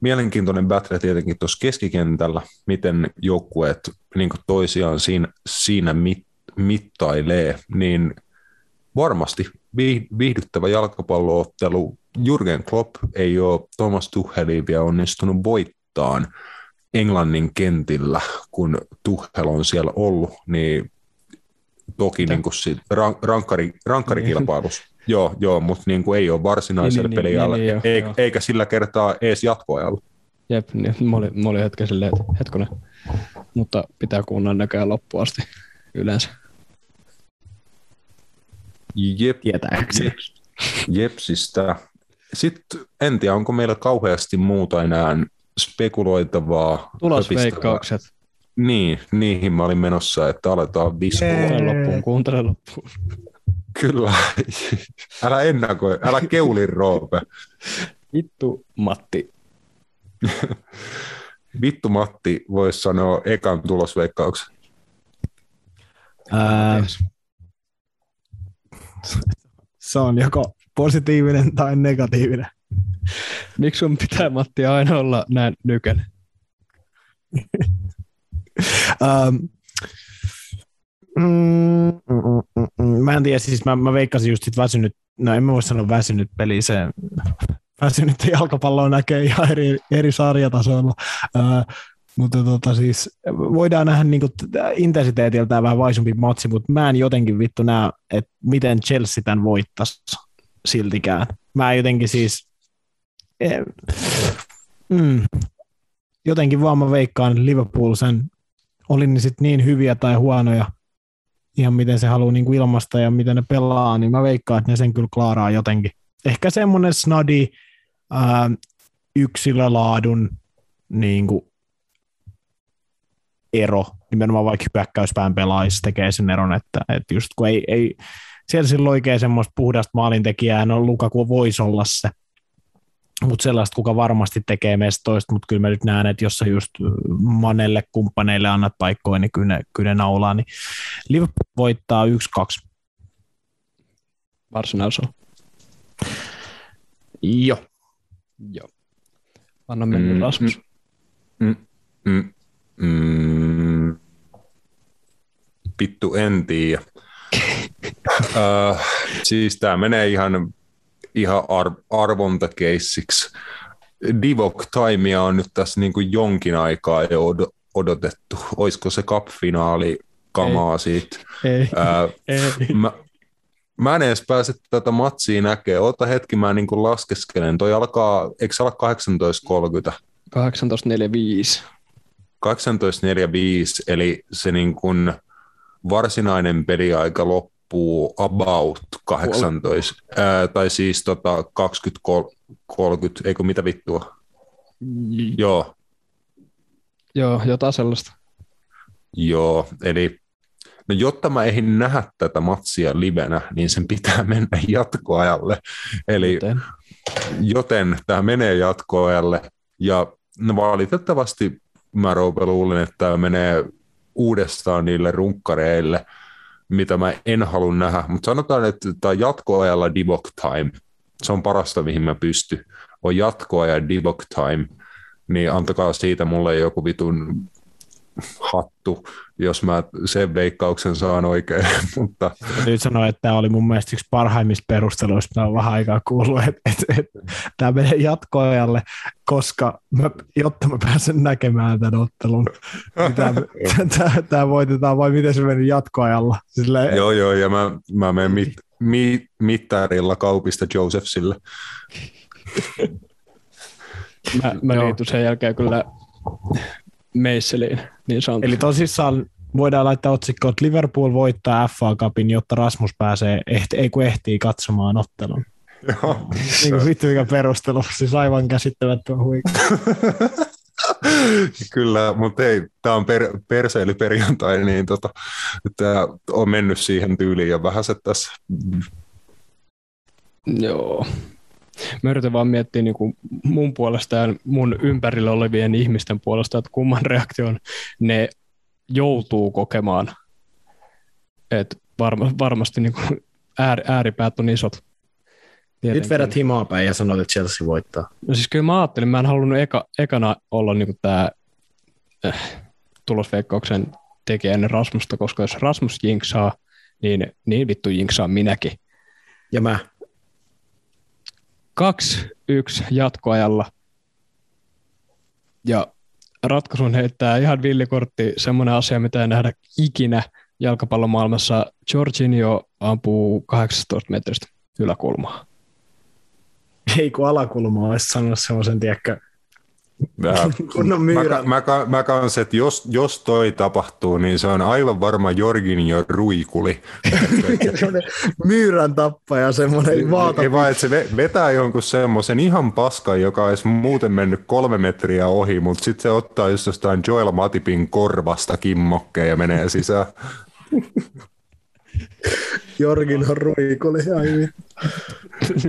mielenkiintoinen battle tietenkin tuossa keskikentällä, miten joukkueet niin toisiaan siinä, siinä mit, mittailee, niin varmasti viihdyttävä jalkapalloottelu. Jurgen Klopp ei ole Thomas Tuchelia vielä onnistunut voittaan Englannin kentillä, kun Tuchel on siellä ollut, niin toki niin kuin sit, rank, rankkari, rankkarikilpailussa. joo, joo, mutta niin kuin ei ole varsinaisella niin, peliajalla, niin, niin, niin, eikä, eikä sillä kertaa edes jatkoajalla. Jep, niin mä olin, mä olin hetken silleen, että hetkonen, mutta pitää kuunnella näköjään loppuun asti yleensä. Jep, Tietääkseni. Jepsistä. Sitten en tiedä, onko meillä kauheasti muuta enää spekuloitavaa. Tulosveikkaukset. Niin, niihin mä olin menossa, että aletaan viskua. Kuuntele loppuun, kuuntele loppuun. Kyllä. Älä ennakoi, älä keulin Roope. Vittu Matti. Vittu Matti voisi sanoa ekan tulosveikkauksen. Ää, se on joko positiivinen tai negatiivinen. Miksi sun pitää Matti aina olla näin nyken? Um, mm, mm, mm, mm, mä en tiedä, siis mä, mä veikkasin just sit väsynyt, no en mä voi sanoa väsynyt peli, se väsynyt jalkapalloa näkee ihan eri, eri sarjatasoilla. Uh, mutta tota siis, voidaan nähdä niin intensiteetiltään vähän vaisumpi matsi, mutta mä en jotenkin vittu näe, että miten Chelsea tämän voittaisi siltikään. Mä en jotenkin siis, eh, mm, jotenkin vaan mä veikkaan Liverpool sen, oli ne sitten niin hyviä tai huonoja, ihan miten se haluaa niin ilmasta ja miten ne pelaa, niin mä veikkaan, että ne sen kyllä klaaraa jotenkin. Ehkä semmoinen snadi ää, yksilölaadun niin kuin ero, nimenomaan vaikka hyökkäyspään pelaajissa tekee sen eron, että, että just kun ei, ei siellä silloin oikein semmoista puhdasta maalintekijää, no Lukaku voisi olla se, mutta sellaista, kuka varmasti tekee meistä toista, mutta kyllä mä nyt näen, että jos sä just Manelle kumppaneille annat paikkoja, niin kyllä ne, kyllä ne naulaa, niin Liverpool voittaa 1-2. Varsinaisella. Joo. Joo. Anna mennä mm, Rasmus. Mm, mm, mm, vittu en tiedä. uh, (laughs) siis tämä menee ihan ihan ar- arvontakeissiksi. Divok Timea on nyt tässä niin kuin jonkin aikaa jo od- odotettu. Olisiko se cup-finaali kamaa ei. siitä? Ei. Ää, ei. Mä, mä en edes pääse tätä matsia näkee. Ota hetki, mä niin kuin laskeskelen. Toi alkaa, eikö se olla 18.30? 18.45. 18.45, eli se niin kuin varsinainen peliaika loppuu about 18, ää, tai siis tota 20, 30, eikö mitä vittua? Mm. Joo. Joo, jotain sellaista. Joo, eli no jotta mä ehdin nähdä tätä matsia livenä, niin sen pitää (laughs) mennä jatkoajalle. Eli joten, joten tämä menee jatkoajalle, ja no valitettavasti mä Roope luulen, että tämä menee uudestaan niille runkkareille – mitä mä en halua nähdä, mutta sanotaan, että tämä jatkoajalla Divok Time, se on parasta, mihin mä pystyn, on jatkoaja Divok Time, niin antakaa siitä mulle joku vitun hattu, jos mä sen veikkauksen saan oikein. (laughs) Mutta... Nyt sanoa, että tämä oli mun mielestä yksi parhaimmista perusteluista, mitä on vähän aikaa kuullut, että, että, että tämä menee jatkoajalle, koska mä, jotta mä pääsen näkemään tämän ottelun, niin tämä, (laughs) tämä, tämä voitetaan vai miten se meni jatkoajalla? Silleen, joo, joo, ja mä, mä menen mit, mit, mittarilla kaupista Josephsille. mä, mä liityn sen jälkeen kyllä Meisseliin, niin sanotusti. Eli tosissaan voidaan laittaa otsikko, että Liverpool voittaa FA Cupin, jotta Rasmus pääsee, ehti, ei kun ehtii katsomaan ottelun. Joo. niin kuin vittu mikä perustelu, siis aivan käsittämättömän huikea. (laughs) Kyllä, mutta ei, tämä on per, perseilyperjantai, niin tota, tämä on mennyt siihen tyyliin ja vähäset tässä. Joo. Mä yritän vaan miettiä niin kuin mun puolesta ja mun ympärillä olevien ihmisten puolesta, että kumman reaktion ne joutuu kokemaan. Et varma, varmasti niin kuin äär, ääripäät on isot. Tietenkin. Nyt vedät himaa päin ja sanoit, että Chelsea voittaa. No siis kyllä mä ajattelin, mä en halunnut eka, ekana olla niin tämä äh, tulosveikkauksen tekijä ennen Rasmusta, koska jos Rasmus jinksaa, niin, niin vittu jinksaa minäkin. Ja mä. 2-1 jatkoajalla. Ja ratkaisun heittää ihan villikortti, semmoinen asia, mitä ei nähdä ikinä jalkapallomaailmassa. Jorginho ampuu 18 metristä yläkulmaa. Ei kun alakulmaa olisi sanonut semmoisen, tiedäkö, (laughs) Kunnon myyrä. Mä, mä, mä kanssa, että jos, jos toi tapahtuu, niin se on aivan varma Jorgin jo ruikuli. (laughs) myyrän tappaja, semmoinen vaata. Ei vaan, että se vetää jonkun semmoisen ihan paskan, joka olisi muuten mennyt kolme metriä ohi, mutta sitten se ottaa just jostain Joel Matipin korvasta kimmokkeen ja menee sisään. Jorgin on ruikuli. Ai.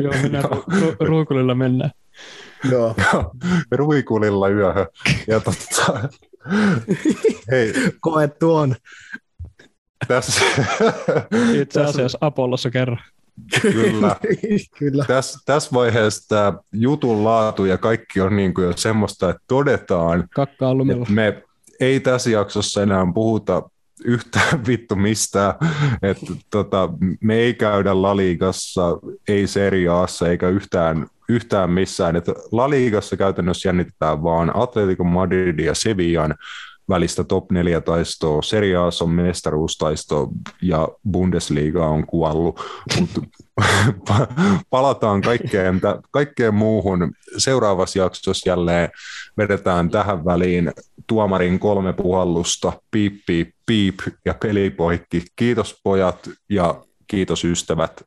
Joo, mennään ru- ruikulilla mennään. Joo. (laughs) Ruikulilla yöhön. Ja totta, (laughs) hei. Koe tuon. Tässä. Itse asiassa Apollossa kerran. Kyllä. (laughs) Kyllä. Tässä täs vaiheessa tämä jutun laatu ja kaikki on niin kuin jo semmoista, että todetaan, Kakkaa että me ei tässä jaksossa enää puhuta yhtään vittu mistään. Että tota, me ei käydä Laligassa, ei Seriaassa eikä yhtään yhtään missään. Että La Ligassa käytännössä jännitetään vaan Atletico Madrid ja Sevillan välistä top 4 taistoa, Serie A on mestaruustaisto ja Bundesliga on kuollut, mutta (laughs) palataan kaikkeen, kaikkeen muuhun. Seuraavassa jaksossa jälleen vedetään tähän väliin tuomarin kolme puhallusta, piip, piip, piip ja pelipoikki. Kiitos pojat ja kiitos ystävät.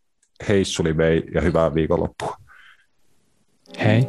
Heissuli vei ja hyvää viikonloppua. Hej.